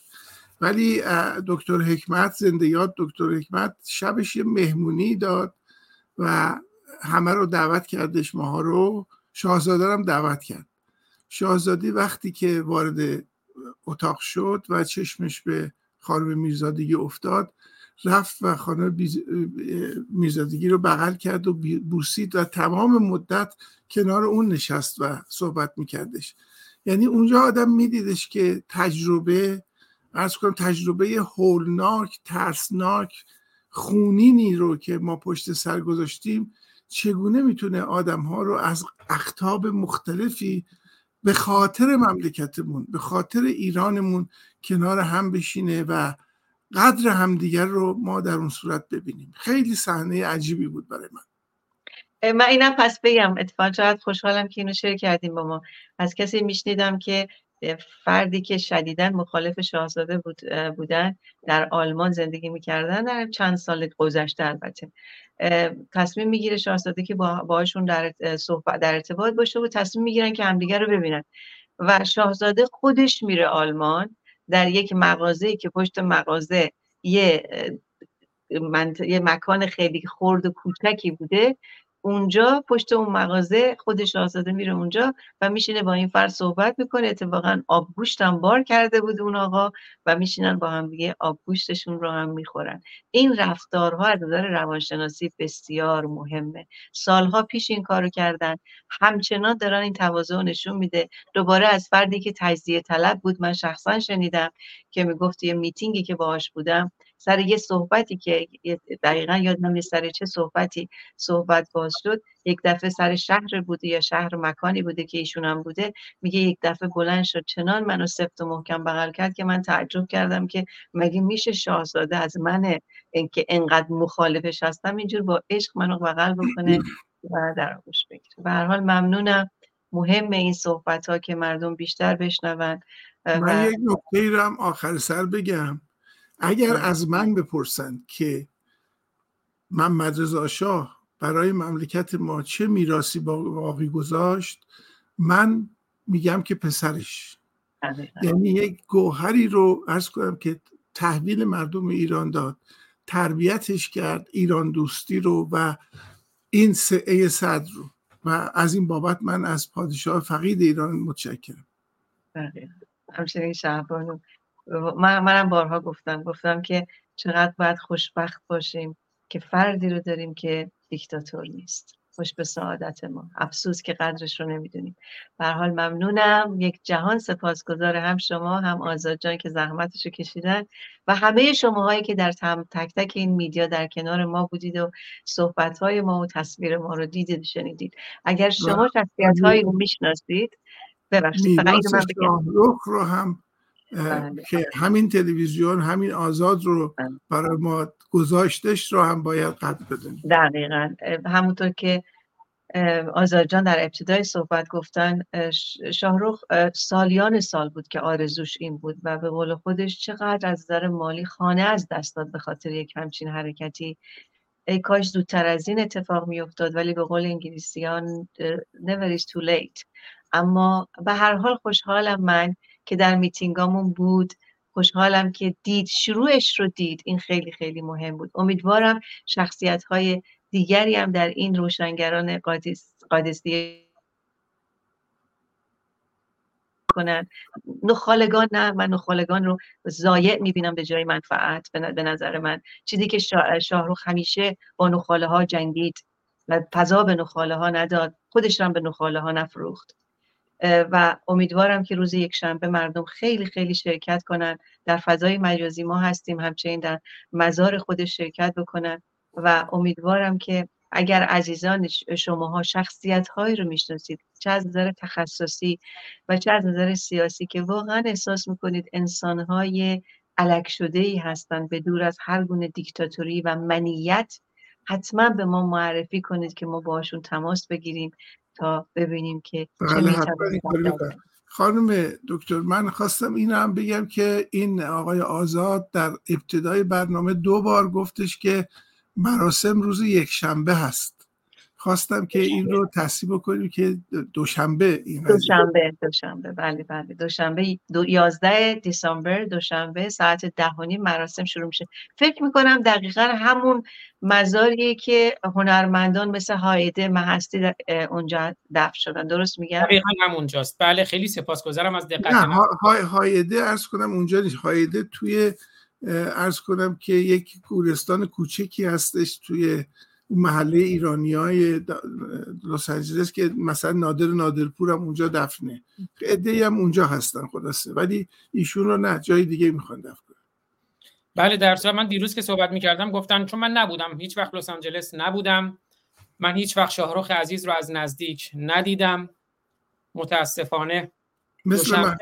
Speaker 3: ولی دکتر حکمت زنده یاد دکتر حکمت شبش یه مهمونی داد و همه رو دعوت کردش ماها رو. شاهزاده هم دعوت کرد. شاهزاده وقتی که وارد اتاق شد و چشمش به خانم میرزادگی افتاد رفت و خانم میرزادگی رو بغل کرد و بوسید و تمام مدت کنار اون نشست و صحبت میکردش. یعنی اونجا آدم میدیدش که تجربه ارز کنم تجربه هولناک ترسناک خونینی رو که ما پشت سر گذاشتیم چگونه می‌تونه آدم ها رو از اختاب مختلفی به خاطر مملکتمون به خاطر ایرانمون کنار هم بشینه و قدر همدیگر رو ما در اون صورت ببینیم. خیلی صحنه عجیبی بود برای من.
Speaker 2: من اینم پس بگم اتفاقا چقدر خوشحالم که اینو شیر کردیم با ما. از کسی میشنیدم که فردی که شدیدا مخالف شاهزاده بود بودن در آلمان زندگی می‌کردن در چند سال گذشته البته. تصمیم می‌گیره شاهزاده که با باهاشون در صحبت در ارتباط باشه و تصمیم می‌گیرن که همدیگه رو ببینن. و شاهزاده خودش میره آلمان در یک مغازه که پشت مغازه یه یه مکان خیلی خرد و کوچکی بوده. اونجا پشت اون مغازه خودش شاهزاده میره اونجا و میشینه با این فرد صحبت می‌کنه. اتفاقا آبگوشت هم بار کرده بود اون آقا و میشینن با هم دیگه آبگوشتشون رو هم می‌خورن. این رفتارها از نظر روانشناسی بسیار مهمه. سالها پیش این کارو کردن. همچنان دارن این تواضع نشون میده. دوباره از فردی که تجزیه طلب بود من شخصا شنیدم که می‌گفت یه میتینگی که باهاش بودم سر یه صحبتی که دقیقا یادم نیست سر چه صحبتی صحبت باز شد. یک دفعه سر شهر بوده یا شهر مکانی بوده که ایشون هم بوده میگه یک دفعه بلند شد چنان منو سفت و محکم بغل کرد که من تعجب کردم که مگه میشه شاهزاده از من اینکه انقدر مخالفش هستم اینجور با عشق منو بغل بکنه و در آغوش بگیره. به هر حال ممنونم. مهم این صحبت ها که مردم بیشتر بشنون.
Speaker 3: من یک نکته هم آخر سر بگم. اگر از من بپرسند که محمد رضا شاه برای مملکت ما چه میراسی باقی گذاشت من میگم که پسرش. یعنی یک گوهری رو ارز کنم که تحویل مردم ایران داد تربیتش کرد ایران دوستی رو و این سعه صدر رو. و از این بابت من از پادشاه فقید ایران متشکرم.
Speaker 2: همچنین شهبانو من منم بارها گفتم گفتم که چقدر باید خوشبخت باشیم که فردی رو داریم که دیکتاتور نیست. خوش به سعادت ما. افسوس که قدرش رو نمی‌دونیم. به حال ممنونم. یک جهان سپاسگزار هم شما هم آزاد جان که زحمتش رو کشیدن و همه شماهایی که در تک تک این میدیا در کنار ما بودید و صحبت های ما و تصویر ما رو دیدید شنیدید. اگر شما شخصیت هایی رو می‌شناسید
Speaker 3: ببخشید رو هم بله. که همین تلویزیون همین آزاد رو بله. برای ما گذاشتش رو هم باید قدر بدونیم
Speaker 2: دقیقا همونطور که آزاد جان در ابتدای صحبت گفتن شاهروخ سالیان سال بود که آرزوش این بود و به قول خودش چقدر از نظر مالی خانه از دست داد به خاطر یک همچین حرکتی ای کاش زودتر از این اتفاق می افتاد ولی به قول انگلیسیان never is too late اما به هر حال خوشحالم من که در میتینگامون بود. خوشحالم که دید شروعش رو دید. این خیلی خیلی مهم بود. امیدوارم شخصیت های دیگری هم در این روشنگران قادس، قادسی کنن. نخالگان نه من نخالگان رو زایع می‌بینم به جای منفعت. به نظر من چیزی که شاهروخ همیشه با نخاله ها جنگید و فضا به نخاله ها نداد خودش هم به نخاله ها نفروخت. و امیدوارم که روز یک شنبه مردم خیلی خیلی شرکت کنن. در فضای مجازی ما هستیم همچنین در مزار خودش شرکت بکنن. و امیدوارم که اگر عزیزان شماها شخصیت هایی رو می‌شناسید چه از نظر تخصصی و چه از نظر سیاسی که واقعا احساس می‌کنید انسان های علک شده ای هستند به دور از هر گونه دیکتاتوری و منیت حتما به ما معرفی کنید که ما باشون تماس بگیریم. تا ببینیم که
Speaker 3: بله خانم دکتر من خواستم این هم بگم که این آقای آزاد در ابتدای برنامه دو بار گفتش که مراسم روز یک شنبه هست. خواستم که این رو تصیب کنیم که دوشنبه این
Speaker 2: دوشنبه دوشنبه. بله بله. دوشنبه دو 11 دسامبر دوشنبه ساعت دهانی مراسم شروع میشه. فکر می‌کنم دقیقا همون مزاریه که هنرمندان مثل هایده محستی اونجا دفن شدن. درست میگم؟
Speaker 1: دقیقا همونجاست. بله خیلی سپاسگزارم از دقت
Speaker 3: نه هایده ارز کنم اونجا نیست. هایده توی ارز کنم که یک گورستان کوچکی هستش توی محله ایرانی های لس آنجلس که مثلا نادر نادرپور هم اونجا دفنه. عده هم اونجا هستن خلاصه. ولی ایشون رو نه جای دیگه می‌خوان دفن کنن.
Speaker 1: بله در من دیروز که صحبت می‌کردم گفتن چون من نبودم هیچ وقت لس آنجلس نبودم. من هیچ وقت شاهرخ عزیز رو از نزدیک ندیدم. متاسفانه
Speaker 3: مثل دوشنبه, من.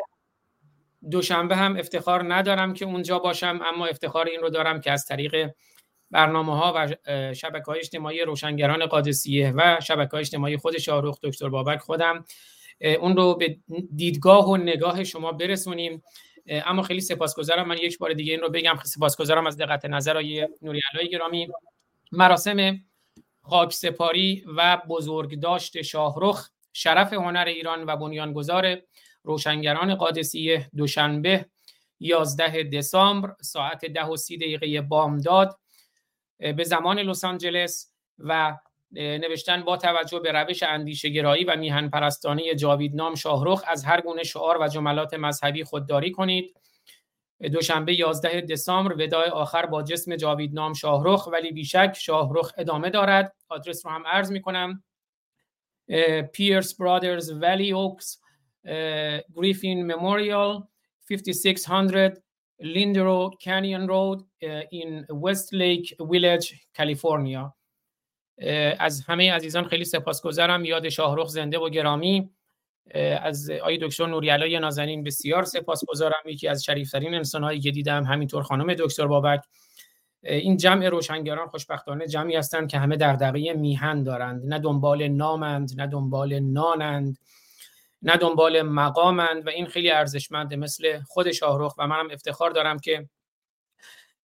Speaker 1: دوشنبه هم افتخار ندارم که اونجا باشم اما افتخار این رو دارم که از طریق برنامه ها و شبکه های اجتماعی روشنگران قادسیه و شبکه های اجتماعی خود شاهروخ دکتر بابک خودم. اون رو به دیدگاه و نگاه شما برسونیم. اما خیلی سپاسگزارم. من یک بار دیگه این رو بگم. سپاسگزارم از دقت نظر آقای نوری علای گرامی. مراسم خاک سپاری و بزرگداشت شاهرخ شرف هنر ایران و بنیانگذار روشنگران قادسیه دوشنبه 11 دسامبر ساعت ده و سی دقیقه بامداد. به زمان لس آنجلس و نوشتن با توجه به روش اندیشه گرایی و میهن پرستانی جاویدنام شاهرخ از هر گونه شعار و جملات مذهبی خودداری کنید. دوشنبه 11 دسامبر ودای آخر با جسم جاویدنام شاهرخ ولی بیشک شاهرخ ادامه دارد. آدرس رو هم عرض می کنم پیرس برادرز ولی اوکس Griffin Memorial 5600 Lindero Canyon Road in Westlake Village کالیفرنیا از همه عزیزان خیلی سپاسگزارم. یاد شاهرخ زنده و گرامی. از آقای دکتر نوریالای نازنین بسیار سپاسگزارم. یکی از شریفترین انسانهایی که دیدم همینطور خانم دکتر بابک. این جمع روشنگران خوشبختانه جمعی هستند که همه دغدغه میهن دارند. نه دنبال نامند نه دنبال نانند. نه دنبال مقامند و این خیلی ارزشمنده مثل خود شاهرخ و منم افتخار دارم که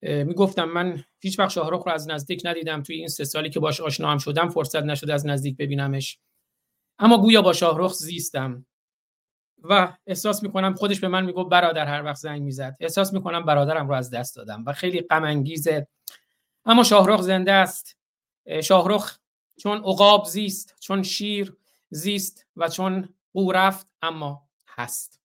Speaker 1: می‌گفتم من هیچ وقت شاهرخ رو از نزدیک ندیدم. توی این سه سالی که باش آشنا هم شدم فرصت نشد از نزدیک ببینمش. اما گویا با شاهرخ زیستم. و احساس می‌کنم خودش به من می‌گفت برادر هر وقت زنگ می‌زد. احساس می‌کنم برادرم رو از دست دادم و خیلی غم انگیزه اما شاهرخ زنده است. شاهرخ چون عقاب زیست چون شیر زیست و چون او رفت اما هست.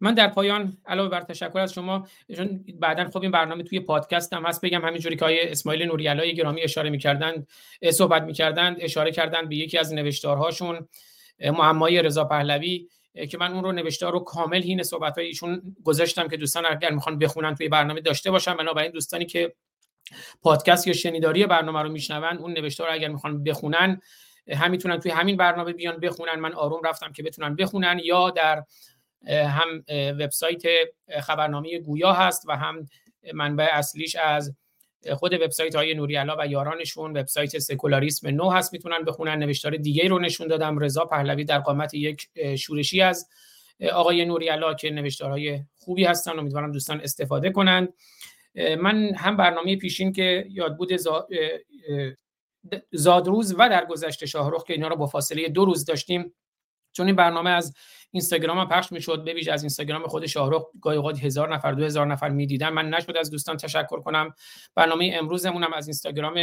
Speaker 1: من در پایان علاوه بر تشکر از شما چون بعدا خب این برنامه توی پادکست هم هست بگم همینجوری که آیه اسماعیل نوریالای گرامی اشاره می‌کردن صحبت می‌کردن اشاره کردن به یکی از نوشتارهاشون معمای رضا پهلوی که من اون رو نوشتار رو کامل هین صحبت ایشون گذاشتم که دوستان اگر می‌خوان بخونن توی برنامه داشته باشن. بنابراین دوستانی که پادکست یا شنیداری برنامه رو میشنون اون نوشتار اگر می‌خوان بخونن هم می‌تونن توی همین برنامه بیان بخونن. من آروم رفتم که بتونن بخونن یا در هم وبسایت خبرنامه گویا هست و هم منبع اصلیش از خود وبسایت های نوریالا و یارانشون. وبسایت سکولاریسم نو هست می‌تونن بخونن. نوشتار دیگه رو نشون دادم. رضا پهلوی در قامت یک شورشی از آقای نوریالا که نوشتارهای خوبی هستن. امیدوارم دوستان استفاده کنند. من هم برنامه پیشین که یاد بود زادروز و در گذشته شاهرخ که اینا رو با فاصله دو روز داشتیم چون این برنامه از اینستاگرام پخش می‌شد ببیش از اینستاگرام خود شاهرخ گاهی اوقات هزار نفر دو هزار نفر می‌دیدن. من نشد از دوستان تشکر کنم. برنامه امروزمون هم از اینستاگرام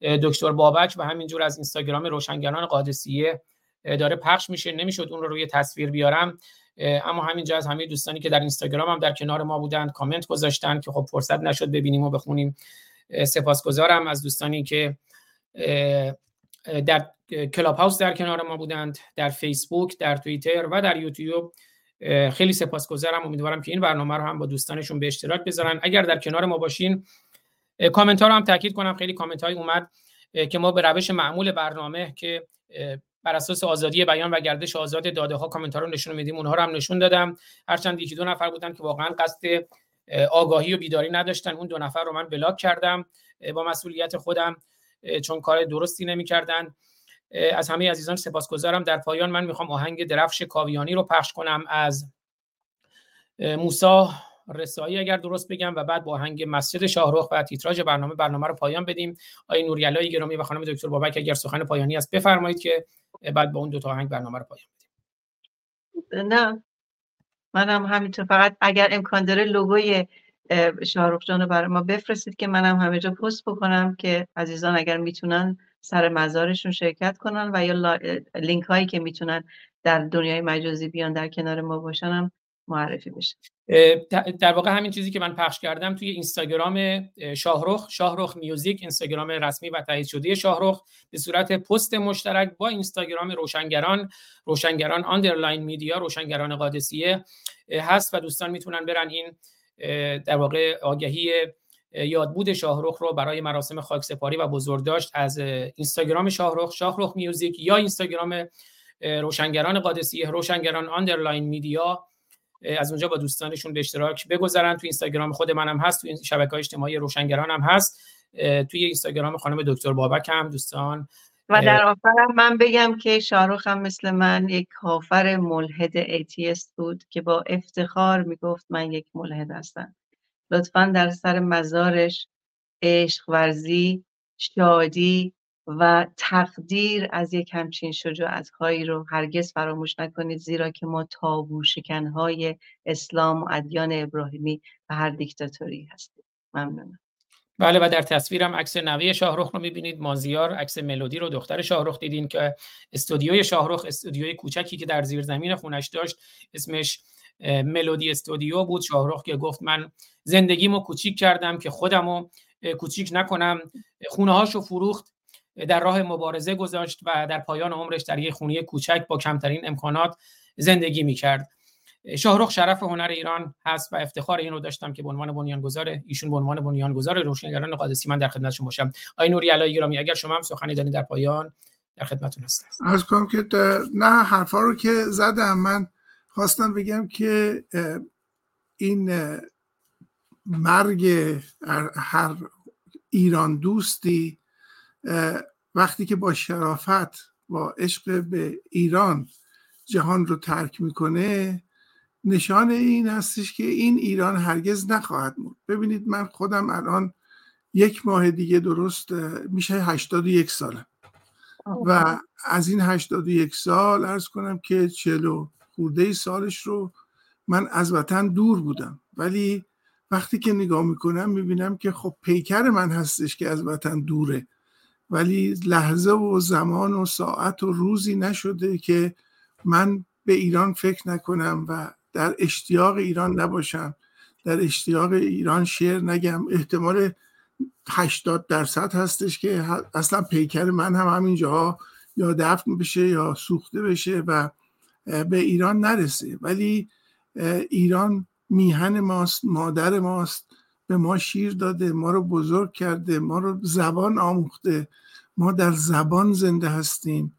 Speaker 1: دکتر بابک و همینجور از اینستاگرام روشنگران قادسیه داره پخش میشه. نمی‌شد اون رو روی تصویر بیارم اما همینجا از همه دوستانی که در اینستاگرام هم در کنار ما بودند کامنت گذاشتن که خب فرصت نشد ببینیم و بخونیم. سپاسگزارم از دوستانی که در Clubhouse در کنار ما بودند در فیسبوک در توییتر و در یوتیوب. خیلی سپاسگزارم. امیدوارم که این برنامه رو هم با دوستانشون به اشتراک بذارن. اگر در کنار ما باشین کامنت ها رو هم تاکید کنم. خیلی کامنت های اومد که ما به روش معمول برنامه که بر اساس آزادی بیان و گردش آزاد داده ها کامنت ها رو نشون میدیم اونها رو هم نشون دادم. هرچند یکی دو نفر بودن که واقعا قصد آگاهی و بیداری نداشتن اون دو نفر رو من بلاک کردم با مسئولیت خودم. چون کار درستی نمی‌کردن. از همه عزیزان سپاسگزارم. در پایان من می‌خوام آهنگ درفش کاویانی رو پخش کنم از موسا رسایی اگر درست بگم و بعد با آهنگ مسجد شاهرخ و تیتراژ برنامه برنامه رو پایان بدیم. آقای نوریالای گرامی و خانم دکتر بابک اگر سخن پایانی است بفرمایید که بعد با اون دو تا آهنگ برنامه رو پایان
Speaker 2: بدیم. نه منم همینطور. فقط اگر امکان داره لوگوی شاهرخ جان رو برای ما بفرستید که منم همه جا پست بکنم که عزیزان اگر می‌تونن سر مزارشون شرکت کنن و یا لینک هایی که می‌تونن در دنیای مجازی بیان در کنار ما باشن هم معرفی بشه.
Speaker 1: در واقع همین چیزی که من پخش کردم توی اینستاگرام شاهرخ شاهرخ میوزیک اینستاگرام رسمی و تایید شده شاهرخ. به صورت پست مشترک با اینستاگرام روشنگران روشنگران underline media روشنگران قادسیه هست و دوستان می‌تونن برن این در واقع آگهی یادبود شاهرخ رو برای مراسم خاکسپاری و بزرگداشت از اینستاگرام شاهرخ شاهرخ music یا اینستاگرام روشنگران قادسیه روشنگران underline media. از اونجا با دوستانشون به اشتراک بگذارن. توی اینستاگرام خود منم هست. توی شبکه های اجتماعی روشنگران هم هست توی اینستاگرام خانم دکتر بابک هم دوستان.
Speaker 2: و در آخرم من بگم که شاهرخ هم مثل من یک کافر ملحد atheist بود که با افتخار می‌گفت من یک ملحد هستم. لطفا در سر مزارش عشق ورزی شادی و تقدیر از یک همچین شجاعت هایی رو هرگز فراموش نکنید زیرا که ما تابو های اسلام و ادیان ابراهیمی و هر دیکتاتوری هستیم. ممنونم.
Speaker 1: بله و در تصویرم عکس نوه شاهرخ رو می‌بینید. مازیار عکس ملودی رو دختر شاهرخ دیدین که استودیوی شاهرخ استودیوی کوچکی که در زیر زمین خونش داشت اسمش ملودی استودیو بود. شاهرخ که گفت من زندگیمو کوچیک کردم که خودمو کوچیک نکنم. خونه هاشو فروخت در راه مبارزه گذاشت و در پایان عمرش در یک خونه کوچک با کمترین امکانات زندگی می‌کرد. شاهرخ شرف هنر ایران هست و افتخار این رو داشتم که به عنوان بنیانگذار ایشون به عنوان بنیانگذار روشنگران قادسی من در خدمتشون باشم. آقای نوری علای گرامی اگر شما هم سخنی دارید در پایان در خدمتتون هستم.
Speaker 3: از کنم که نه حرفا رو که زدم. من خواستم بگم که این مرگ هر ایران دوستی وقتی که با شرافت با عشق به ایران جهان رو ترک می‌کنه نشان این هستش که این ایران هرگز نخواهد بود ببینید من خودم الان یک ماه دیگه درست میشه 81 سالم و از این 81 سال ارز کنم که چلو خورده سالش رو من از وطن دور بودم. ولی وقتی که نگاه می‌کنم می‌بینم که خب پیکر من هستش که از وطن دوره. ولی لحظه و زمان و ساعت و روزی نشده که من به ایران فکر نکنم و در اشتیاق ایران نباشم. در اشتیاق ایران شعر نگم. احتمال 80 درصد هستش که اصلا پیکر من هم همین جاها یا دفن بشه یا سوخته بشه و به ایران نرسه. ولی ایران میهن ماست مادر ماست. به ما شیر داده ما رو بزرگ کرده ما رو زبان آموخته. ما در زبان زنده هستیم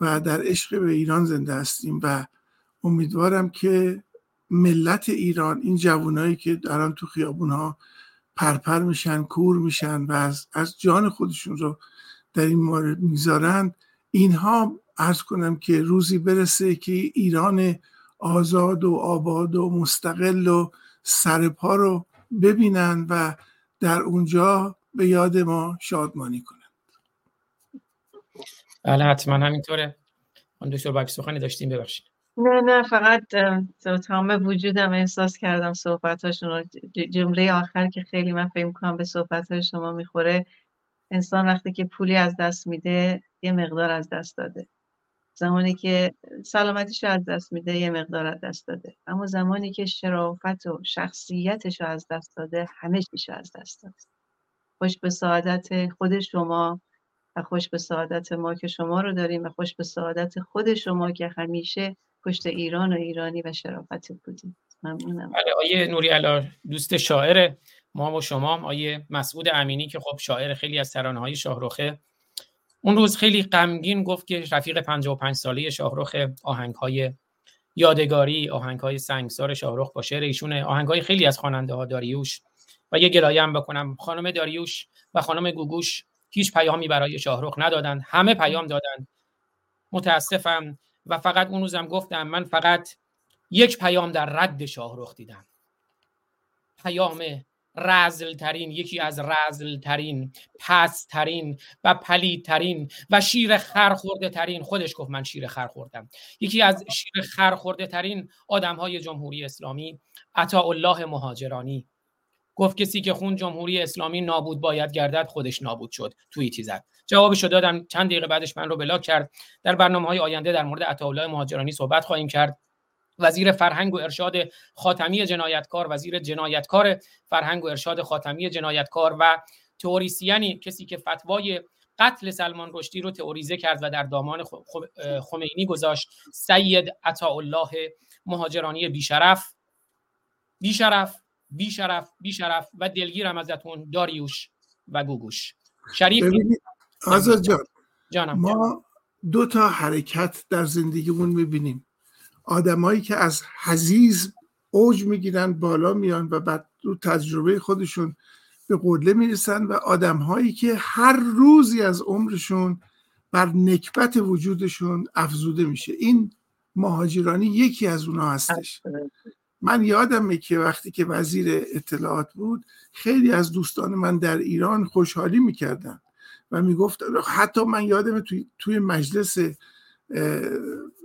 Speaker 3: و در عشق به ایران زنده هستیم و امیدوارم که ملت ایران این جوانایی که دارن تو خیابون ها پرپر میشن کور میشن و از, از جان خودشون رو در این مورد می‌ذارند اینها ارز کنم که روزی برسه که ایران آزاد و آباد و مستقل و سرپا رو ببینن و در اونجا به یاد ما شادمانی کنند
Speaker 1: بله حتما همینطوره. من دکتر باک سخنی داشتیم ببخشید.
Speaker 2: نه نه فقط تمام وجودم احساس کردم صحبتاشون جمله آخر که خیلی من فکر کنم به صحبت شما می‌خوره. انسان وقتی که پولی از دست میده یه مقدار از دست داده. زمانی که سلامتیش از دست میده یه مقدار از دست داده. اما زمانی که شرافت و شخصیتش رو از دست داده همه چیش از دست داده. خوش به سعادت خود شما و خوش به سعادت ما که شما رو داریم و خوش به سعادت خود شما که همیشه پشت ایران و ایرانی و شرافت بودیم. ممنونم.
Speaker 1: بله آیه نوری علا دوست شاعر ما و شما آیه مسعود امینی که خب شاعر خیلی از ترانه های شاهروخه اون روز خیلی غمگین گفت که رفیق 55 ساله شاهرخ آهنگ های یادگاری آهنگ های سنگسار شاهرخ با شعر ایشونه. آهنگ های خیلی از خواننده ها داریوش. و یه گلایه هم بکنم. خانم داریوش و خانم گوگوش هیچ پیامی برای شاهرخ ندادن همه پیام دادن متاسفم. و فقط اون روزم گفتم من فقط یک پیام در رد شاهرخ دیدم. پیام رزل ترین یکی از رزل ترین پس ترین و پلید ترین و شیر خر خورده ترین خودش گفت من شیر خر خوردم. یکی از شیر خر خورده ترین آدم های جمهوری اسلامی عطا الله مهاجرانی. گفت کسی که خون جمهوری اسلامی نابود باید گردد خودش نابود شد. توییتی زد. جوابشو دادم. چند دقیقه بعدش من رو بلاک کرد. در برنامه های آینده در مورد عطاالله مهاجرانی صحبت خواهیم کرد. وزیر فرهنگ و ارشاد خاتمی جنایتکار وزیر جنایتکار فرهنگ و ارشاد خاتمی جنایتکار و تئوریسیانی کسی که فتوای قتل سلمان رشدی رو تئوریزه کرد و در دامان خمینی گذاشت. سید عطاالله مهاجرانی بیشرف. بیشرف بیشرف بیشرف و دلگیرم ازتون. داریوش و گوگوش. شریف
Speaker 3: آزاد جان جانم ما دو تا حرکت در زندگیمون می‌بینیم. آدمایی که از حزیز اوج می‌گیرن بالا میان و بعد رو تجربه خودشون به قدله می‌رسن و آدمهایی که هر روزی از عمرشون بر نکبت وجودشون افزوده میشه. این مهاجرانی یکی از اونا هستش. من یادمه که وقتی که وزیر اطلاعات بود خیلی از دوستان من در ایران خوشحالی می‌کردن. و می‌گفت حتی من یادم توی, توی مجلس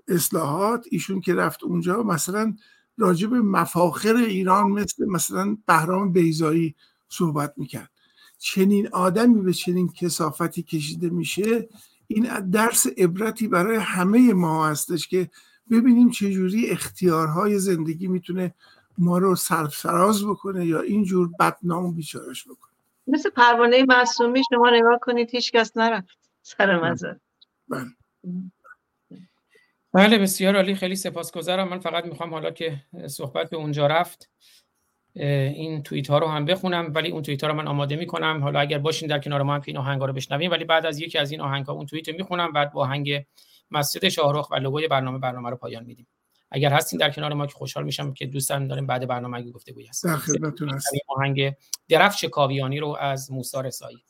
Speaker 3: اصلاحات ایشون که رفت اونجا مثلا راجب مفاخر ایران مثل مثلا بهرام بیزایی صحبت می‌کرد. چنین آدمی به چنین کسافتی کشیده میشه این درس عبرتی برای همه ما هستش که ببینیم چجوری اختیارهای زندگی می‌تونه ما رو سرفراز بکنه یا اینجور بدنام بیچارش بکنه.
Speaker 2: مثل پروانه معصومی شما نگاه کنید هیچ کس نرفت سر مزر
Speaker 3: بله.
Speaker 1: بله بسیار عالی. خیلی سپاسگزارم. من فقط می‌خوام حالا که صحبت به اونجا رفت این توییت ها رو هم بخونم. ولی اون توییت ها رو من آماده می‌کنم. حالا اگر باشین در کنار ما هم که این آهنگ رو بشنویم ولی بعد از یکی از این آهنگ ها اون توییت رو می‌خونم. بعد با آهنگ مسجد شاهرخ و لوگوی برنامه برنامه رو پایان میدیم. اگر هستین در کنار ما که خوشحال میشم که دوستان داریم بعد برنامه گفته
Speaker 3: هست در خدمتتون هستم.
Speaker 1: آهنگ درفش کاویانی رو از موسی رسایی.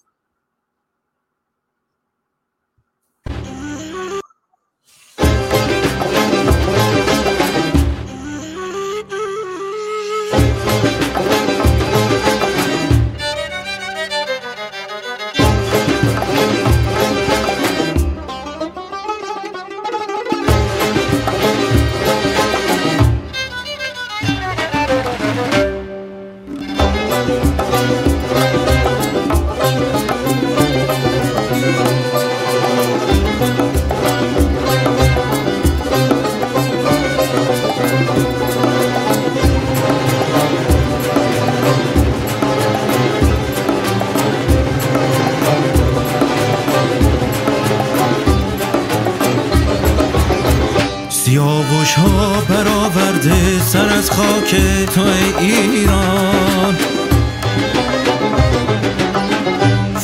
Speaker 6: ها برآورده سر از خاک تو ای ایران.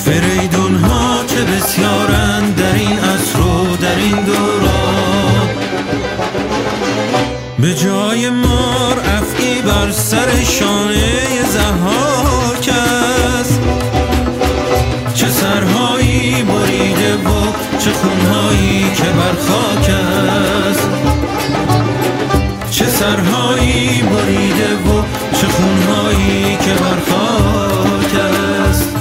Speaker 6: فریدون ها چه بسیارند در این عصر و در این دوران. به جای مار افعی بر سر شانه زهاک است چه سرهایی بریده و چه خونهایی که بر سرهایی بریده و چه خونهایی که بر خاک است.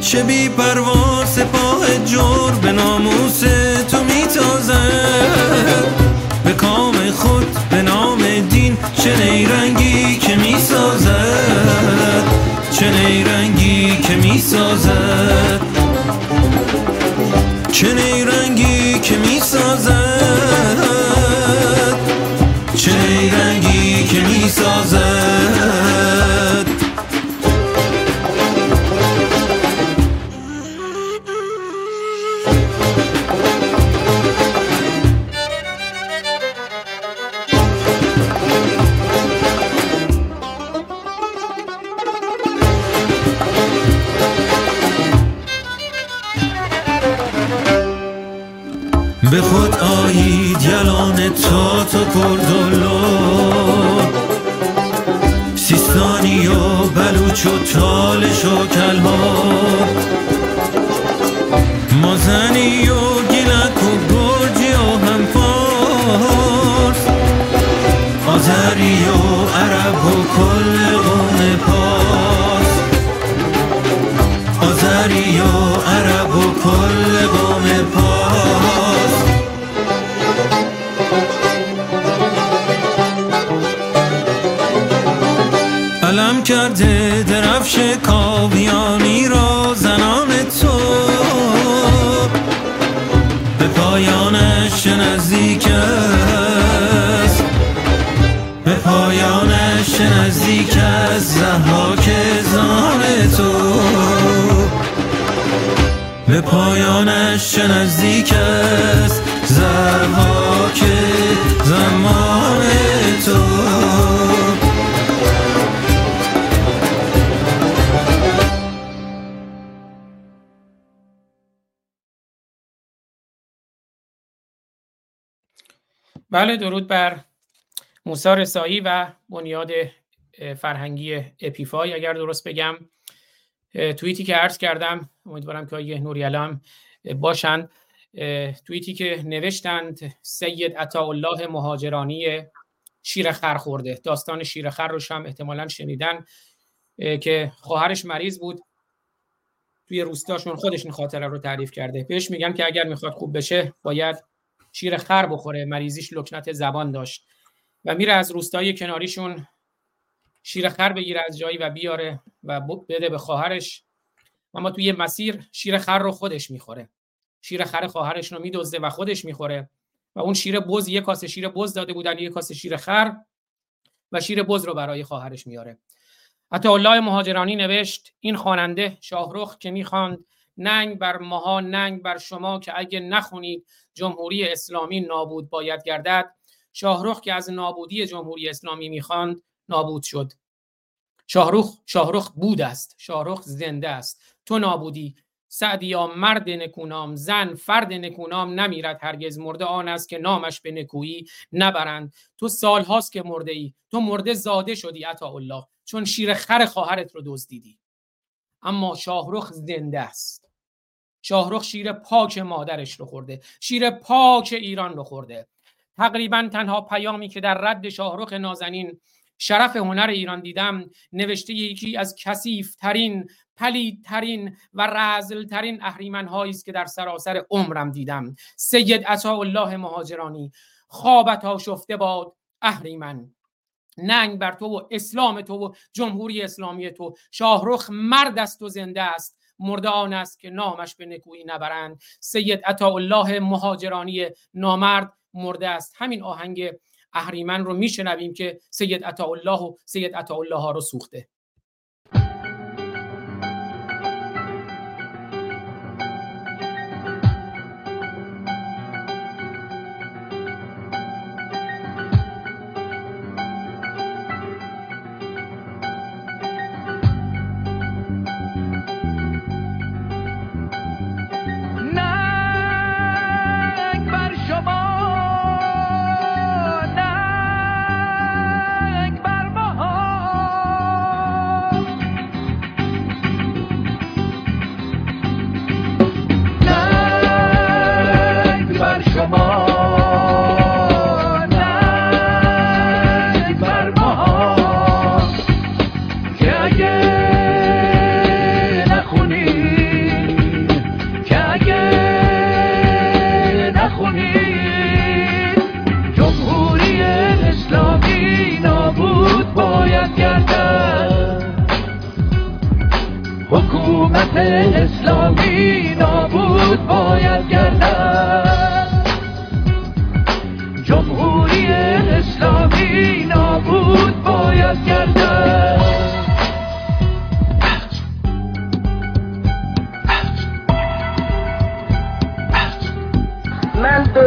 Speaker 6: چه بی پروا سپاه جور به ناموس تو میتازد به کام خود به نام دین چه نیرنگی که می‌سازد؟ چه نیرنگی که می‌سازد؟ چه نیرنگی که می‌سازد؟ چه نیرنگی که می‌سازد؟ بلوچ و تالش و کلها مازنی و گیلک و گرجی و هم پارس آذری و عرب و کل قوم پارس آذری و عرب و کل قوم پارس علم کرده درفش کاویانی را زنان تو. به پایانش نزدیک است. به پایانش نزدیک است. زحاک زان تو. به پایانش نزدیک است.
Speaker 1: بله درود بر موسی رسایی و بنیاد فرهنگی اپیفای. اگر درست بگم توییتی که عرض کردم امیدوارم که آیه نوری علام باشند توییتی که نوشتند سید عطاالله مهاجرانی شیر خر خورده. داستان شیر خر رو هم احتمالا شنیدن. که خواهرش مریض بود. توی روستاشون خودش این خاطره رو تعریف کرده. بهش میگن که اگر می‌خواد خوب بشه باید شیر خر بخوره مریضیش لکنت زبان داشت. و میره از روستای کناریشون شیر خر بگیره از جایی و بیاره و بده به خواهرش. اما توی مسیر شیر خر رو خودش می‌خوره. شیر خر خواهرش رو میدزده و خودش می‌خوره. و اون شیر بز یک کاسه شیر بز داده بودن یک کاسه شیر خر و شیر بز رو برای خواهرش میاره. حتی الله مهاجرانی نوشت این خواننده شاهرخ که می‌خواند ننگ بر ماها ننگ بر شما که اگه نخونید جمهوری اسلامی نابود باید گردد. شاهرخ که از نابودی جمهوری اسلامی می‌خواند نابود شد. شاهرخ شاهرخ بود است. شاهرخ زنده است. تو نابودی. سعدیا مرد نکونام زن فرد نکونام نمیرد. هرگز مرده آن است که نامش به نکویی نبرند. تو سالهاست که مرده ای تو مرده زاده شدی عطا الله چون شیر خر خواهرت رو دزدیدی. اما شاهرخ زنده است. شاهرخ شیر پاک مادرش رو خورده شیر پاک ایران رو خورده. تقریبا تنها پیامی که در رد شاهرخ نازنین شرف هنر ایران دیدم نوشته یکی از کثیف ترین پلید ترین و رزل ترین اهریمن است که در سراسر عمرم دیدم. سید الله مهاجرانی خوابت شفته باد اهریمن. ننگ بر تو و اسلام تو و جمهوری اسلامی تو. شاهرخ مرد است و زنده است. مرده آن است که نامش به نکویی نبرند. سید الله مهاجرانی نامرد مرده است. همین آهنگ اهریمن رو میشنویم که سید الله و سید الله ها رو سوخته.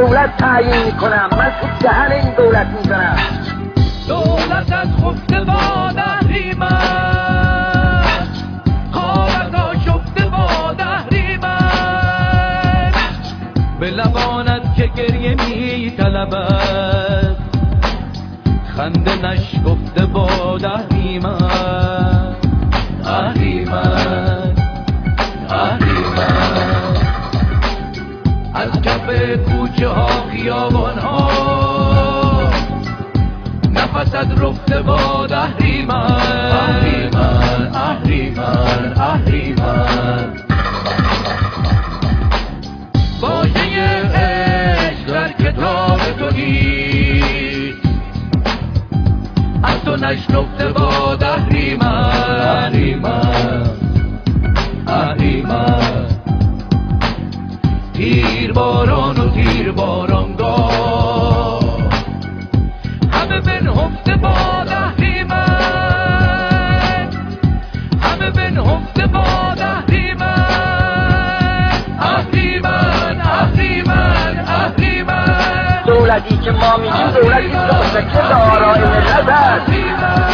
Speaker 7: دولت تعیین می‌کنم من تو دهن این دولت می‌زنم.
Speaker 8: دولت از خفته با دهریم به لبانت که گریه میطلبد. خنده نش گفته با دهریم کوچه ها خیابان ها. نفست رفته با دهری
Speaker 7: من اهری من
Speaker 8: اهریمن اهریمن اهریمن. ترى الأبد.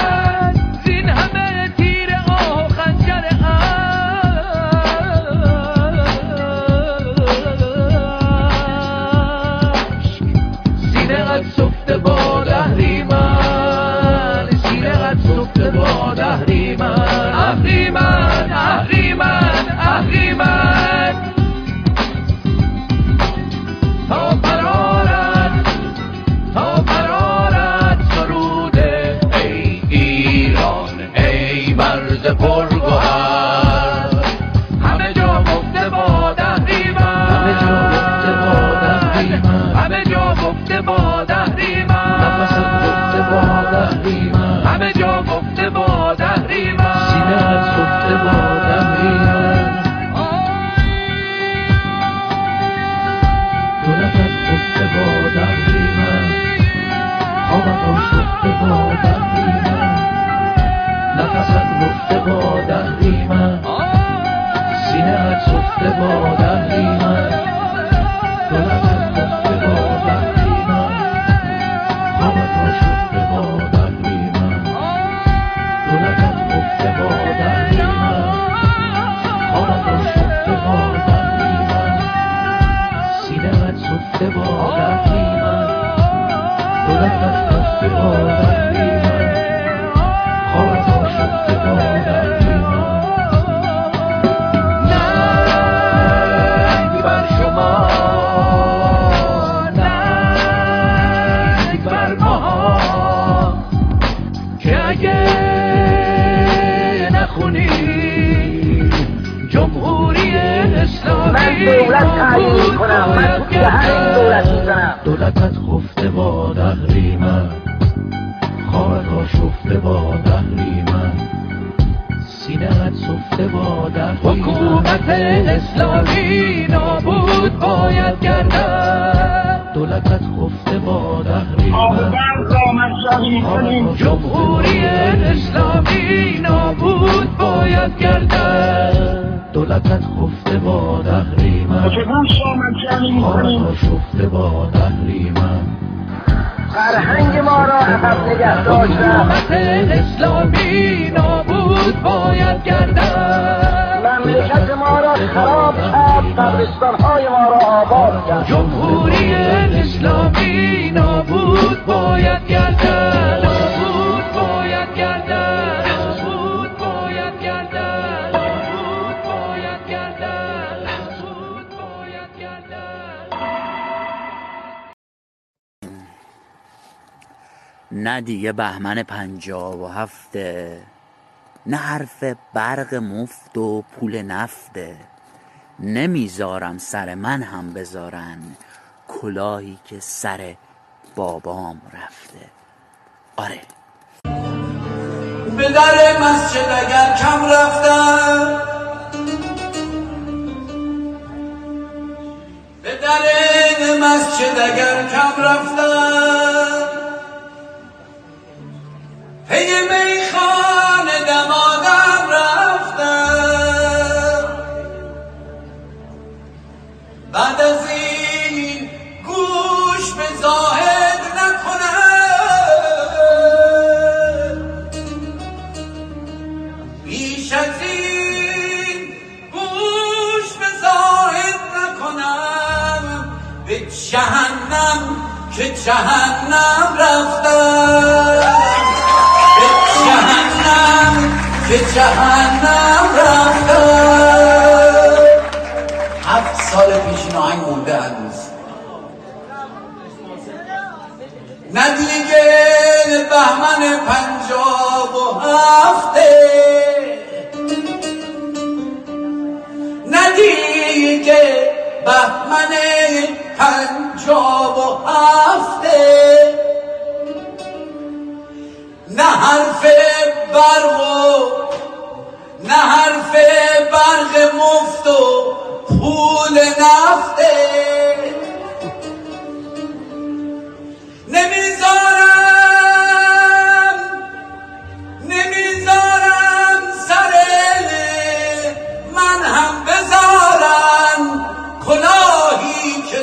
Speaker 8: جمهوری اسلامی نابود باید گردن نابود باید گردن نابود باید گردن نابود باید گردن نابود باید گردن
Speaker 9: نه دیگه بهمن پنجاب و هفته نه حرف برق مفت و پول نفته. نمی‌ذارم سر من هم بذارن کلاهی که سر بابام رفته. آره.
Speaker 8: به در مسجد اگر کم رفتم به در
Speaker 4: مسجد اگر کم رفتم پی جهنم رفتم به جهنم که جهنم رفتم هفت سال پیش این آهنگ مونده هنوز. نه دیگه بهمن پنجاب و هفته. نه دیگه بهمن پنجاب و هفته. نه حرف برق و نه حرف برق مفت و پول نفته. نمی‌ذارم نمی‌ذارم سر من هم بذارن کلاهی.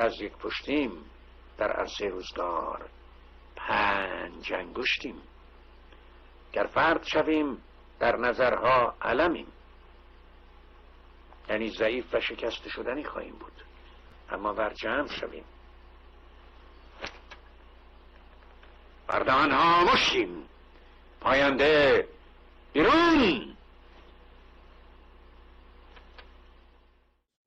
Speaker 10: از یک پشتیم در عرصه روزگار پنج انگشتیم. گر فرد شویم در نظرها علمیم. یعنی ضعیف و شکست شدنی خواهیم بود. اما بر جمع شویم. بردان ها مشتیم. پاینده بیرون.